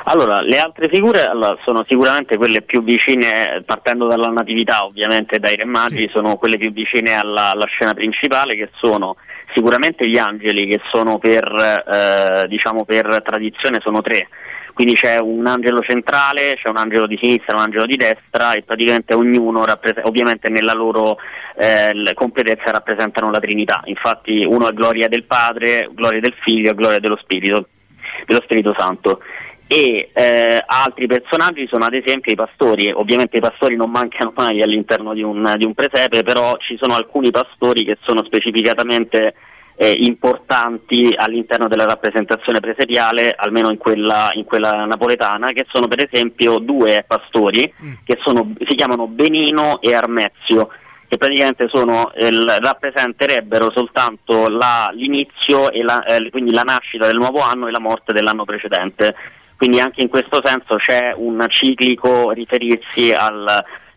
Allora, le altre figure allora, sono sicuramente quelle più vicine, partendo dalla natività ovviamente dai re magi, sono quelle più vicine alla, alla scena principale che sono sicuramente gli angeli che sono per, eh, diciamo per tradizione sono tre, quindi c'è un angelo centrale, c'è un angelo di sinistra un angelo di destra e praticamente ognuno ovviamente nella loro eh, completezza rappresentano la Trinità, infatti uno è gloria del Padre, gloria del Figlio e gloria dello Spirito, dello Spirito Santo. E eh, altri personaggi sono ad esempio i pastori, ovviamente i pastori non mancano mai all'interno di un, di un presepe, però ci sono alcuni pastori che sono specificatamente eh, importanti all'interno della rappresentazione presepiale, almeno in quella, in quella napoletana, che sono per esempio due pastori che sono- si chiamano Benino e Armezio che praticamente sono, eh, rappresenterebbero soltanto la- l'inizio e la, eh, quindi la nascita del nuovo anno e la morte dell'anno precedente. Quindi anche in questo senso c'è un ciclico riferirsi al,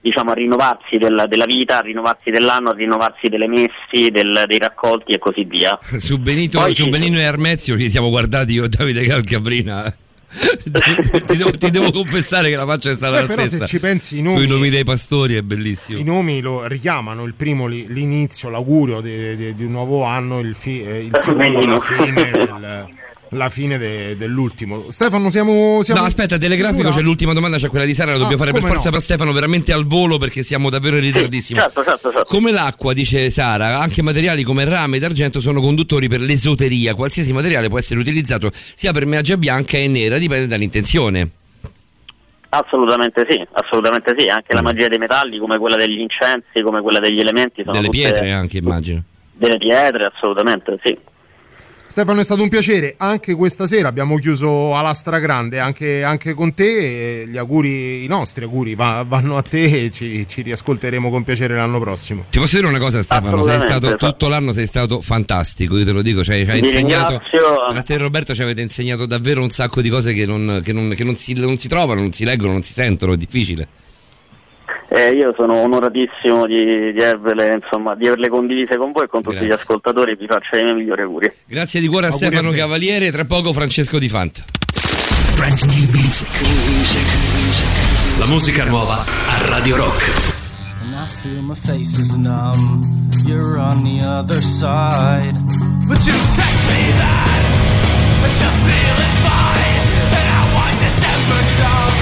diciamo, al rinnovarsi del- della vita, al rinnovarsi dell'anno, al rinnovarsi delle messi, del- dei raccolti e così via. Su, Benito, Poi su Benino e Armezio ci siamo guardati io e Davide Calcabrina. ti, ti devo, ti devo confessare che la faccia è stata Beh, la però se stessa. ci pensi i nomi- nomi dei pastori è bellissimo. I nomi lo richiamano, il primo li- l'inizio, l'augurio di, di- di un nuovo anno, il, fi- eh, il secondo la fine, del- la fine de- dell'ultimo. Stefano, siamo... siamo No, aspetta, telegrafico c'è l'ultima domanda, c'è quella di Sara, la dobbiamo Ah, fare per forza no? per Stefano, veramente al volo perché siamo davvero in ritardissimo. certo, certo, certo. Come l'acqua, dice Sara, anche materiali come rame ed argento sono conduttori per l'esoteria. Qualsiasi materiale può essere utilizzato sia per magia bianca e nera, dipende dall'intenzione. Assolutamente sì, assolutamente sì, anche la magia dei metalli come quella degli incensi, come quella degli elementi sono Delle tutte- pietre anche, immagino. Delle pietre, assolutamente sì. Stefano è stato un piacere, anche questa sera abbiamo chiuso alla stragrande, anche, anche con te, e gli auguri, i nostri auguri va- vanno a te e ci, ci riascolteremo con piacere l'anno prossimo. Ti posso dire una cosa, Stefano? Sei stato tutto l'anno sei stato fantastico, io te lo dico. Cioè, ci hai insegnato. ringrazio. A te e Roberto ci avete insegnato davvero un sacco di cose che non, che non- che non si, non si trovano, non si leggono, non si sentono, è difficile. Eh, io sono onoratissimo di, di averle, insomma, di averle condivise con voi e con tutti gli ascoltatori, vi faccio i miei migliori auguri. Grazie di cuore a Stefano te. Cavaliere, tra poco Francesco Di Fanta. La musica nuova a Radio Rock. My face is numb. You're on the other side. But you text me that. But you're feeling fine. And I want December some.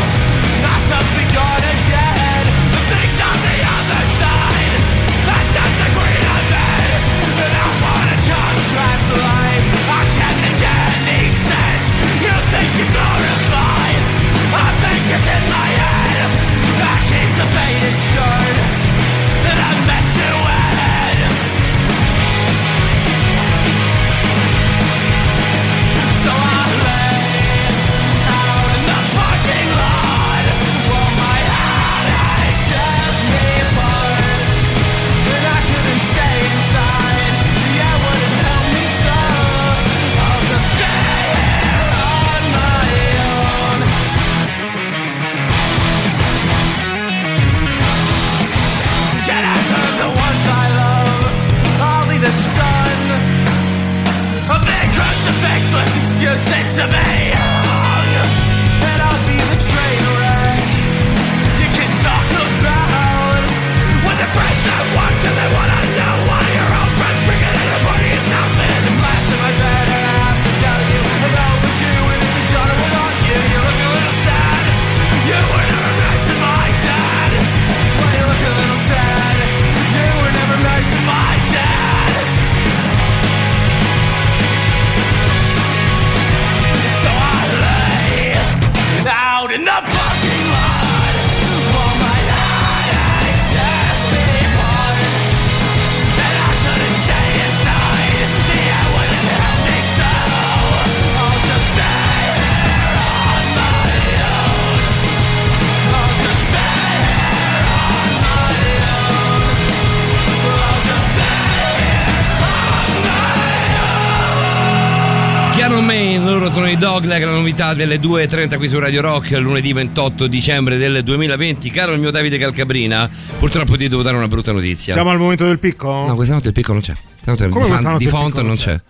Dogleg, la novità delle 2.30 qui su Radio Rock, lunedì 28 dicembre del 2020. Caro il mio Davide Calcabrina, purtroppo ti devo dare una brutta notizia. Siamo al momento del picco? No, questa notte il picco non c'è. Come di, questa fan- notte di il font picco non non c'è.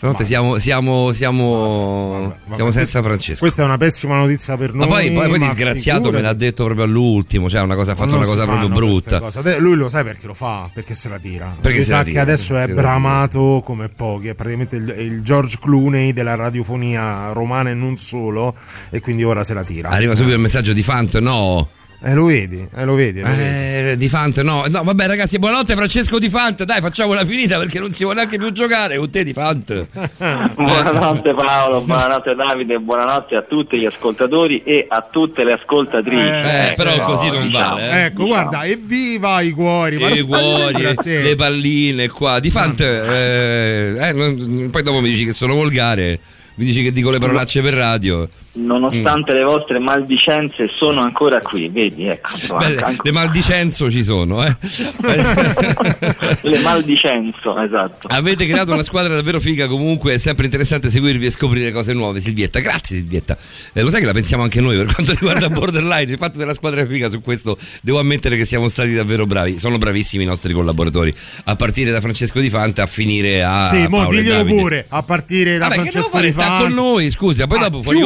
Stanotte siamo, siamo, siamo, siamo senza Francesco. Questa è una pessima notizia per Ma noi. poi, poi, poi ma disgraziato me figurati. l'ha detto proprio all'ultimo, cioè una cosa, ha fatto una cosa proprio brutta. Lui lo sai perché lo fa? Perché se la tira. Perché sa che adesso è bramato come pochi. È praticamente il, il George Clooney della radiofonia romana e non solo. E quindi ora se la tira. Arriva subito il messaggio di Fant, no. Eh, lo vedi, eh, lo vedi. Lo vedi. Eh, di Fant, no. No, vabbè, ragazzi, buonanotte Francesco di Fant. Dai, facciamola finita perché non si può neanche più giocare con te di Fant. Buonanotte Paolo, buonanotte Davide, buonanotte a tutti gli ascoltatori e a tutte le ascoltatrici. Eh, però no, così non diciamo. vale. eh. Ecco, guarda, evviva i cuori. E i cuori, le palline qua. Di Fant, eh, eh, non- poi dopo mi dici che sono volgare, mi dici che dico le parolacce per radio. Nonostante le vostre maldicenze sono ancora qui, vedi, ecco, Beh, anche- le maldicenzo ci sono, eh. le maldicenzo, esatto. Avete creato una squadra davvero figa, comunque è sempre interessante seguirvi e scoprire cose nuove, Silvietta. Grazie Silvietta. Eh, lo sai che la pensiamo anche noi per quanto riguarda Borderline, il fatto della squadra figa su questo devo ammettere che siamo stati davvero bravi. Sono bravissimi i nostri collaboratori, a partire da Francesco Di Fanta a finire a Sì, mo Paolo e diglielo pure, a partire da Vabbè, che devo Francesco fare? Di Sta Fanta. con noi, scusa, poi A dopo fuori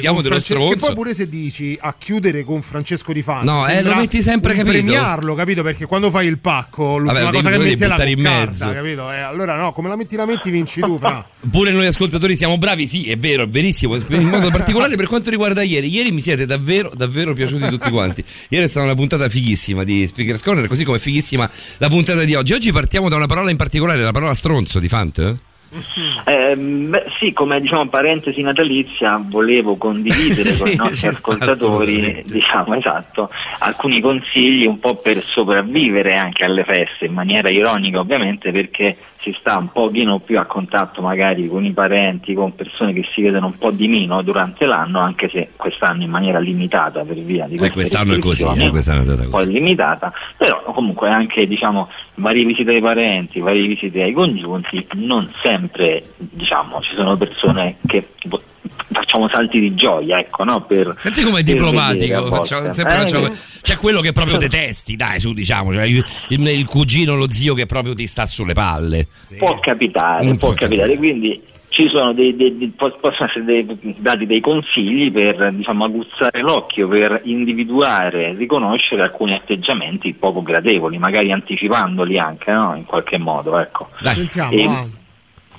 chiudere gli dello Francesco- Che stronzo. poi pure se dici a chiudere con Francesco Di Fanta No, eh, lo metti sempre, capito? premiarlo, capito? Perché quando fai il pacco, l'ultima Vabbè, cosa che metti è la in mezzo. capito? Eh, allora no, come la metti la metti vinci tu, fra. Pure noi ascoltatori siamo bravi, sì, è vero, è verissimo. In modo particolare per quanto riguarda ieri. Ieri mi siete davvero, davvero piaciuti tutti quanti. Ieri è stata una puntata fighissima di Speaker's Corner, così come fighissima la puntata di oggi. Oggi partiamo da una parola in particolare, la parola stronzo di Ehm, beh, sì, come diciamo parentesi natalizia, volevo condividere con Sì, i nostri ascoltatori, diciamo esatto, alcuni consigli un po' per sopravvivere anche alle feste, in maniera ironica ovviamente, perché si sta un pochino più a contatto magari con i parenti, con persone che si vedono un po' di meno durante l'anno, anche se quest'anno in maniera limitata per via di Eh, queste quest'anno è così, eh, quest'anno è un po' così. limitata, però comunque anche diciamo varie visite ai parenti, varie visite ai congiunti, non sempre diciamo ci sono persone che facciamo salti di gioia, ecco, no? Per, Senti com'è diplomatico, facciamo- sempre Eh, facciamo- c'è quello che proprio detesti, dai, su diciamo, cioè il, il- il cugino, lo zio che proprio ti sta sulle palle. Può capitare, Non può può capitare, quindi ci sono dei, dei- dei- po- possono essere dei- dati dei consigli per diciamo, aguzzare l'occhio, per individuare, riconoscere alcuni atteggiamenti poco gradevoli, magari anticipandoli anche no? in qualche modo. Ecco. Sentiamo, E-.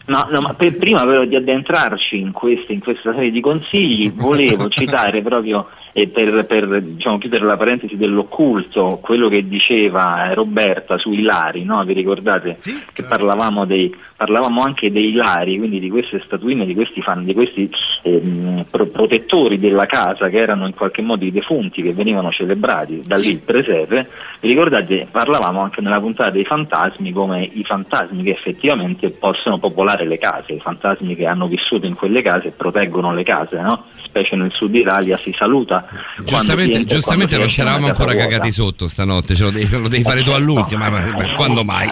No, no, ma per- prima però di addentrarci in, queste, in questa serie di consigli, volevo citare proprio eh, per, per, diciamo, chiudere la parentesi dell'occulto, quello che diceva eh, Roberta sui lari, no? vi ricordate che parlavamo, dei, parlavamo anche dei lari, quindi di queste statuine, di questi, fan, di questi ehm, pro- protettori della casa che erano in qualche modo i defunti che venivano celebrati, da lì il presepe, vi ricordate, parlavamo anche nella puntata dei fantasmi come i fantasmi che effettivamente possono popolare le case, i fantasmi che hanno vissuto in quelle case e proteggono le case, no? specie nel sud Italia si saluta. Si Giustamente, giustamente quando non una casa ancora vuota. cagati sotto stanotte, ce lo devi, lo devi fare tu all'ultima, ma, ma quando mai?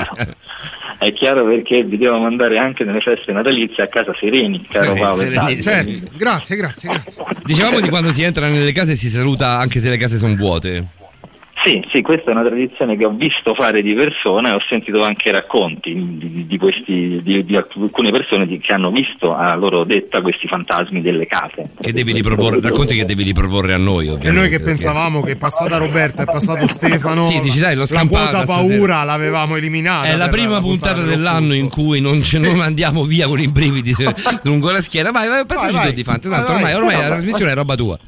È chiaro perché vi devo mandare anche nelle feste natalizie a casa sereni, caro Sereni, Paolo. Davide. Certo, grazie, grazie, grazie. Dicevamo di quando si entra nelle case e si saluta anche se le case sono vuote. Sì, sì, questa è una tradizione che ho visto fare di persona e ho sentito anche racconti di, di- di questi, di, di alcune persone di- che hanno visto a loro detta questi fantasmi delle case. Che devi riproporre, racconti che devi riproporre a noi, ovviamente. E noi che perché- pensavamo che passata Roberta e passato Stefano, Sì, dici, dai, l'ho la quota stasera. paura l'avevamo eliminata. È la prima puntata dell'anno in cui non, ce- non andiamo via con i brividi lungo la schiena. Vai, vai, pensaci Vai, vai. tutti, Fante. Tanto ormai, ormai No, la trasmissione è roba tua.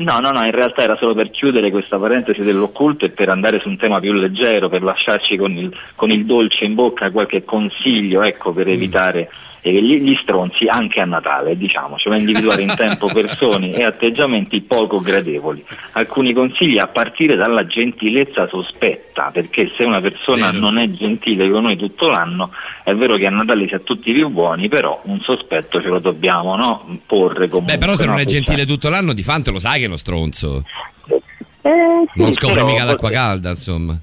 No, no, no, in realtà era solo per chiudere questa parentesi dell'occulto e per andare su un tema più leggero, per lasciarci con il, con il dolce in bocca qualche consiglio, ecco, per evitare eh, gli, gli stronzi anche a Natale, diciamo, cioè individuare in tempo persone e atteggiamenti poco gradevoli. Alcuni consigli a partire dalla gentilezza sospetta, perché se una persona non è gentile con noi tutto l'anno, è vero che a Natale si è tutti più buoni, però un sospetto ce lo dobbiamo no? porre comunque. Beh, però se no? non è gentile tutto l'anno, di Fante lo sai che è uno stronzo. Eh, sì, Non scopre però mica l'acqua calda, insomma.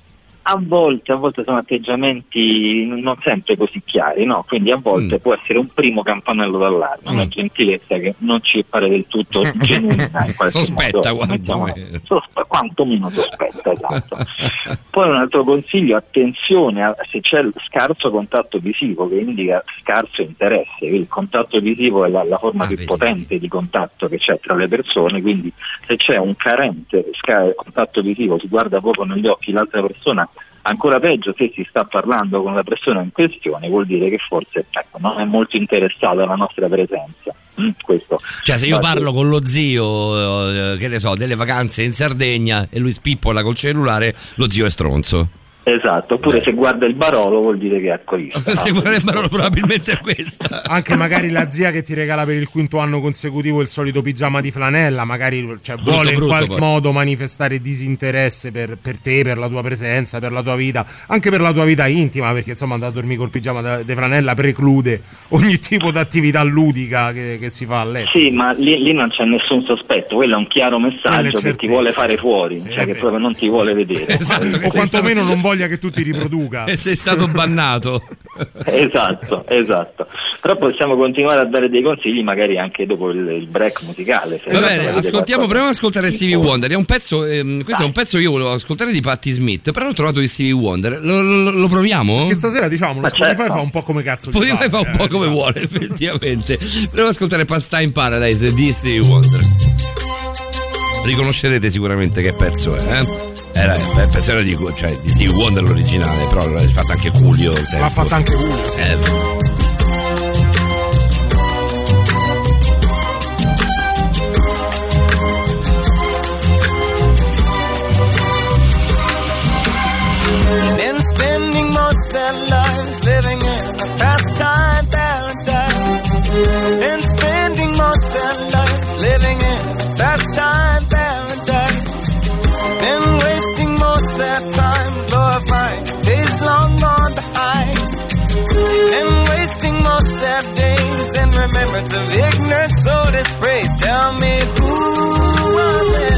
A volte, a volte sono atteggiamenti non sempre così chiari, no? quindi a volte può essere un primo campanello d'allarme, una gentilezza che non ci pare del tutto genuina Sospetta modo. quantomeno. Mettiamo- sospe- quantomeno sospetta, esatto. Poi un altro consiglio, attenzione a- se c'è scarso contatto visivo che indica scarso interesse, il contatto visivo è la, la forma più potente di contatto che c'è tra le persone, quindi se c'è un carente sca- contatto visivo, si guarda poco negli occhi l'altra persona, ancora peggio se si sta parlando con la persona in questione, vuol dire che forse ecco, non è molto interessato alla nostra presenza. Mm, questo. Cioè, se io parlo con lo zio, eh, che ne so, delle vacanze in Sardegna e lui spippola col cellulare, lo zio è stronzo. Esatto, oppure se guarda il barolo vuol dire che è alcolista. Se guarda il barolo probabilmente è questa. Anche magari la zia che ti regala per il quinto anno consecutivo il solito pigiama di flanella, magari cioè, Brutto, vuole in brutto, qualche poi. modo manifestare disinteresse per, per te, per la tua presenza, per la tua vita, anche per la tua vita intima, perché insomma andare a dormire col pigiama da- di flanella preclude ogni tipo di attività ludica che, che si fa a letto. Sì, ma lì, lì non c'è nessun sospetto, quello è un chiaro messaggio che ti vuole fare fuori, cioè che proprio non ti vuole vedere. Esatto, o quantomeno non voglia che tu ti riproduca. E sei stato bannato. esatto, esatto. Però possiamo continuare a dare dei consigli magari anche dopo il, il break musicale. Va bene, ascoltiamo, qualcosa. proviamo ad ascoltare Stevie Wonder. È un pezzo, ehm, questo è un pezzo che io volevo ascoltare di Patti Smith, però ho trovato di Stevie Wonder. Lo, lo- lo proviamo? Che stasera diciamo, Ma Spotify certo. fa un po' come cazzo Spotify fa un po' eh, come diciamo. vuole, effettivamente. Proviamo ad ascoltare Pasta in Paradise di Stevie Wonder. Riconoscerete sicuramente che pezzo è, eh? Era il pezzo era di, cioè, di Stevie Wonder l'originale, però l'ha fatto anche Julio. tempo. fatto anche Julio, sì. Eh, past their days in remembrance of ignorance, so disgrace. Tell me who are they?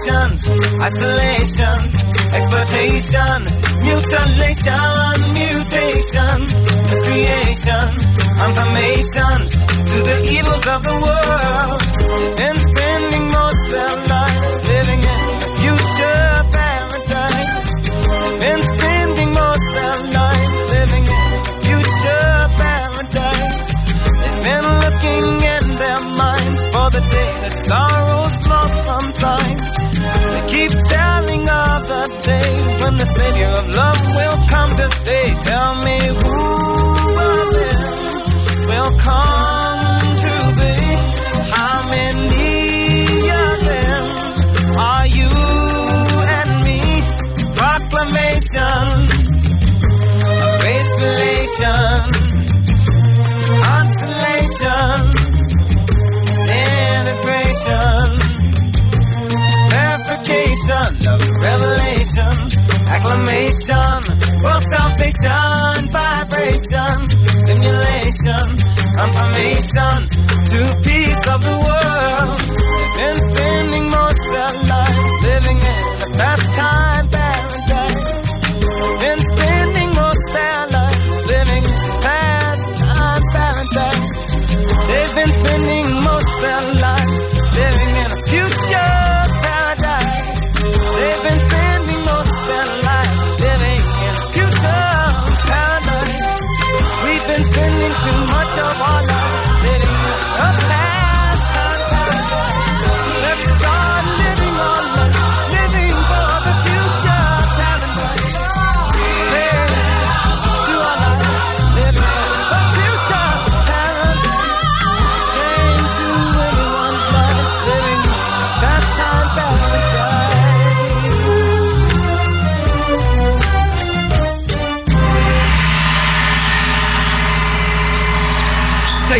Dispensation, isolation, exploitation, mutilation, mutation, miscreation, information to the evils of the world, and spending most their lives living in future paradise, and spending most their lives living in future paradise. They've been looking in their minds for the day that sorrow's the Savior of love will come to stay. Tell me who of them will come to be? How many of them are you and me? Proclamation, grace relations, consolation, integration, verification of revelation, acclamation, world salvation, vibration, stimulation, confirmation to peace of the world. Been spending most their lives living in a pastime paradise. Been spending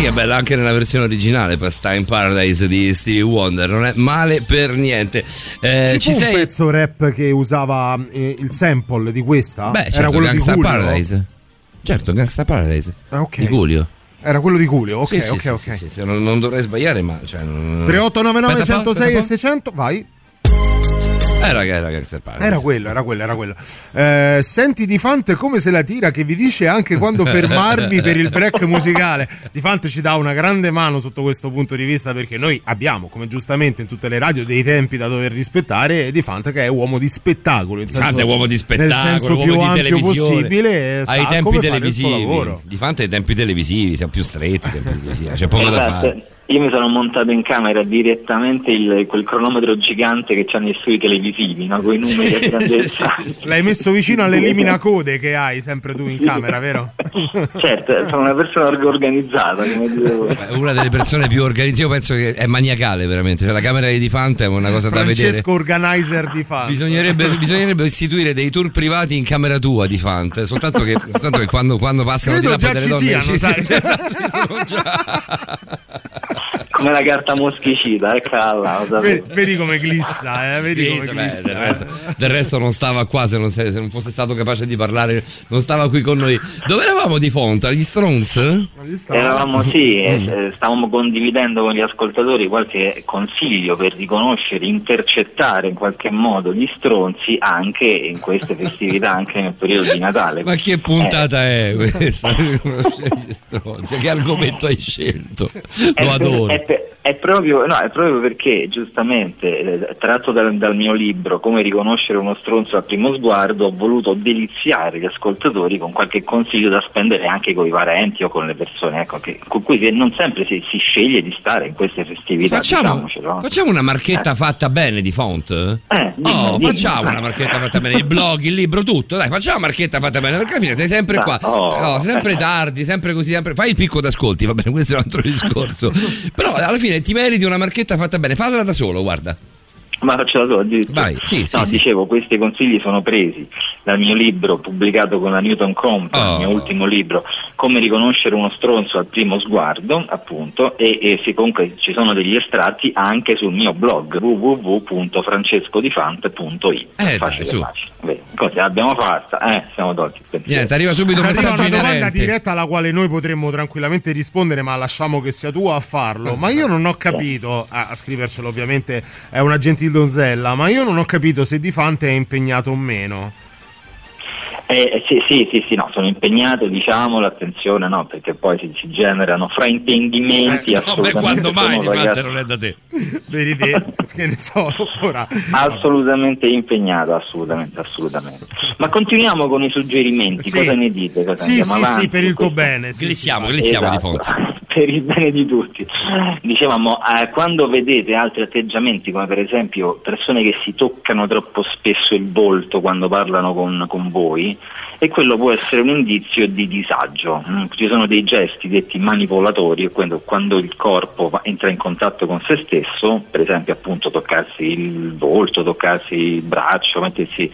Sai che è bella anche nella versione originale Pasta in Paradise di Stevie Wonder, non è male per niente. Eh, Ci fu sei? un pezzo rap che usava eh, il sample di questa? Beh, Era certo, quello Gangsta di Julio? Paradise. Certo, Gangsta Paradise. Ah, ok. Di Julio. Era quello di Julio, ok, Sì, ok, sì, ok. sì, non, non dovrei sbagliare, ma. Cioè, non... 3899 Aspetta un po', 106 e aspetta 600, vai. Po'. Era, era. Era quello, era quello, era quello. Eh, senti Di Fante come se la tira che vi dice anche quando fermarvi per il break musicale. Di Fante ci dà una grande mano sotto questo punto di vista perché noi abbiamo, come giustamente in tutte le radio, dei tempi da dover rispettare e Di Fante che è uomo di spettacolo. In Di Fante è uomo di nel spettacolo, senso uomo più di ampio possibile. eh, sa ai tempi come fare il suo televisivi. lavoro. Di Fante ai tempi televisivi, siamo più stretti. tempi televisivi, C'è poco da Esatto. fare. Io mi sono montato in camera direttamente il- quel cronometro gigante che c'hanno i studi televisivi, no? con i numeri a grandezza. L'hai messo vicino all'eliminacode che hai sempre tu in camera, vero? certo, sono una persona org- organizzata. È una delle persone più organizzate, io penso che è maniacale veramente. Cioè, la camera di Fante è una cosa da vedere. Francesco Organizer di Fante. Bisognerebbe, bisognerebbe istituire dei tour privati in camera tua di Fante, soltanto che, soltanto che quando, quando passano Credo di là già ci donne siano, ci- sai. esatto, ci sono già. Come la carta moschicida, eccola là, sapete. Vedi, vedi come glissa, eh? Vedi come Sì, beh, glissa. del, resto, del resto non stava qua se non, se non fosse stato capace di parlare non stava qui con noi dove eravamo di fonte? agli Strons? Eravamo sì, Mm. eh, eh, stavamo condividendo con gli ascoltatori qualche consiglio per riconoscere, intercettare in qualche modo gli stronzi anche in queste festività, anche nel periodo di Natale. ma che puntata è questa? Riconoscere gli stronzi? che argomento hai scelto? Lo adoro è per- è proprio, no, è proprio perché giustamente eh, tratto dal, dal mio libro come riconoscere uno stronzo al primo sguardo ho voluto deliziare gli ascoltatori con qualche consiglio da spendere anche con i parenti o con le persone ecco, che- con cui non sempre si, si sceglie di stare in queste festività Facciamo, facciamo una marchetta fatta bene di font? Eh, dimmi, oh, dimmi. facciamo una marchetta fatta bene, il blog, il libro, tutto. Dai, facciamo una marchetta fatta bene, perché alla fine sei sempre qua. oh. No, sempre tardi, sempre così, sempre. Fai il picco d'ascolti, va bene, questo è un altro discorso. Però alla fine ti meriti una marchetta fatta bene, falla da solo, guarda. Ma faccio solo. Vai, sì, sì, no, sì. dicevo, questi consigli sono presi dal mio libro pubblicato con la Newton Company, Oh. il mio ultimo libro, Come riconoscere uno stronzo al primo sguardo, appunto, e, e sì, comunque ci sono degli estratti anche sul mio blog www.francescodifante.it. Eh, facile, dai, su. facile. Vedi, così l'abbiamo fatta, eh, siamo tolti. Niente, arriva subito un Arriva messaggio una domanda diretta alla quale noi potremmo tranquillamente rispondere, ma lasciamo che sia tu a farlo. Ma io non ho capito, a, a scrivercelo ovviamente è una gentil donzella, ma io non ho capito se Di Fante è impegnato o meno. Eh, sì, sì, sì, sì, no, sono impegnato, diciamolo, attenzione, no, perché poi si, si generano fraintendimenti Eh, No, assolutamente quando mai di ragazzi- non è da te? Vedi te, che ne so, ora. Assolutamente impegnato, assolutamente, assolutamente. Ma continuiamo con i suggerimenti, Sì. cosa ne dite? Cosa Sì, sì, avanti sì, per il tuo questo? bene. Sì, Glissiamo, sì. glissiamo di Esatto. fonte. per il bene di tutti. Dicevamo, eh, quando vedete altri atteggiamenti, come per esempio persone che si toccano troppo spesso il volto quando parlano con, con voi, e quello può essere un indizio di disagio. Mm, Ci sono dei gesti detti manipolatori, e quando, quando il corpo va- entra in contatto con se stesso, per esempio appunto toccarsi il volto, toccarsi il braccio, mettersi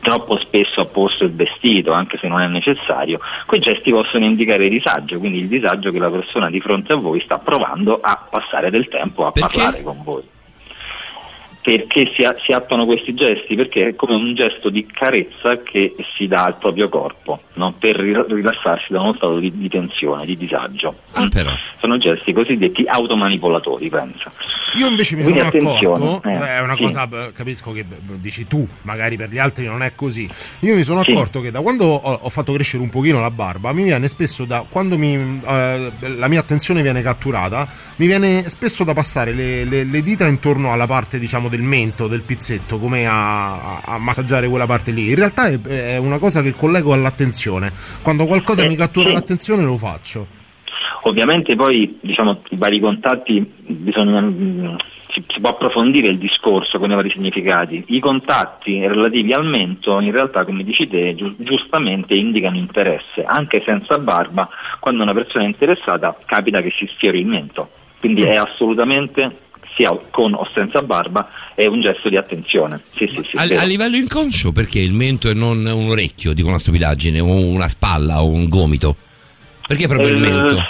troppo spesso a posto il vestito, anche se non è necessario, quei gesti possono indicare disagio, quindi il disagio che la persona di fronte a voi sta provando a passare del tempo a Perché? parlare con voi. Perché si, si attuano questi gesti? Perché è come un gesto di carezza che si dà al proprio corpo no? per ri- rilassarsi da uno stato di, di tensione, di disagio. Ah. Sono gesti cosiddetti automanipolatori, pensa. Io invece mi Quindi sono accorto, eh, beh, è una sì. cosa, capisco che dici tu, magari per gli altri non è così. Io mi sono Sì. accorto che da quando ho, ho fatto crescere un pochino la barba, mi viene spesso da quando mi, eh, la mia attenzione viene catturata, mi viene spesso da passare le, le- le dita intorno alla parte, diciamo, del mento, del pizzetto, come a, a- a massaggiare quella parte lì. In realtà è, è una cosa che collego all'attenzione. Quando qualcosa Eh, mi cattura sì. l'attenzione lo faccio. Ovviamente poi diciamo, i vari contatti bisogna, mm, si, si può approfondire il discorso con i vari significati. I contatti relativi al mento in realtà come dici te giu- giustamente indicano interesse, anche senza barba quando una persona è interessata capita che si sfiori il mento, quindi è assolutamente sia con o senza barba è un gesto di attenzione. Sì, sì, sì, A, a livello inconscio, perché il mento e non un orecchio, dico una stupidaggine, o una spalla o un gomito? Perché proprio il Eh, mento?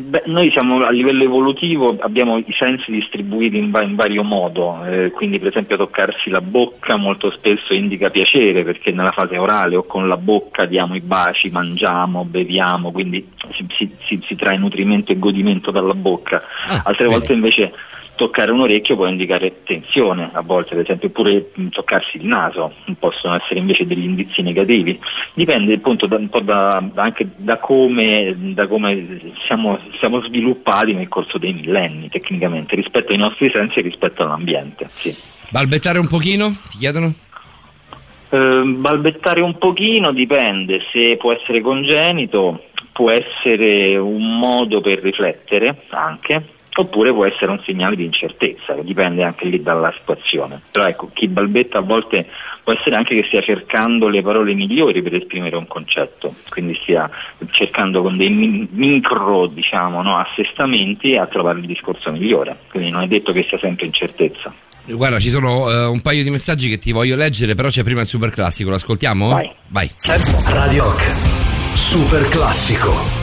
Beh, noi siamo a livello evolutivo, abbiamo i sensi distribuiti in, va- in vario modo, eh, quindi per esempio toccarsi la bocca molto spesso indica piacere perché nella fase orale o con la bocca diamo i baci, mangiamo, beviamo, quindi si, si- si- si trae nutrimento e godimento dalla bocca. Altre volte invece toccare un orecchio può indicare tensione, a volte ad esempio pure mh, toccarsi il naso possono essere invece degli indizi negativi. Dipende appunto da- un po' da- anche da come, da come siamo, siamo sviluppati nel corso dei millenni tecnicamente rispetto ai nostri sensi e rispetto all'ambiente. Sì. Balbettare un pochino? Ti chiedono? Eh, balbettare un pochino dipende se può essere congenito, può essere un modo per riflettere anche, oppure può essere un segnale di incertezza, che dipende anche lì dalla situazione. Però ecco, chi balbetta a volte può essere anche che stia cercando le parole migliori per esprimere un concetto, quindi stia cercando con dei mi- micro diciamo, no, assestamenti a trovare il discorso migliore, quindi non è detto che sia sempre incertezza. Guarda, ci sono eh, un paio di messaggi che ti voglio leggere, però c'è prima il super classico, lo ascoltiamo? Vai. Vai. Radio Rock, super classico.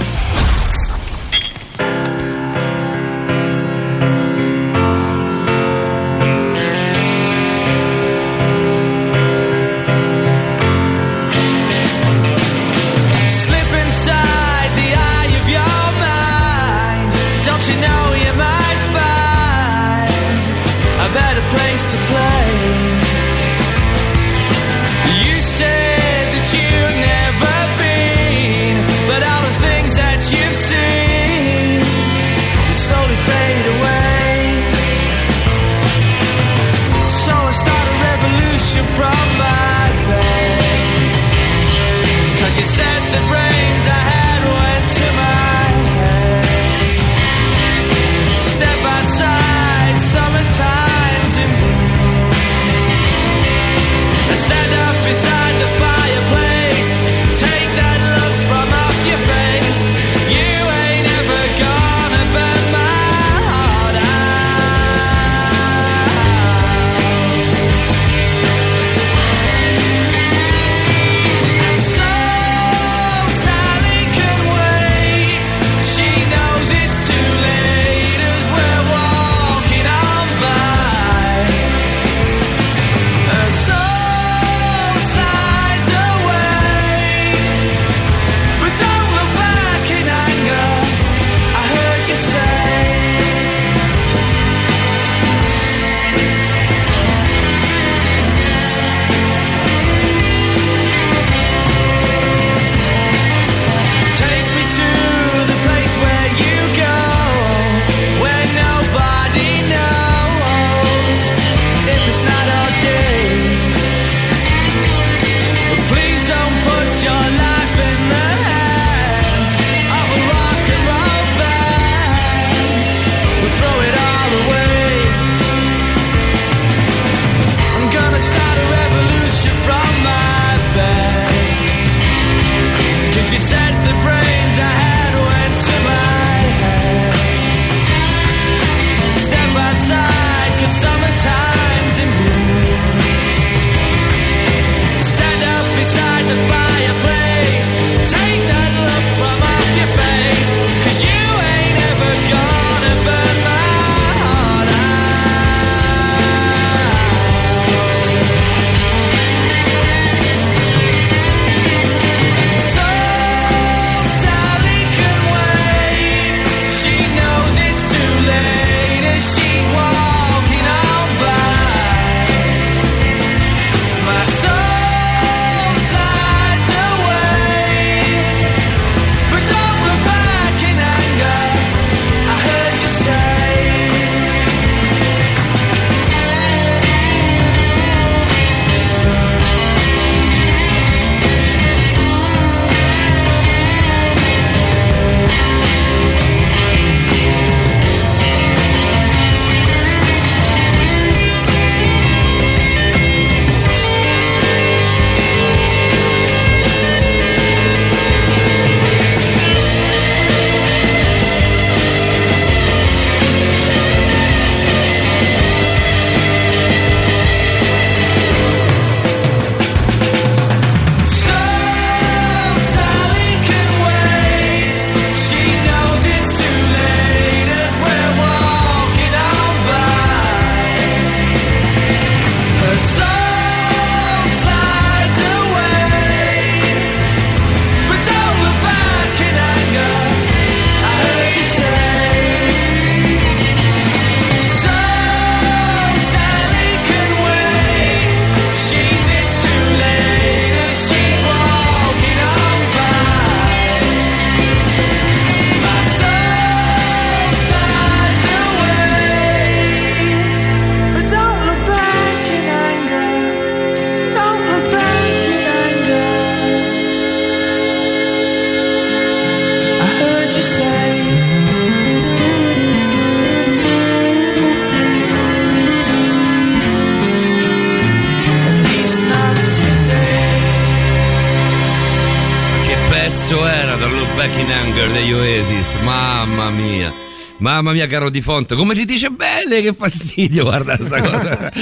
Mamma mia, caro Di Font, come ti dice bene, che fastidio, guarda questa cosa.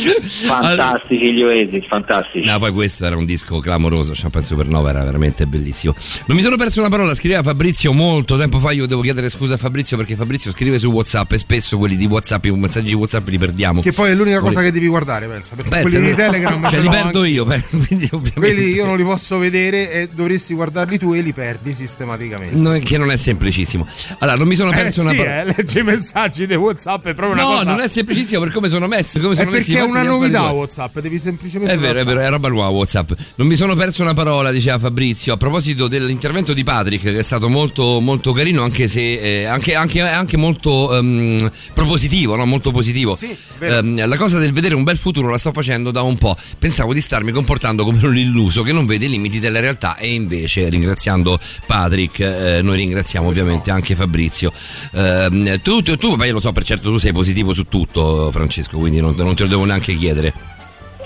Fantastici gli Oasis, fantastici. No, poi questo era un disco clamoroso, Champagne Supernova era veramente bellissimo. Non mi sono perso una parola, scriveva Fabrizio molto tempo fa, io devo chiedere scusa a Fabrizio perché Fabrizio scrive su Whatsapp e spesso quelli di Whatsapp, i messaggi di Whatsapp li perdiamo. Che poi è l'unica cosa Quelli- che devi guardare, pensa. Perché Pensa, quelli di. Telegram Cioè, ce li perdo anche- io, per- quindi ovviamente. Quelli io non li posso vedere e dovresti guardarli tu e li perdi sistematicamente. No, che non è semplicissimo. Allora, non mi sono Eh perso sì, una parola. eh, messaggi di WhatsApp è proprio una No, cosa. non è semplicissimo per come sono messi. Come È sono messi perché è una novità. WhatsApp, devi semplicemente È vero, è vero, è roba nuova WhatsApp. Non mi sono perso una parola, diceva Fabrizio, a proposito dell'intervento di Patrick, che è stato molto, molto carino, anche se eh, anche, anche- anche molto ehm, propositivo, no? molto positivo. Ehm, la cosa del vedere un bel futuro la sto facendo da un po'. Pensavo di starmi comportando come un illuso che non vede i limiti della realtà. E invece, ringraziando Patrick, eh, noi ringraziamo ovviamente anche Fabrizio. Ehm, tu, tu, tu, vabbè, lo so per certo, tu sei positivo su tutto, Francesco, quindi non, non te lo devo neanche chiedere.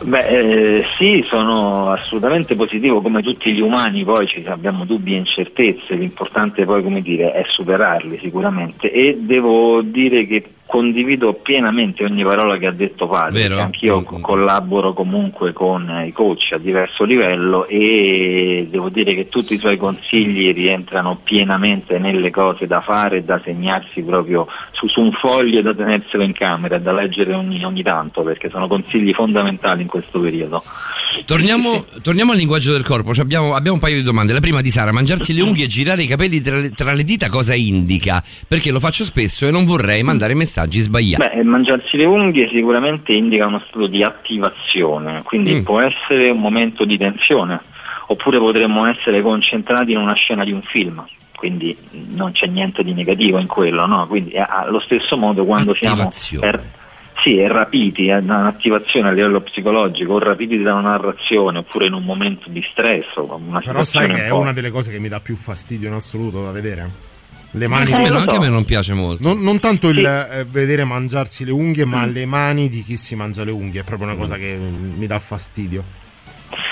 Beh, eh, sì, sono assolutamente positivo come tutti gli umani, poi ci, abbiamo dubbi e incertezze, l'importante poi come dire è superarli sicuramente e devo dire che condivido pienamente ogni parola che ha detto Padre, Vero? anch'io co- collaboro comunque con i coach a diverso livello e devo dire che tutti i suoi consigli rientrano pienamente nelle cose da fare e da segnarsi proprio su, su un foglio da tenerselo in camera e da leggere ogni, ogni tanto perché sono consigli fondamentali in questo periodo. Torniamo, torniamo al linguaggio del corpo. Cioè abbiamo, abbiamo un paio di domande. La prima di Sara: mangiarsi le unghie e girare i capelli tra le, tra le dita cosa indica? Perché lo faccio spesso e non vorrei mandare messaggi sbagliati. Beh, eh, mangiarsi le unghie sicuramente indica uno stato di attivazione, quindi Mm. può essere un momento di tensione, oppure potremmo essere concentrati in una scena di un film, quindi non c'è niente di negativo in quello, no? Quindi eh, allo stesso modo quando siamo er- sì, è rapiti, è un'attivazione a livello psicologico, o rapiti da una narrazione, oppure in un momento di stress, Però sai situazione che un è una delle cose che mi dà più fastidio in assoluto da vedere. Le mani Anche a me- anche a me non piace molto. Non, non tanto il eh, vedere mangiarsi le unghie, ma le mani di chi si mangia le unghie. È proprio una cosa che mm, mi dà fastidio.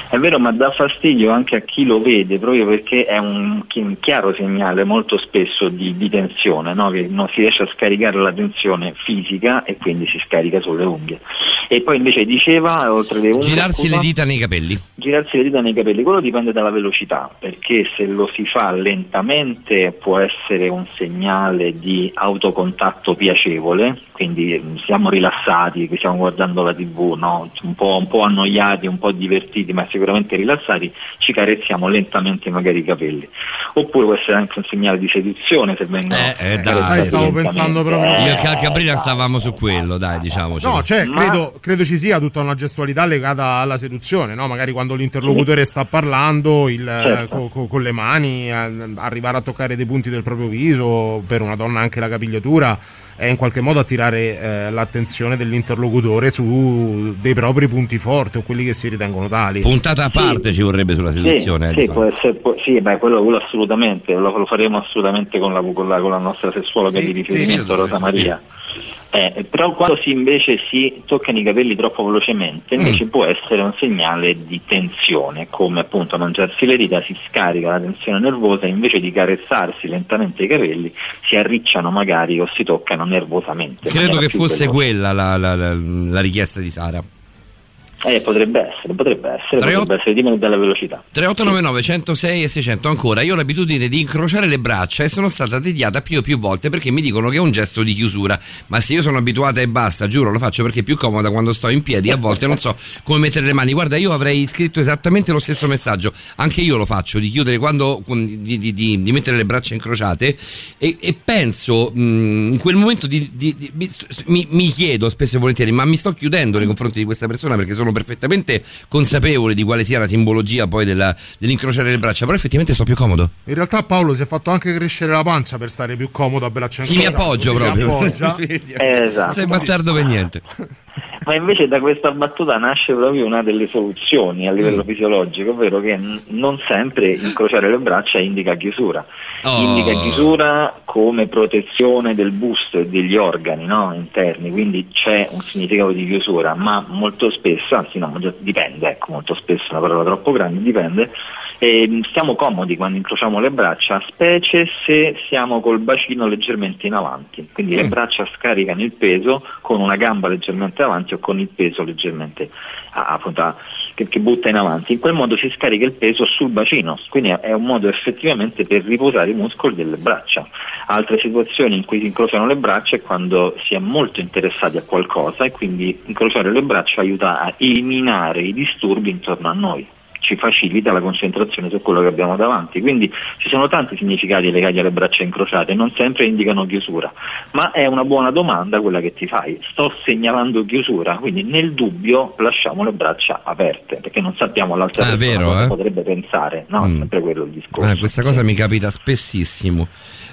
È vero, ma dà fastidio anche a chi lo vede, proprio perché è un, chi- un chiaro segnale molto spesso di, di tensione, no? che non si riesce a scaricare la tensione fisica e quindi si scarica sulle unghie. E poi invece diceva, oltre le unghie... Girarsi le dita nei capelli. Girarsi le dita nei capelli, quello dipende dalla velocità, perché se lo si fa lentamente può essere un segnale di autocontatto piacevole, quindi mm, siamo rilassati, che stiamo guardando la tv, no? un, po', un po' annoiati, un po' divertiti, ma sicuramente rilassati, ci carezziamo lentamente magari i capelli. Oppure può essere anche un segnale di seduzione se vengono... Eh, dai, carezzati stavo pensando proprio- Eh, Io e Calcabrina stavamo su quello, dai, diciamoci. No, cioè, credo, credo ci sia tutta una gestualità legata alla seduzione, no? Magari quando l'interlocutore sta parlando, il, Certo. co- co- con le mani, eh, arrivare a toccare dei punti del proprio viso, per una donna anche la capigliatura, è in qualche modo attirare eh, l'attenzione dell'interlocutore su dei propri punti forti o quelli che si ritengono tali. Puntata a parte ci vorrebbe sulla seduzione. eh, Sì, di sì, può essere- può- sì, beh, quello, quello assolutamente, lo, lo faremo assolutamente con la, con la- con la nostra sessuologa Sì, di riferimento, sì, Rosa sì, Maria. Eh, però quando si invece si toccano i capelli troppo velocemente, invece Mm. può essere un segnale di tensione, come appunto mangiarsi le dita si scarica la tensione nervosa e invece di carezzarsi lentamente i capelli si arricciano magari o si toccano nervosamente. Credo che fosse veloce. quella la, la- la- la richiesta di Sara. Eh, potrebbe essere, potrebbe essere, Tre- potrebbe essere, dipende dalla velocità. 3899 106 e 600 ancora. Io ho l'abitudine di incrociare le braccia e sono stata tediata più e più volte perché mi dicono che è un gesto di chiusura. Ma se io sono abituata e basta, giuro, lo faccio perché è più comoda quando sto in piedi. A volte non so come mettere le mani. Guarda, io avrei scritto esattamente lo stesso messaggio. Anche io lo faccio di chiudere quando di, di- di- di mettere le braccia incrociate. E, e penso mh, in quel momento mi- mi chiedo spesso e volentieri, ma mi sto chiudendo nei confronti di questa persona perché sono perfettamente consapevole di quale sia la simbologia poi della- dell'incrociare le braccia, però effettivamente sto più comodo. In realtà Paolo si è fatto anche crescere la pancia per stare più comodo a braccia Sì, mi appoggio proprio. Eh, esatto. Sei bastardo per niente. Ma invece da questa battuta nasce proprio una delle soluzioni a livello Mm. fisiologico, ovvero che non sempre incrociare le braccia indica chiusura. Oh. Indica chiusura come protezione del busto e degli organi no, interni, quindi c'è un significato di chiusura, ma molto spesso, anzi no, dipende, ecco, molto spesso è una parola troppo grande, dipende, E stiamo comodi quando incrociamo le braccia, specie se siamo col bacino leggermente in avanti, quindi le Mm. braccia scaricano il peso con una gamba leggermente avanti o con il peso leggermente a- a- che, che butta in avanti. In quel modo si scarica il peso sul bacino, quindi è, un modo effettivamente per riposare i muscoli delle braccia. Altre situazioni in cui si incrociano le braccia è quando si è molto interessati a qualcosa e quindi incrociare le braccia aiuta a eliminare i disturbi intorno a noi ci facilita la concentrazione su quello che abbiamo davanti. Quindi ci sono tanti significati legati alle braccia incrociate, non sempre indicano chiusura, ma è una buona domanda quella che ti fai. Sto segnalando chiusura, quindi nel dubbio lasciamo le braccia aperte, perché non sappiamo l'altra Ah, persona vero, cosa eh? potrebbe pensare, no? Mm. sempre quello il discorso. Eh, questa cosa mi capita spessissimo.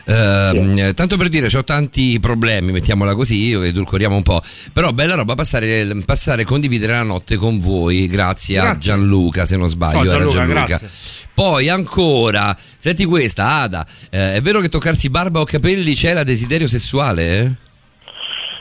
Ehm, eh, Tanto per dire, ho tanti problemi, mettiamola così, edulcoriamo un po'. Però bella roba passare, passare e condividere la notte con voi. Grazie, a Grazie. Gianluca, se non sbaglio. Ciao, era Gianluca, grazie. Poi ancora, senti questa, Ada, eh, è vero che toccarsi barba o capelli c'è la desiderio sessuale? eh?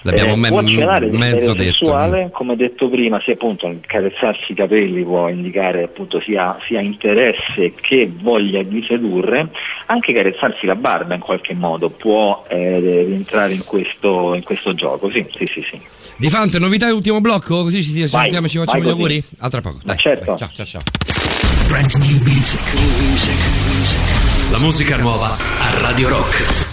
L'abbiamo Eh, me- può accennare il mezzo detto. sessuale, come detto prima, sia appunto carezzarsi i capelli può indicare appunto sia, sia interesse che voglia di sedurre, anche carezzarsi la barba in qualche modo può eh, rientrare in questo, in questo gioco, sì, sì, sì, sì. Di Fante, novità e ultimo blocco? Così ci, sentiamo e ci facciamo gli auguri? A tra poco, dai. certo. dai, ciao, ciao, ciao. Brand new music. La musica nuova a Radio Rock.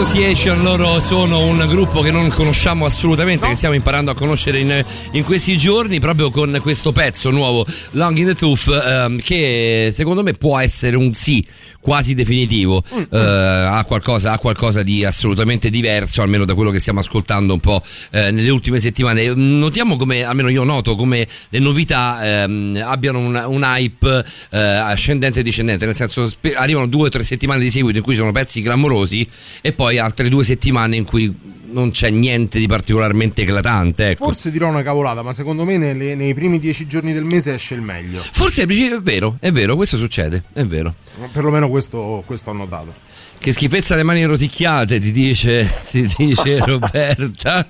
Association, loro sono un gruppo che non conosciamo assolutamente, che stiamo imparando a conoscere in, in questi giorni, proprio con questo pezzo nuovo, Long in the Tooth, ehm, che secondo me può essere un sì quasi definitivo, eh, ha, qualcosa, ha qualcosa di assolutamente diverso, almeno da quello che stiamo ascoltando un po' eh, nelle ultime settimane. Notiamo come, almeno io noto, come le novità ehm, abbiano un, un hype eh, ascendente e discendente, nel senso spe- arrivano due o tre settimane di seguito in cui sono pezzi clamorosi e poi altre due settimane in cui non c'è niente di particolarmente eclatante. Ecco. Forse dirò una cavolata, ma secondo me nelle- nei primi dieci giorni del mese esce il meglio. Forse è vero, è vero, questo succede, è vero. Perlomeno questo, questo ho notato. Che schifezza le mani rosicchiate, ti dice, ti dice Roberta.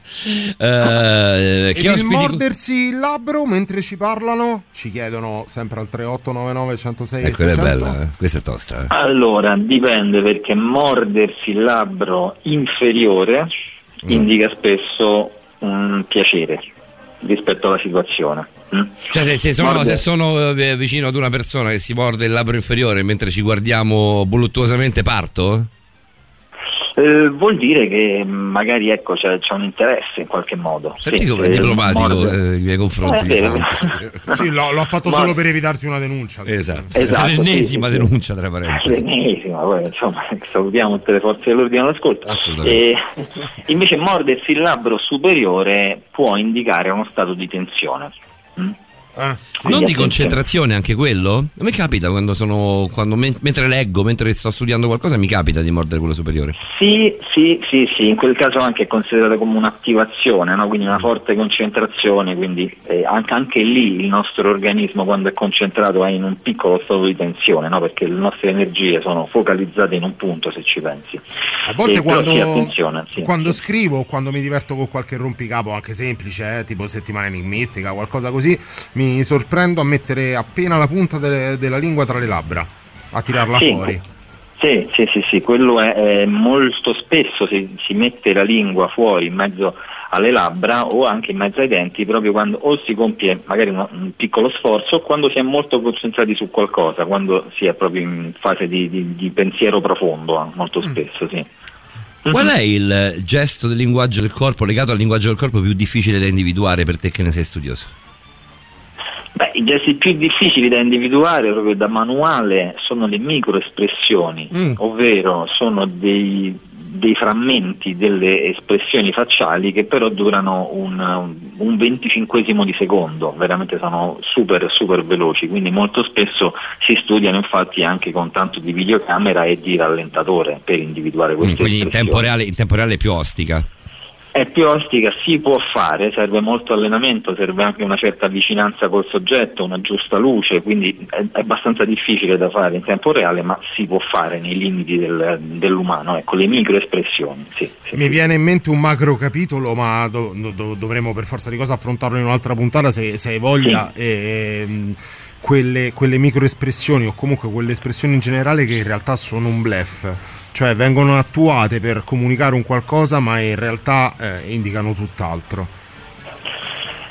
Eh, E che il ospiti- mordersi il labbro mentre ci parlano? Ci chiedono sempre al 3899 106 Ecco, è 600. bella, eh. questa è tosta. eh. Allora, dipende perché mordersi il labbro inferiore Mm. indica spesso un piacere rispetto alla situazione. Cioè, se, se sono, se sono, eh, vicino ad una persona che si morde il labbro inferiore mentre ci guardiamo voluttuosamente, parto? Eh, vuol dire che magari ecco, c'è, c'è un interesse in qualche modo. Senti Sì, come è eh, diplomatico eh, i miei confronti. Eh, di vero. fronte. Sì, l'ho, l'ho fatto Ma- solo per evitarti una denuncia. Esatto, Esatto, è l'ennesima sì, sì, sì. denuncia tra parentesi. L'ennesima, poi insomma, salutiamo tutte le forze dell'ordine all'ascolto. E, invece mordersi il labbro superiore può indicare uno stato di tensione. Mm? Ah, non di concentrazione anche quello? A me capita quando sono. Quando men- mentre leggo, mentre sto studiando qualcosa, mi capita di mordere quello superiore. Sì, sì, sì, sì, in quel caso anche è considerato come un'attivazione, no? quindi una forte concentrazione, quindi eh, anche, anche lì il nostro organismo quando è concentrato è in un piccolo stato di tensione, no? perché le nostre energie sono focalizzate in un punto se ci pensi. A volte Eh, quando, sì, sì. quando scrivo o quando mi diverto con qualche rompicapo, anche semplice, eh, tipo settimana enigmistica, qualcosa così, mi sorprendo a mettere appena la punta delle- della lingua tra le labbra, a tirarla Sì. fuori. Sì, sì, sì, sì, quello è, è molto spesso si, si mette la lingua fuori in mezzo alle labbra o anche in mezzo ai denti proprio quando o si compie magari uno- un piccolo sforzo o quando si è molto concentrati su qualcosa, quando si è proprio in fase di, di- di pensiero profondo, eh, molto spesso, sì. Qual è il gesto del linguaggio del corpo legato al linguaggio del corpo più difficile da individuare per te che ne sei studioso? Beh, i gesti più difficili da individuare proprio da manuale sono le microespressioni, ovvero sono dei, dei frammenti delle espressioni facciali che però durano un, un venticinquesimo di secondo, veramente sono super super veloci, quindi molto spesso si studiano infatti anche con tanto di videocamera e di rallentatore per individuare Mm, queste Quindi in tempo, reale, in tempo reale è più ostica. È più ostica, si può fare, serve molto allenamento, serve anche una certa vicinanza col soggetto, una giusta luce, quindi è, è abbastanza difficile da fare in tempo reale, ma si può fare nei limiti del- dell'umano, ecco, le microespressioni, sì. sì. Mi viene in mente un macro capitolo, ma do- do- dovremo per forza di cosa affrontarlo in un'altra puntata se, se hai voglia. Ehm, quelle, quelle microespressioni o comunque quelle espressioni in generale che in realtà sono un blef, cioè vengono attuate per comunicare un qualcosa, ma in realtà eh, indicano tutt'altro.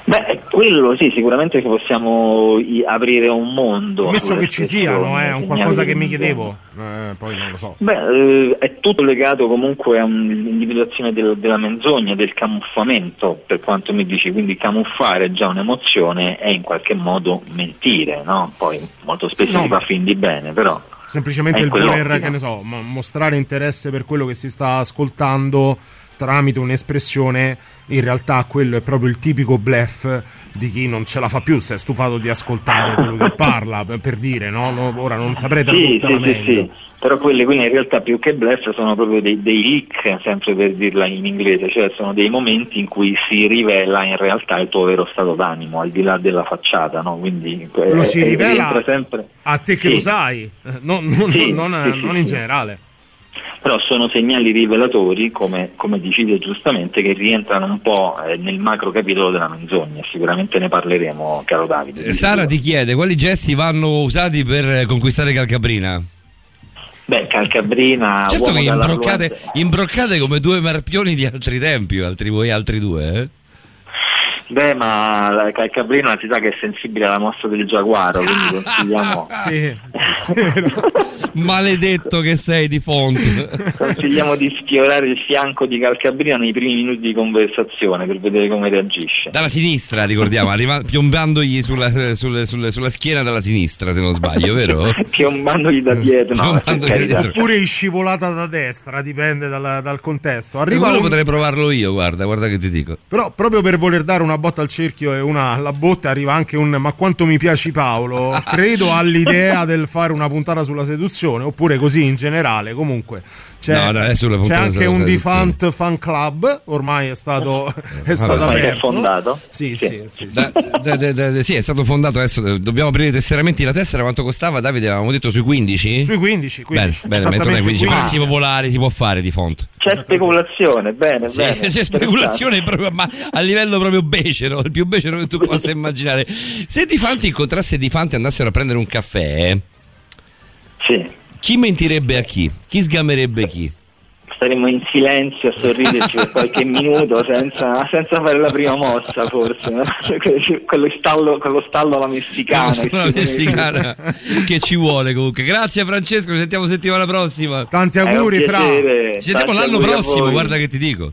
Beh, quello sì, sicuramente possiamo aprire un mondo. Ammesso che ci siano, è un segnali qualcosa che mi chiedevo, eh, poi non lo so. Beh, eh, è tutto legato comunque all'individuazione del- della menzogna, del camuffamento, per quanto mi dici, quindi camuffare già un'emozione è in qualche modo mentire, no? Poi molto spesso no, si fa fin di bene, però... Semplicemente il voler, che ne so, mo- mostrare interesse per quello che si sta ascoltando tramite un'espressione, in realtà quello è proprio il tipico bluff di chi non ce la fa più, si è stufato di ascoltare quello che parla, per dire, no? No, Ora non saprei Sì, sì, meglio. sì. Però quelle, quelle in realtà più che bluff sono proprio dei, dei leak, sempre per dirla in inglese, cioè sono dei momenti in cui si rivela in realtà il tuo vero stato d'animo, al di là della facciata, no? Quindi Lo si eh, rivela sempre... a te che lo sai, eh, non, non- non- non in generale. Però sono segnali rivelatori, come, come dici te giustamente, che rientrano un po' eh, nel macro capitolo della menzogna. Sicuramente ne parleremo, caro Davide. Eh, Sara ti chiede quali gesti vanno usati per conquistare Calcabrina? Beh, Calcabrina. Certo che imbroccate, imbroccate come due marpioni di altri tempi, altri voi altri due, eh? Beh, ma la Calcabrina si sa che è sensibile alla mossa del giaguaro, quindi consigliamo, Sì. Maledetto che sei di fonte. consigliamo di sfiorare il fianco di Calcabrina nei primi minuti di conversazione per vedere come reagisce. Dalla sinistra, ricordiamo, arriva- piombandogli sulla, sulle- sulle- sulla schiena dalla sinistra, se non sbaglio, vero? Piombandogli da dietro, no, Piombandogli dietro. Oppure in scivolata da destra, dipende dal, dal contesto. Arriva Quello un- potrei provarlo io, guarda, guarda che ti dico. Però proprio per voler dare una botta al cerchio e una alla botte, arriva anche un ma quanto mi piaci Paolo. Credo all'idea del fare una puntata sulla seduzione, oppure così in generale. Comunque c'è, No, no, è sulla c'è anche sulla un. Defunct Fan Club, ormai è stato, è stato Vabbè. aperto. È fondato? Sì, sì, sì. sì, Da- da- da- da- sì, è stato fondato adesso. Dobbiamo aprire i tesseramenti. La tessera quanto costava? Davide, avevamo detto sui 15? Sui 15, 15. Bene, bene, Esattamente mettono ai 15 15. prezzi popolari si può fare di font. C'è speculazione, bene, Sì, bene. c'è speculazione proprio, ma a livello proprio becero, il più becero che tu possa immaginare. Se Di Fanti incontrasse Di Fanti e andassero a prendere un caffè, chi mentirebbe a chi? Chi sgamerebbe chi? Staremo in silenzio a sorriderci per qualche minuto senza, senza fare la prima mossa, forse. no? con, lo stallo, con lo stallo alla messicana. Una messicana che ci vuole comunque. Grazie Francesco, ci sentiamo settimana prossima. Tanti auguri, Fra. Ci sentiamo l'anno prossimo, guarda che ti dico.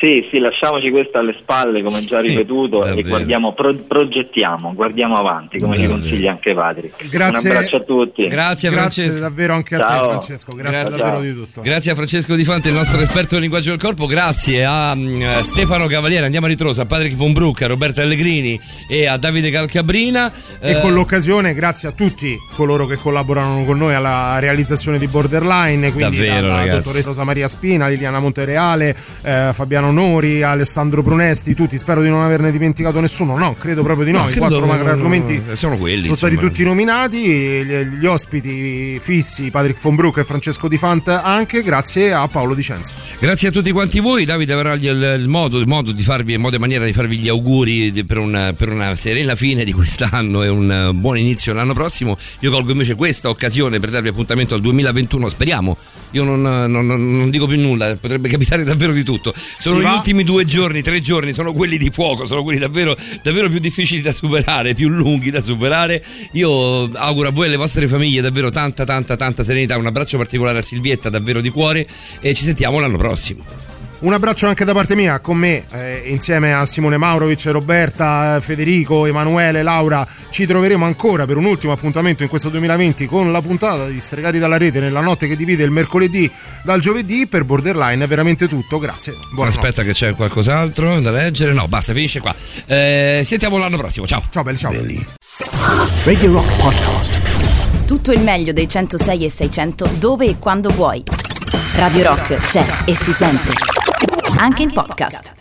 Sì, sì, lasciamoci questo alle spalle, come già ripetuto, e davvero. guardiamo, pro- progettiamo, guardiamo avanti, come ci Davvero. consiglia anche Patrick. Grazie. Un abbraccio a tutti. Grazie, Francesco. davvero anche a te Ciao. Francesco, grazie, Grazie. davvero di tutto. Grazie a Francesco Di Fante, il nostro esperto del linguaggio del corpo. Grazie a mm, Stefano Cavaliere, andiamo a ritroso, a Patrick Von Broek, a Roberto Allegrini e a Davide Calcabrina. E Eh, con l'occasione, grazie a tutti coloro che collaborano con noi alla realizzazione di Borderline, quindi Davvero, ragazzi. dottoressa Rosa Maria Spina, Liliana Montereale, eh, Fabiano Nori, Alessandro Prunesti, tutti. Spero di non averne dimenticato nessuno. No, credo proprio di no. No, I quattro macro argomenti sono quelli, sono stati tutti nominati. Gli, gli ospiti fissi, Patrick Von Broek e Francesco Di Fant, anche grazie a Paolo Dicenzo. Grazie a tutti quanti voi, Davide avrà il, il modo, il modo di farvi, il modo e maniera di farvi gli auguri di- per una, per una serena fine di quest'anno e un buon inizio l'anno prossimo. Io colgo invece questa occasione per darvi appuntamento al 2021, speriamo. Io non, non- non- dico più nulla, potrebbe capitare davvero di tutto. Sono Si gli va? ultimi due giorni, tre giorni, sono quelli di fuoco, sono quelli davvero, davvero più difficili da superare, più lunghi da superare. Io auguro a voi e alle vostre famiglie davvero tanta, tanta, tanta serenità. Un abbraccio particolare a Silvietta, davvero di cuore, e ci sentiamo l'anno prossimo. Un abbraccio anche da parte mia, con me, eh, insieme a Simone Maurovic, Roberta, Federico, Emanuele, Laura. Ci troveremo ancora per un ultimo appuntamento in questo 2020 con la puntata di Stregati dalla rete nella notte che divide il mercoledì dal giovedì. Per Borderline è veramente tutto. Grazie. Buonanotte. Aspetta che c'è qualcos'altro da leggere. No, basta, finisce qua. Eh, sentiamo l'anno prossimo. Ciao. Ciao belli, ciao. Radio Rock Podcast. Tutto il meglio dei 106 e 600 dove e quando vuoi. Radio Rock c'è e si sente. Anche in podcast.